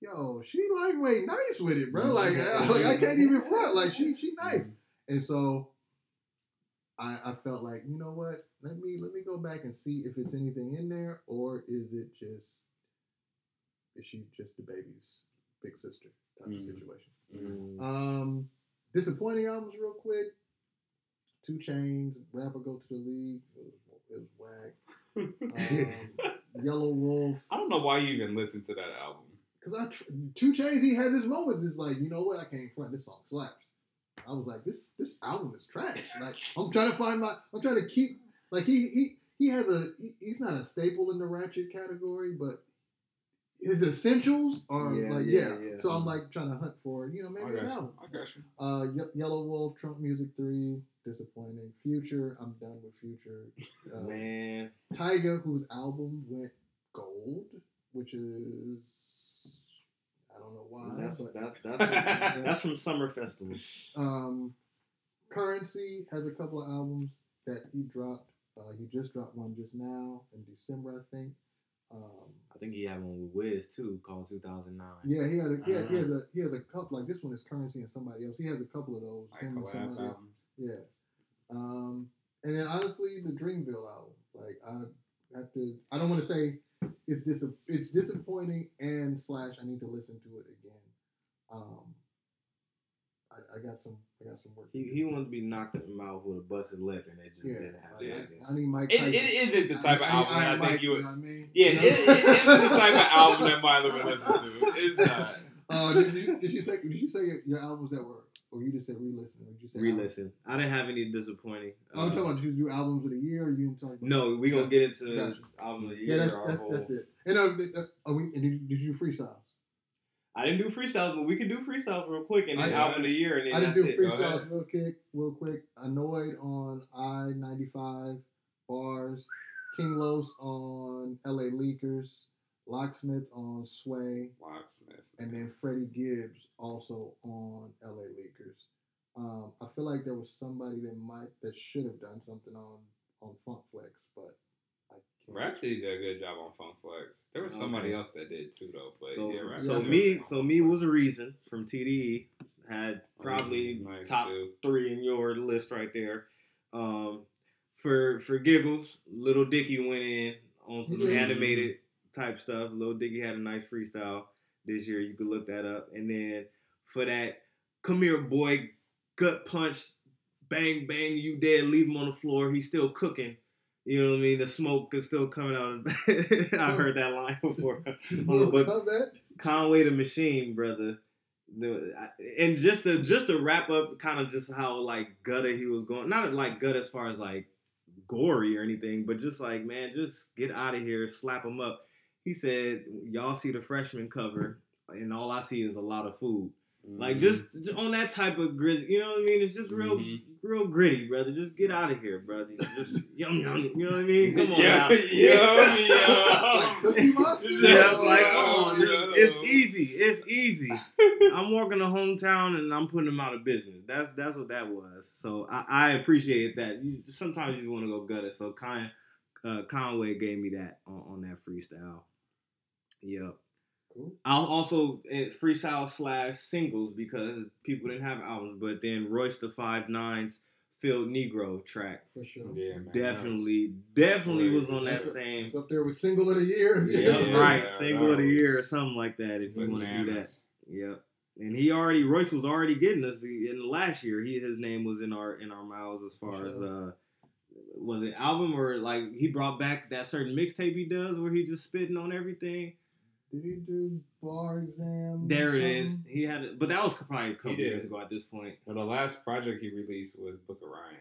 "Yo, she lightweight nice with it, bro. Like, (laughs) I, like I can't even front. Like she she nice." And so I, I felt like, you know what? Let me let me go back and see if it's anything in there, or is it just is she just DaBaby's big sister type of Mhm. situation? Mm. Um, disappointing albums, real quick. 2 Chainz, Rapper Go to the League. It was, it was whack. (laughs) Um, Yelawolf. I don't know why you even listen to that album. Cause I tr- 2 Chainz, he has his moments. It's like, you know what? I can't front. This song slaps. I was like, this this album is trash. Like I'm trying to find my. I'm trying to keep. Like he he he has a. He, he's not a staple in the ratchet category, but his essentials are Yeah, like yeah, yeah. yeah. So I'm like trying to hunt for you know I maybe got an you. album. I got you. Uh, Ye- Yellow Wolf, Trunk Muzik Three, disappointing. Future, I'm done with Future. (laughs) Uh, Man, Tyga, whose album went gold, which is I don't know why, that's but that's that's (laughs) that's from Summer Festival. um, Curren$y has a couple of albums that he dropped. Uh, he just dropped one just now in December, I think. Um, I think he had one with Wiz too, called 2009. yeah, he had a, he, had, he Uh-huh. has a he has a couple like this one is Curren$y and somebody else. He has a couple of those. Like him somebody else. Yeah. Um, and then honestly, the Dreamville album, like I have to, I don't want to say it's dis- it's disappointing and slash I need to listen to it again. Um, I, I got some, I got some work. He he wanted to be knocked in the mouth with a busted lip, and it just yeah, didn't happen. Yeah. I, I need Mike. It, it isn't the type of album I, I think Mike, you would. know what I mean? Yeah, You it, it isn't the type of album that Milo would listen to. It's (laughs) not. Uh, did, you, did you say did you say your albums that were, or you just said re-listen, or you say? Re-listen. I didn't have any disappointing. Oh, I'm uh, talking about did you do albums of the year, or you didn't talk about? No, we gonna get into Gotcha. album of the Yeah, year. that's that's, whole- that's it. And uh, uh, we, and did, you, you freestyles? I didn't do freestyles, but we could do freestyles real quick, and then I- album of the year, and then I that's do it. Freestyles real quick, real quick. Annoyed on I ninety five bars. King Los on L.A. Leakers. Locksmith on Sway, Locksmith. and then Freddie Gibbs also on L.A. Leakers. Um, I feel like there was somebody that might that should have done something on on Funk Flex, but I did a good job on Funk Flex. There was somebody Okay. else that did too, though. But So, yeah, Rapsody so me, so me was a reason from TDE had probably This is nice, top too. three in your list right there. Um, for for giggles, Lil Dicky went in on some Yeah. animated type stuff. Lil Dicky had a nice freestyle this year. You could look that up. And then for that, come here, boy, gut punch, bang bang, you dead, leave him on the floor. He's still cooking. You know what I mean? The smoke is still coming out. (laughs) I've heard that line (laughs) before. But-? Conway the Machine, brother. And just to just to wrap up, kind of just how like gutter he was going. Not like gut as far as like gory or anything, but just like man, just get out of here, slap him up. He said, "Y'all see the freshman cover, and all I see is a lot of food." Like Mhm. just on that type of grit, you know what I mean? It's just real, Mhm. real gritty, brother. Just get out of here, brother. Just (laughs) yum yum. You know what I mean? Come on yeah, now. (laughs) Cookie (laughs) Monster? Just like, come it's easy. It's easy. I'm walking to hometown and I'm putting them out of business. That's that's what that was. So I, I appreciate that. You, sometimes you just want to go gut it. So Con, uh, Conway gave me that on, on that freestyle. Yep. Cool. I'll also eh, freestyle slash singles because people didn't have albums, but then Royce da Five Nine's Field Negro track For sure. Yeah, man. definitely, definitely was on that same. It's up there with single of the year. Yeah, Yeah, (laughs) right. yeah, Single of the year or something like that. If you want to do that. Yep. And he already Royce was already getting us in the last year. He his name was in our in our mouths as far as uh was it album or like he brought back that certain mixtape he does where he just spitting on everything. Did he do bar exam? There it is. He had it, but that was probably a couple years ago at this point. Well, the last project he released was Book of Ryan.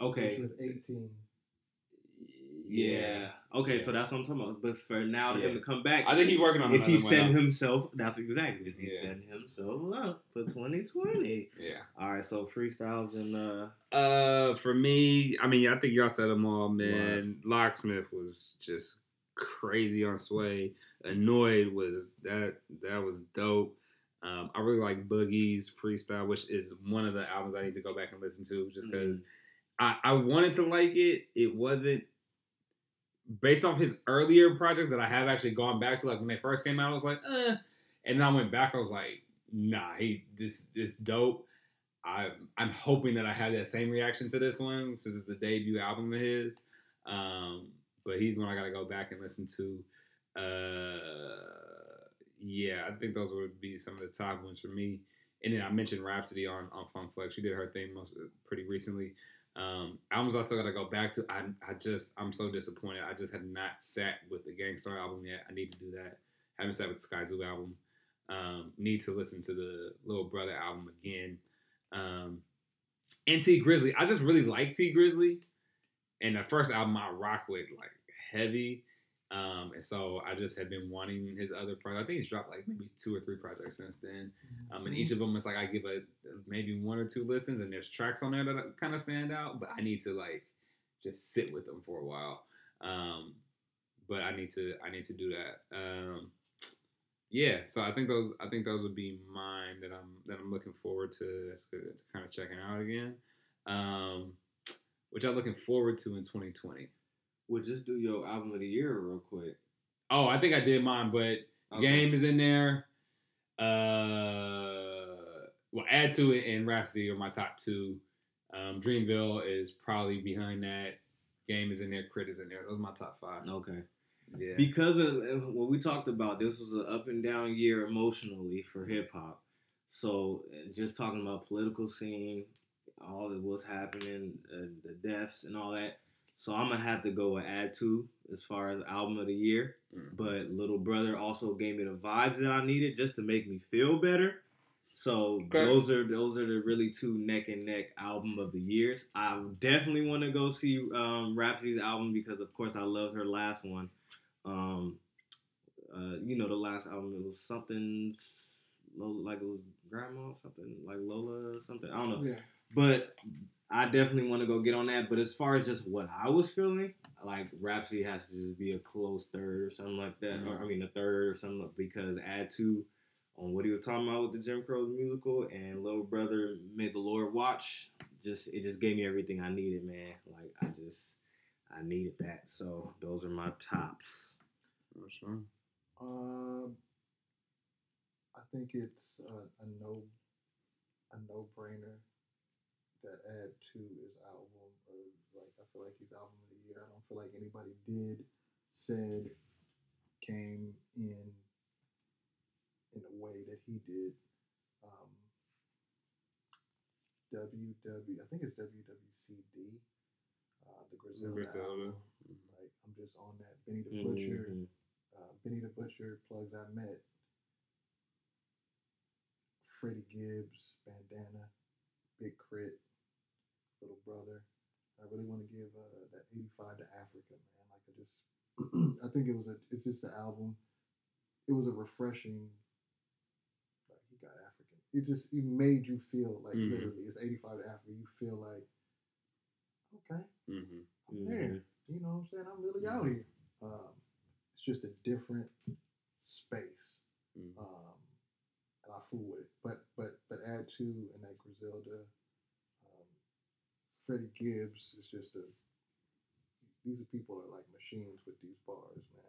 Okay. Which was 18. Yeah. Okay, so that's what I'm talking about. But for now to him to come back, I think he's working on is he another setting up. himself? That's exactly. Is he Yeah. setting himself up for 2020? Yeah. All right, so freestyles and uh, Uh, for me, I mean, I think y'all said them all, man. Locksmith was just crazy on Sway. Annoyed was that that was dope. Um, I really like Boogie's freestyle, which is one of the albums I need to go back and listen to, just because I, I wanted to like it. It wasn't based off his earlier projects that I have actually gone back to. Like when they first came out, I was like, eh. and then I went back. I was like, nah, he this this dope. I I'm hoping that I have that same reaction to this one since it's the debut album of his. Um, but he's one I got to go back and listen to. Uh, yeah, I think those would be some of the top ones for me. And then I mentioned Rapsody on on Funk Flex. She did her thing most pretty recently. Um, albums I still got to go back to. I I just I'm so disappointed. I just have not sat with the Gang Starr album yet. I need to do that. Haven't sat with the Skyzoo album. Um, need to listen to the Little Brother album again. Um, and Tee Grizzley. I just really like Tee Grizzley. And the first album I rock with like heavy. Um, and so I just had been wanting his other projects. I think he's dropped like maybe two or three projects since then. Um, and each of them is like I give a maybe one or two listens, and there's tracks on there that kind of stand out. But I need to like just sit with them for a while. Um, but I need to I need to do that. Um, yeah, so I think those I think those would be mine that I'm that I'm looking forward to, to kind of checking out again. Um, which I'm looking forward to in 2020. We'll just do your album of the year real quick. Oh, I think I did mine, but Okay. Game is in there. Uh, well, Add-2 it and Rapsody are my top two. Um, Dreamville is probably behind that. Game is in there. K.R.I.T is in there. Those are my top five. Okay. Yeah. Because of what we talked about, this was an up and down year emotionally for hip hop. So just talking about political scene, all of what's happening, uh, the deaths and all that. So I'm gonna have to go with Add-2 as far as album of the year. Mm. But Little Brother also gave me the vibes that I needed just to make me feel better. So Okay. those are those are the really two neck and neck album of the years. I definitely want to go see um, Rapsody's album because of course I loved her last one. Um, uh, you know the last album it was something like it was grandma something like Lola something. I don't know. Yeah. But I definitely want to go get on that. But as far as just what I was feeling, like Rapsody has to just be a close third or something like that. Or I mean a third or something because Add-2 on what he was talking about with the Jim Crow musical and Little Brother May the Lord Watch. Just it just gave me everything I needed, man. Like I just I needed that. So those are my tops. For sure. Um, I think it's a, a no, a no brainer that add to his album of like I feel like his album of the year. I don't feel like anybody did, said, came in in a way that he did. Um, WW, I think it's WWCD, uh, the Griselda. Griselda. Like I'm just on that Benny the Butcher Mhm. uh, Benny the Butcher, Plugs I Met, Freddie Gibbs, Bandana, Big K.R.I.T, Little Brother. I really want to give uh, that 85 to Africa, man. Like I just, (clears throat) I think it was a, it's just the album. It was a refreshing, like he got African. It just, it made you feel like Mhm. literally, it's 85 to Africa. You feel like, okay, Mm-hmm. I'm Mhm. there. You know what I'm saying? I'm really out here. Um, it's just a different space. Mm. um, and I fool with it. But but but add to and that Griselda, Freddie Gibbs is just a. These are people are like machines with these bars, man.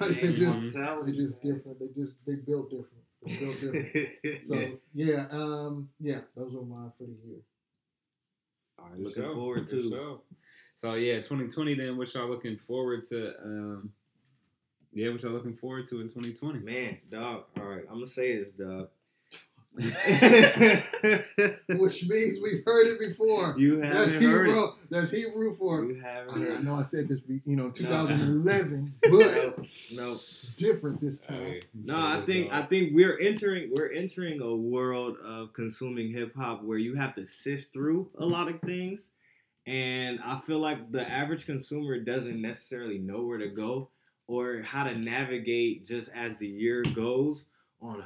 Like (laughs) they just tell they just different. They just they built different. They built (laughs) different. So yeah, um, yeah, those are mine for the year. All right, For looking sure, forward to. sure. So yeah, 2020. Then what y'all looking forward to? Um, yeah, what y'all looking forward to in 2020? Man, dog. All right, I'm gonna say this, dog. (laughs) Which means we've heard it before. you That's haven't heard Hebrew. it. That's Hebrew for. You haven't I, I heard know I said this, you know, (laughs) 2011, it. (laughs) but No, no. different this time. Hey, No, so I think go. I think we're entering we're entering a world of consuming hip hop where you have to sift through a lot of things, and I feel like the average consumer doesn't necessarily know where to go or how to navigate just as the year goes on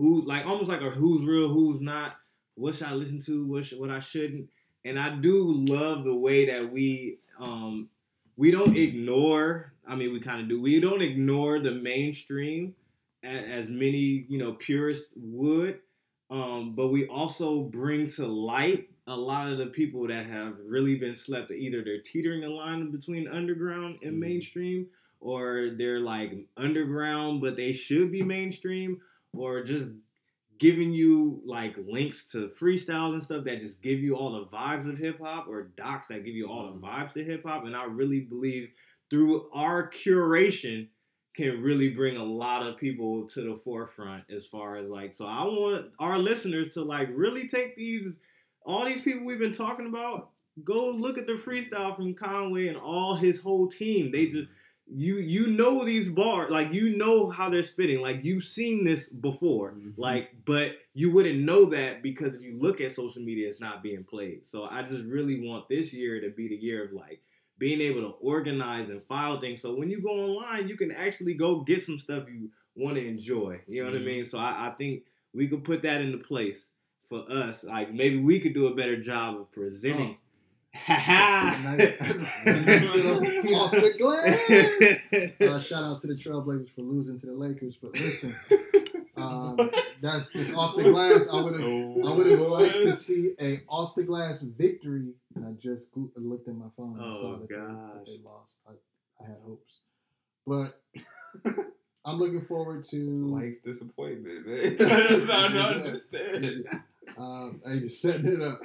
who like almost like a who's real, who's not, what should I listen to, what should, what I shouldn't, and I do love the way that we um we don't ignore i mean we kind of do we don't ignore the mainstream as, as many you know purists would um, but we also bring to light a lot of the people that have really been slept either they're teetering the line between underground and Mhm. mainstream or they're like underground but they should be mainstream or just giving you like links to freestyles and stuff that just give you all the vibes of hip hop or docs that give you all the mm-hmm. vibes to hip hop. And I really believe through our curation can really bring a lot of people to the forefront as far as like so I want our listeners to like really take these all these people we've been talking about go look at the freestyle from Conway and all his whole team they just you you know these bars like you know how they're spitting. Like you've seen this before. Mhm. like but you wouldn't know that because if you look at social media it's not being played. So i just really want this year to be the year of like being able to organize and file things. So when you go online you can actually go get some stuff you want to enjoy. You know what i Mhm. mean? So I, I think we could put that into place for us. Like maybe we could do a better job of presenting Ha (laughs) ha off the glass. Uh, shout out to the Trailblazers for losing to the Lakers, but listen, (laughs) um, that's just off the glass. I would have, I would have liked to see a off the glass victory, and I just go- looked at my phone and Oh, saw that gosh. they lost. I, I had hopes, but (laughs) I'm looking forward to. Mike's disappointment, man. I don't understand. Um, I just setting it up.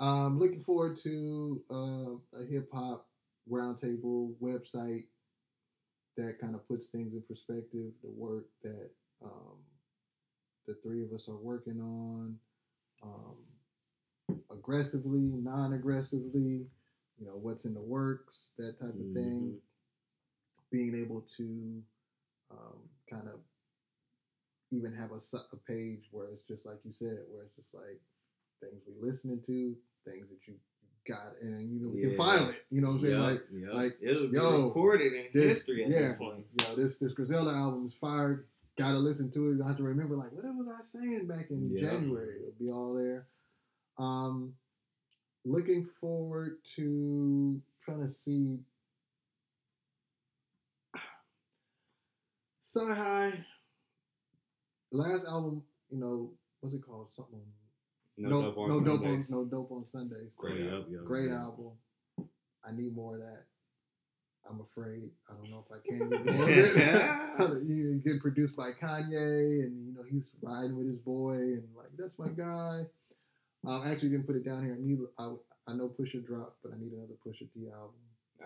Um, looking forward to um a hip hop roundtable website that kind of puts things in perspective. The work that um, the three of us are working on, um, aggressively, non-aggressively. You know what's in the works, that type of thing. Being able to um, kind of even have a, a page where it's just like you said, where it's just like things we listening to, things that you got, and you know we Yeah. can file it. You know what I'm saying? Yup, Like, yup. like, it'll be yo, recorded in this, history at yeah, this point yo, this this Griselda album is fired. Got to listen to it. I have to remember like what was I saying back in Yeah. January? It'll be all there. Um, looking forward to trying to see (sighs) CyHi last album. You know what's it called? Something. No, dope on no dope on Sundays. no dope on Sundays. Great Yup, album. yup, Great yup. album. I need more of that. I'm afraid. I don't know if I (laughs) can (laughs) get more of it. you know, get produced by Kanye, and you know he's riding with his boy, and like that's my guy. Um, I actually didn't put it down here. I need. I, I know Pusha dropped, but I need another Pusha T album.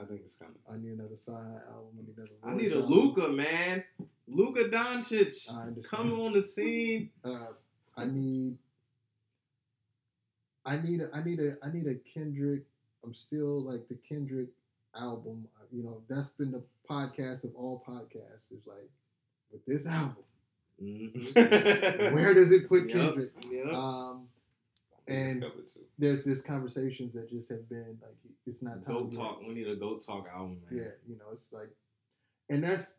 I think it's coming. I need another side album. I need another. I Royce need a album. Luka, man. Luka Doncic. I understand. Come on the scene. Uh, I need. I need a. I need a. I need a Kendrick. I'm still like the Kendrick album. uh, You know, that's been the podcast of all podcasts. Is like with this (laughs) album. Mm-hmm. Where does it put Kendrick? Um, I think it's and there's this conversations that just have been like it's not time Goat talk. We need a goat talk album, man. Yeah, you know, it's like, and that's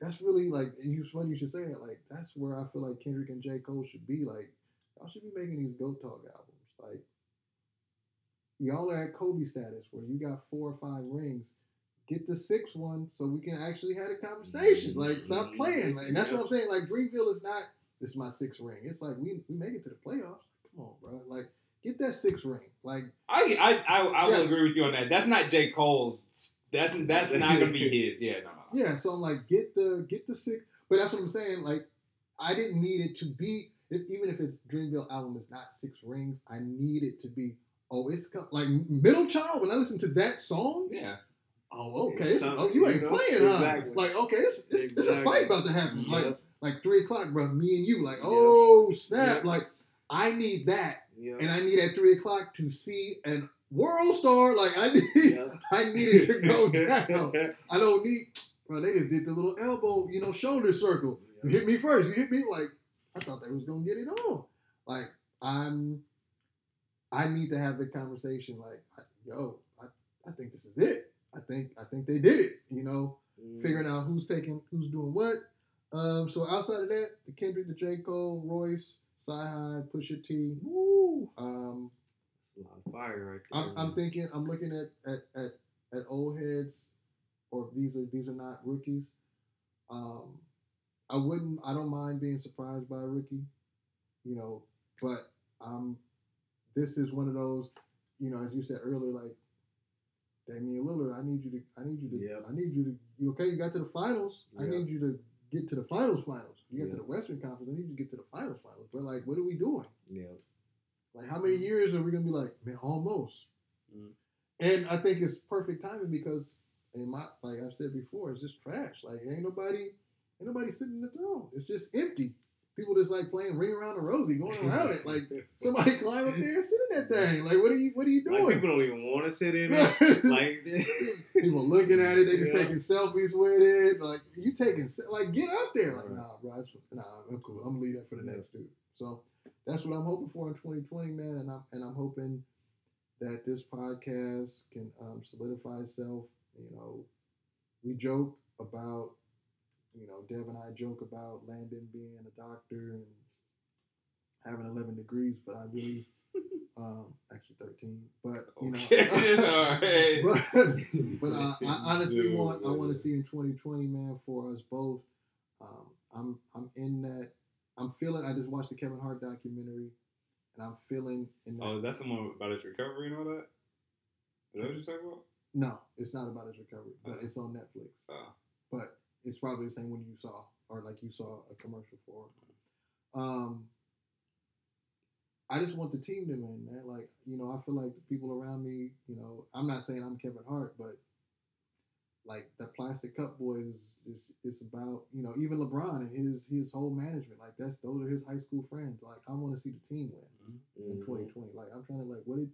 that's really like and you funny you should say that. Like that's where I feel like Kendrick and J Cole should be. Like y'all should be making these Goat Talk albums. Like y'all are at Kobe status where you got four or five rings. get the sixth one so we can actually have a conversation. Like, stop Mhm. playing. Like, that's what I'm saying. Like, Dreamville is not. This is my sixth ring. It's like we we make it to the playoffs. Come on, bro. Like, get that sixth ring. Like, I I I, I will agree with you on that. That's not J Cole's. That's that's not gonna be (laughs) his. Yeah, no, no. no. yeah. So I'm like, get the get the six. But that's what I'm saying. Like, I didn't need it to be. If, even if it's Dreamville album is not six rings, I need it to be. Oh, it's co- like Middle Child. When I listen to that song, Yeah. Oh, okay. It's- Something, oh, you ain't you know? playing, huh? Like, okay, it's, it's, it's a fight about to happen. Like, Yep. like three o'clock, bro. Me and you, like, Yep. oh snap! Yep. Like, I need that, Yep. and I need at three o'clock to see an world star. Like, I (laughs) need, Yep. I need it to go (laughs) down. I don't need. Bro, they just did the little elbow, you know, shoulder circle. You hit me first. You hit me like I thought they was gonna get it on. Like I'm, I need to have the conversation. Like, I, yo, I, I think this is it. I think I think they did it. You know, Mm. figuring out who's taking, who's doing what. Um, so outside of that, the Kendrick, the J Cole, Royce, CyHi, Pusha T. Woo. Um, A lot of fire right there. I'm, I'm thinking, I'm looking at, at at at old heads, or these are these are not rookies. Um, I wouldn't, I don't mind being surprised by a rookie, you know, but um, this is one of those, you know, as you said earlier, like Damian Lillard, I need you to, I need you to, Yep. I need you to, you okay? You got to the finals. I need you to get to the finals, finals. You get to the Western Conference. I need you to get to the finals, finals. But like, what are we doing? Yeah. Like, how many years are we gonna be like, man, almost? Mm. And I think it's perfect timing because, in my like I've said before, it's just trash. Like, ain't nobody, ain't nobody sitting in the throne. It's just empty. People just like playing ring around the rosy, going (laughs) around it. Like somebody climb up there and sit in that thing. Like, what are you, what are you Like doing? people don't even want to sit in it. (laughs) Like People looking at it, they just Yeah. taking selfies with it. Like you taking, like get up there. Like nah, bro, it's- nah, I'm cool. I'm gonna leave that for the next dude. So that's what I'm hoping for in 2020, man. And I'm and I'm hoping that this podcast can um, solidify itself. You know, we joke about, you know, Dev and I joke about Landon being a doctor and having 11 degrees, but I really, (laughs) um, actually 13. But you know, Okay, (laughs) all right. (laughs) but, but uh, I honestly Dude, want I want to see in 2020, man, for us both. Um, I'm I'm in that. I'm feeling. I just watched the Kevin Hart documentary, and I'm feeling in that. Oh, is that someone about his recovery and all that? Is that what you're talking about? No, it's not about his recovery, but Oh. it's on Netflix. Oh. But it's probably the same one you saw, or like you saw a commercial for. Um, I just want the team to win, man. Like you know, I feel like the people around me. You know, I'm not saying I'm Kevin Hart, but like the plastic cup boys is, it's about you know even LeBron and his his whole management. Like that's those are his high school friends. Like I want to see the team win in Mhm. 2020. Like I'm trying to like what did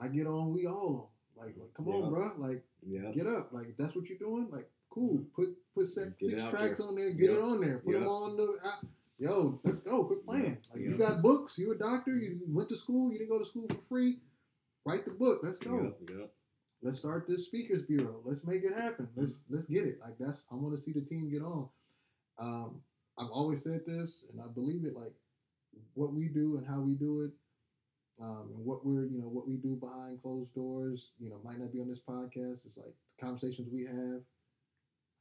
I get on? We all on. Like, like come Yeah. on, bro. Like Yeah. get up. Like if that's what you're doing. Like cool. Put put six, six tracks there. on there. Get Yep. it on there. Put them Yep. on the. app. Yo, let's go. Quit playing. Like you got books. You a doctor. You went to school. You didn't go to school for free. Write the book. Let's go. Yep. Yep. Let's start this speakers bureau. Let's make it happen. Let's let's get it. Like that's I want to see the team get on. Um, I've always said this, and I believe it. Like what we do and how we do it, um, and what we're you know what we do behind closed doors. You know, might not be on this podcast. It's like the conversations we have,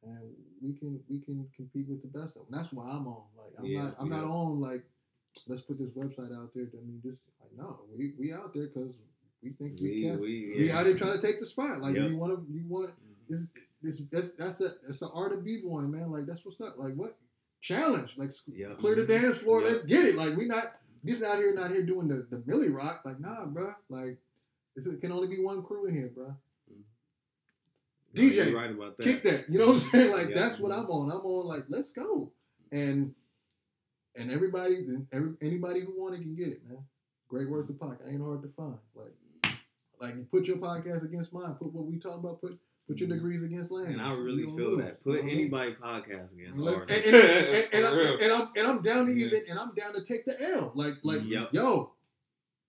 and we can we can compete with the best of them. That's what I'm on. Like I'm Yeah, not I'm not on like let's put this website out there. I mean, just like no, we we out there because we think we, We can. we We yeah. out there trying to take the spot. Like Yep. you want to, you want mm-hmm. this, this, that's that's the that's the art of b boying, man. Like that's what's up. Like what challenge? Like Yep. clear the mm-hmm. dance floor. Yep. Let's get it. Like we not just out here, not here doing the the Milly Rock. Like nah, bruh. Like it can only be one crew in here, bruh. DJ, right about that. Kick that. You know what I'm saying? Like Yeah. that's what I'm on. I'm on. Like let's go. And and everybody, every anybody who want it can get it, man. Great words of podcast ain't hard to find. Like like you put your podcast against mine. Put what we talk about. Put put your mm-hmm. degrees against land. And I really feel lose. that. Put You know what mean? anybody podcast against Let's- and, and, and, (laughs) and, For. I, and I'm and I'm down to Yeah. even and I'm down to take the L. Like like Yep. yo,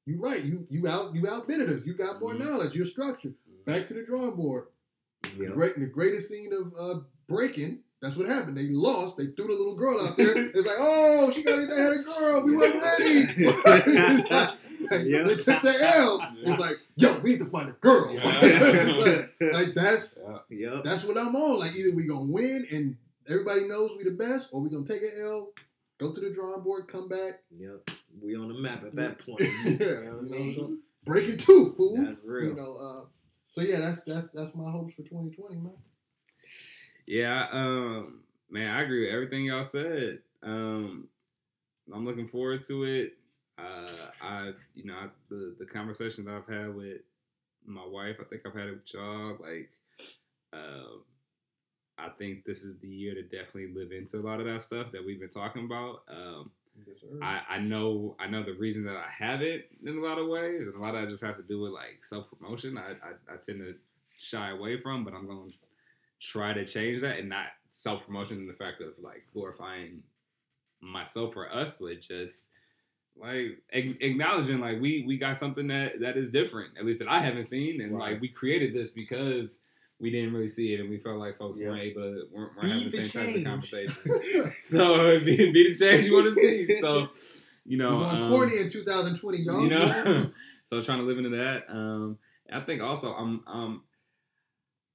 you right. You you out you outbid us. You got more Mhm. knowledge. You're structured. Back mm-hmm. to the drawing board. Yep. Great, the greatest scene of uh, breaking. That's what happened. They lost. They threw the little girl out there. (laughs) It's like, oh, she got it. They had a girl. We wasn't ready. (laughs) like, Yeah. they took the L. It's like, yo, we need to find a girl. Yeah. (laughs) Like, like, that's Yeah. Yep. that's what I'm on. Like either we gonna win and everybody knows we the best, or we gonna take an L, go to the drawing board, come back. Yep. We on the map at that point. yeah, You know what I mean? so breaking two, fool. That's real. You know, uh, so yeah, that's that's that's my hopes for 2020, man. Yeah, um, man, I agree with everything y'all said. Um, I'm looking forward to it. Uh, I, you know, I, the the conversations I've had with my wife, I think I've had it with y'all. Like, um, I think this is the year to definitely live into a lot of that stuff that we've been talking about. Um, Yes. I, I know I know the reason that I haven't in a lot of ways, and a lot of that just has to do with like self promotion. I, I I tend to shy away from, but I'm going to try to change that and not self promotion in the fact of like glorifying myself or us, but just like ac- acknowledging like we we got something that that is different, at least that I haven't seen, and Right. like we created this because. We didn't really see it, and we felt like folks Yeah. weren't able to weren't, weren't having the the same type of change. conversation. (laughs) So be, be the change you want to see. So you know, going um, corny in 2020, y'all. you know, (laughs) (laughs) so trying to live into that. Um, I think also I'm um,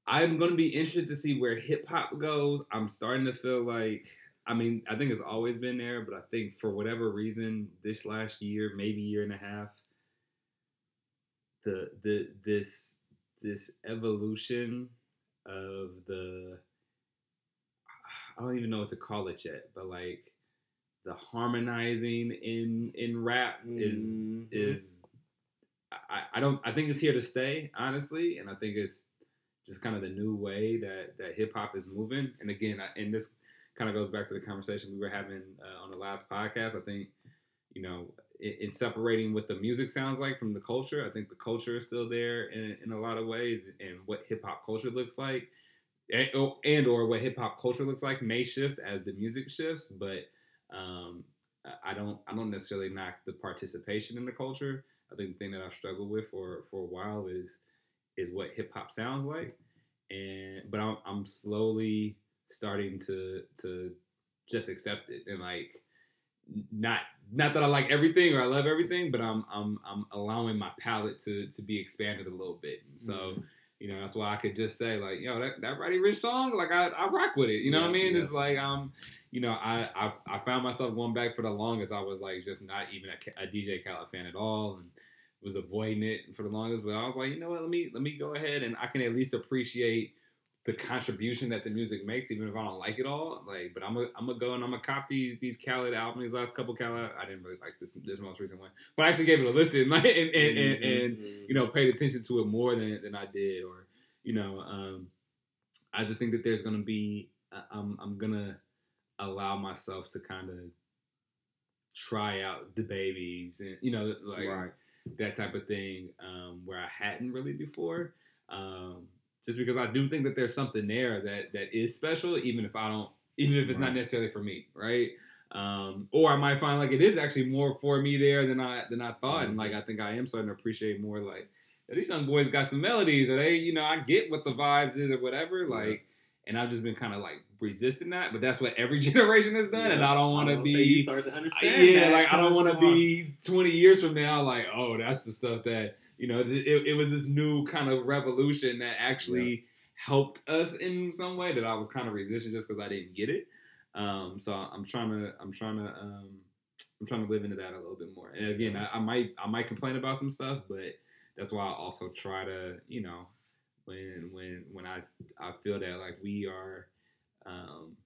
I'm going to be interested to see where hip hop goes. I'm starting to feel like. I mean, I think it's always been there, but I think for whatever reason, this last year, maybe year and a half, the the this this evolution of the I don't even know what to call it yet, but like the harmonizing in in rap is Mhm. is I, I don't I think it's here to stay, honestly, and I think it's just kind of the new way that that hip hop is moving. And again, I, and this kind of goes back to the conversation we were having uh, on the last podcast. I think you know in, in separating what the music sounds like from the culture, I think the culture is still there in, in a lot of ways, and what hip hop culture looks like. And, or- and or what hip hop culture looks like may shift as the music shifts, but um, I don't I don't necessarily knock the participation in the culture. I think the thing that I've struggled with for for a while is is what hip hop sounds like, and but I'm I'm slowly starting to to just accept it and like not not that I like everything or I love everything, but I'm I'm I'm allowing my palette to to be expanded a little bit. And so Mhm. you know that's why I could just say like yo that that Roddy Ricch song like I I rock with it. You know what I mean? yeah. It's like um you know I, I I found myself going back for the longest. I was like just not even a, a DJ Khaled fan at all and was avoiding it for the longest. But I was like you know what let me let me go ahead and I can at least appreciate the contribution that the music makes, even if I don't like it all. Like, but I'm gonna I'm gonna go and I'm gonna copy these Khaled albums, these last couple Khaled. I didn't really like this this most recent one, but I actually gave it a listen, (laughs) like, and and, and, and Mhm. you know paid attention to it more than than I did, or you know, um, I just think that there's gonna be I'm I'm gonna allow myself to kind of try out DaBabies and you know like right. that type of thing um, where I hadn't really before. Um, just because I do think that there's something there that that is special, even if I don't, even if it's not necessarily for me, right? Um, or I might find like it is actually more for me there than I than I thought, and like I think I am starting to appreciate more like these young boys got some melodies, or they, you know, I get what the vibes is or whatever, Yeah. like. And I've just been kind of like resisting that, but that's what every (laughs) generation has done, and I don't want to was gonna say, you be start to understand. yeah, that like I don't want to be 20 years from now like, oh, that's the stuff that you know. It, it was this new kind of revolution that actually helped us in some way that I was kind of resisting just because I didn't get it. Um, so I'm trying to, I'm trying to, um, I'm trying to live into that a little bit more. And again, I, I might, I might complain about some stuff, but that's why I also try to, you know, when when when I I feel that like we are um,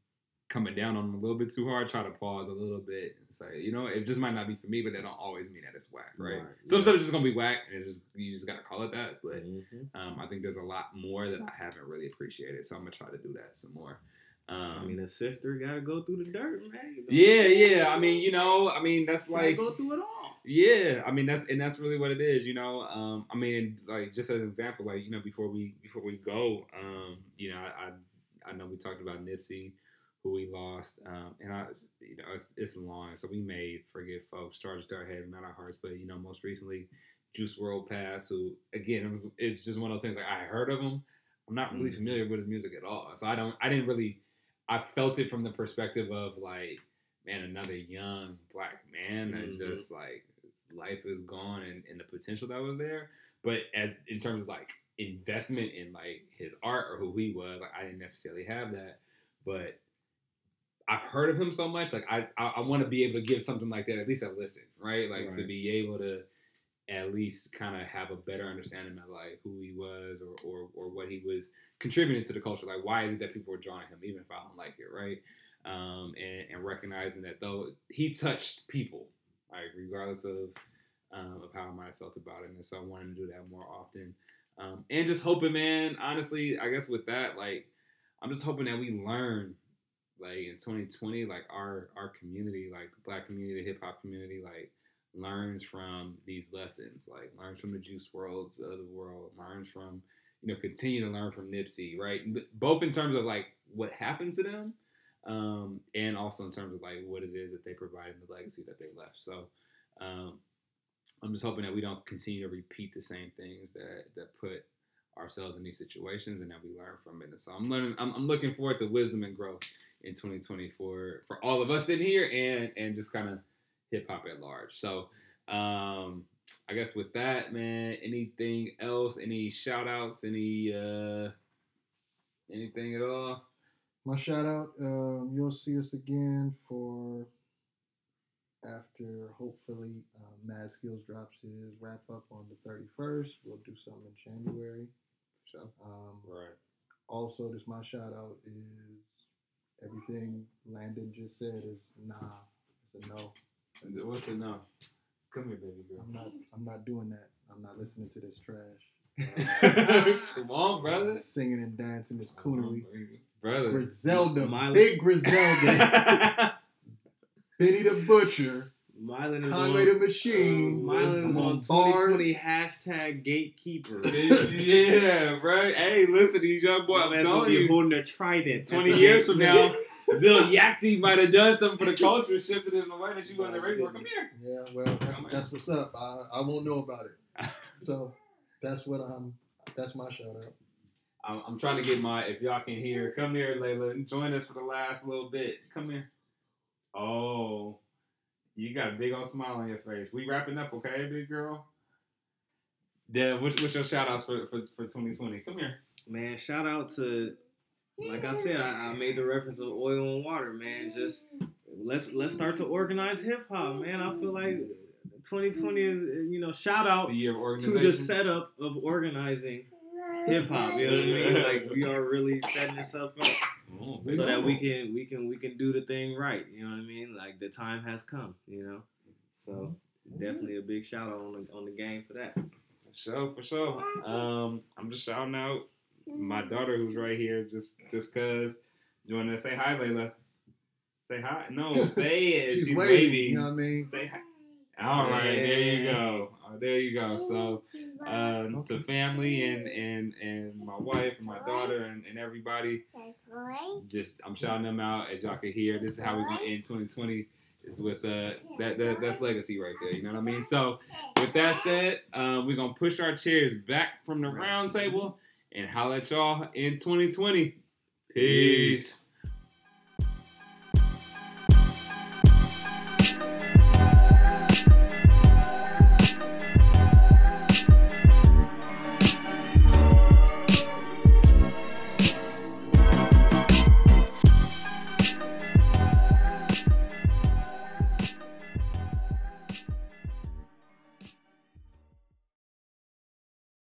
coming down on them a little bit too hard, try to pause a little bit and say, you know, it just might not be for me, but that don't always mean that it's whack, right? Right, Some yeah. stuff is just gonna be whack, and it's just you just gotta call it that. But Mhm. um, I think there's a lot more that I haven't really appreciated, so I'm gonna try to do that some more. Um, I mean, a sifter got to go through the dirt, man. Yeah, yeah. I mean, you know, I mean that's like go through it all. yeah, I mean that's and that's really what it is, you know. Um, I mean, like just as an example, like you know, before we before we go, um, you know, I I, I know we talked about Nipsey, who we lost, um, and I, you know, it's, it's long, so we may forget folks, charged to our head, not our hearts, but you know, most recently, Juice WRLD Pass, who again, it was, it's just one of those things like I heard of him, I'm not really Mhm. familiar with his music at all, so I don't, I didn't really, I felt it from the perspective of like man, another young black man that Mhm. just like life is gone and, and the potential that was there. But as in terms of like investment in like his art or who he was, like I didn't necessarily have that. But I've heard of him so much, like I I, I want to be able to give something like that at least a listen, right? Like to be able to at least kind of have a better understanding of like who he was or, or or what he was contributing to the culture. Like why is it that people are drawing him, even if I don't like it, right? Um, and, and recognizing that though he touched people, like regardless of um, of how I might have felt about it, and so I wanted to do that more often. Um, and just hoping, man. Honestly, I guess with that, like, I'm just hoping that we learn, like in 2020, like our our community, like the Black community, the hip hop community, like learns from these lessons, like learns from the Juice WRLDs of the world, learns from, you know, continue to learn from Nipsey, right? Both in terms of like what happened to them, um, and also in terms of like what it is that they provide and the legacy that they left. So. Um, I'm just hoping that we don't continue to repeat the same things that that put ourselves in these situations and that we learn from it. And so I'm learning. I'm, I'm looking forward to wisdom and growth in 2024 for all of us in here and and just kind of hip hop at large. So um, I guess with that, man. Anything else? Any shout outs? Any uh, anything at all? My shout out, um, you'll see us again for after hopefully um, Mad Skills drops his wrap up on the 31st. We'll do something in January. So Um, right. also, just my shout out is everything Landon just said is nah. It's a no. What's it now? Come here, baby girl. I'm not. I'm not doing that. I'm not listening to this trash. (laughs) Come on, brother. Singing and dancing this coonery. Oh, brother. Griselda, Miley- big Griselda, (laughs) Benny the Butcher, Mylan is Conway on, the Machine. Oh, Mylan is on bars. 2020 hashtag gatekeeper. (laughs) yeah, right. Hey, listen, these young boys. My I'm gonna telling be you, holding a trident. 20 years from now, (laughs) Lil Yachty might have done something for the culture, shifted in the way that you wasn't ready for. Come here. Yeah, well, that's, that's what's up. I, I won't know about it. (laughs) So that's what I'm. That's my shout out. I'm, I'm trying to get my. If y'all can hear, come here, Layla. Join us for the last little bit. Come here. Oh, you got a big old smile on your face. We wrapping up, okay, big girl. Dev, what's, what's your shout outs for, for, for 2020? Come here. Man, shout out to, like I said, I, I made the reference of oil and water. Man, just let's let's start to organize hip hop. Man, I feel like 2020 is you know shout out The year of to the setup of organizing hip hop. You know what I mean? Like we are really setting this up so that we can we can we can do the thing right. You know what I mean? Like the time has come. You know, so definitely a big shout out on the on the game for that. For sure, for sure. Um, I'm just shouting out my daughter who's right here, just just cause. You want to Say hi, Layla. Say hi. No, (laughs) say it. She's, She's, waiting. waiting. You know what I mean? Say hi. All right, there you go. Oh, there you go. So, um, to family and and and my wife and my daughter and, and everybody, just I'm shouting them out as y'all can hear. This is how we're gonna end 2020. Is with uh that, that that's legacy right there. You know what I mean? So with that said, um, we're gonna push our chairs back from the round table and holla at y'all in 2020. Peace.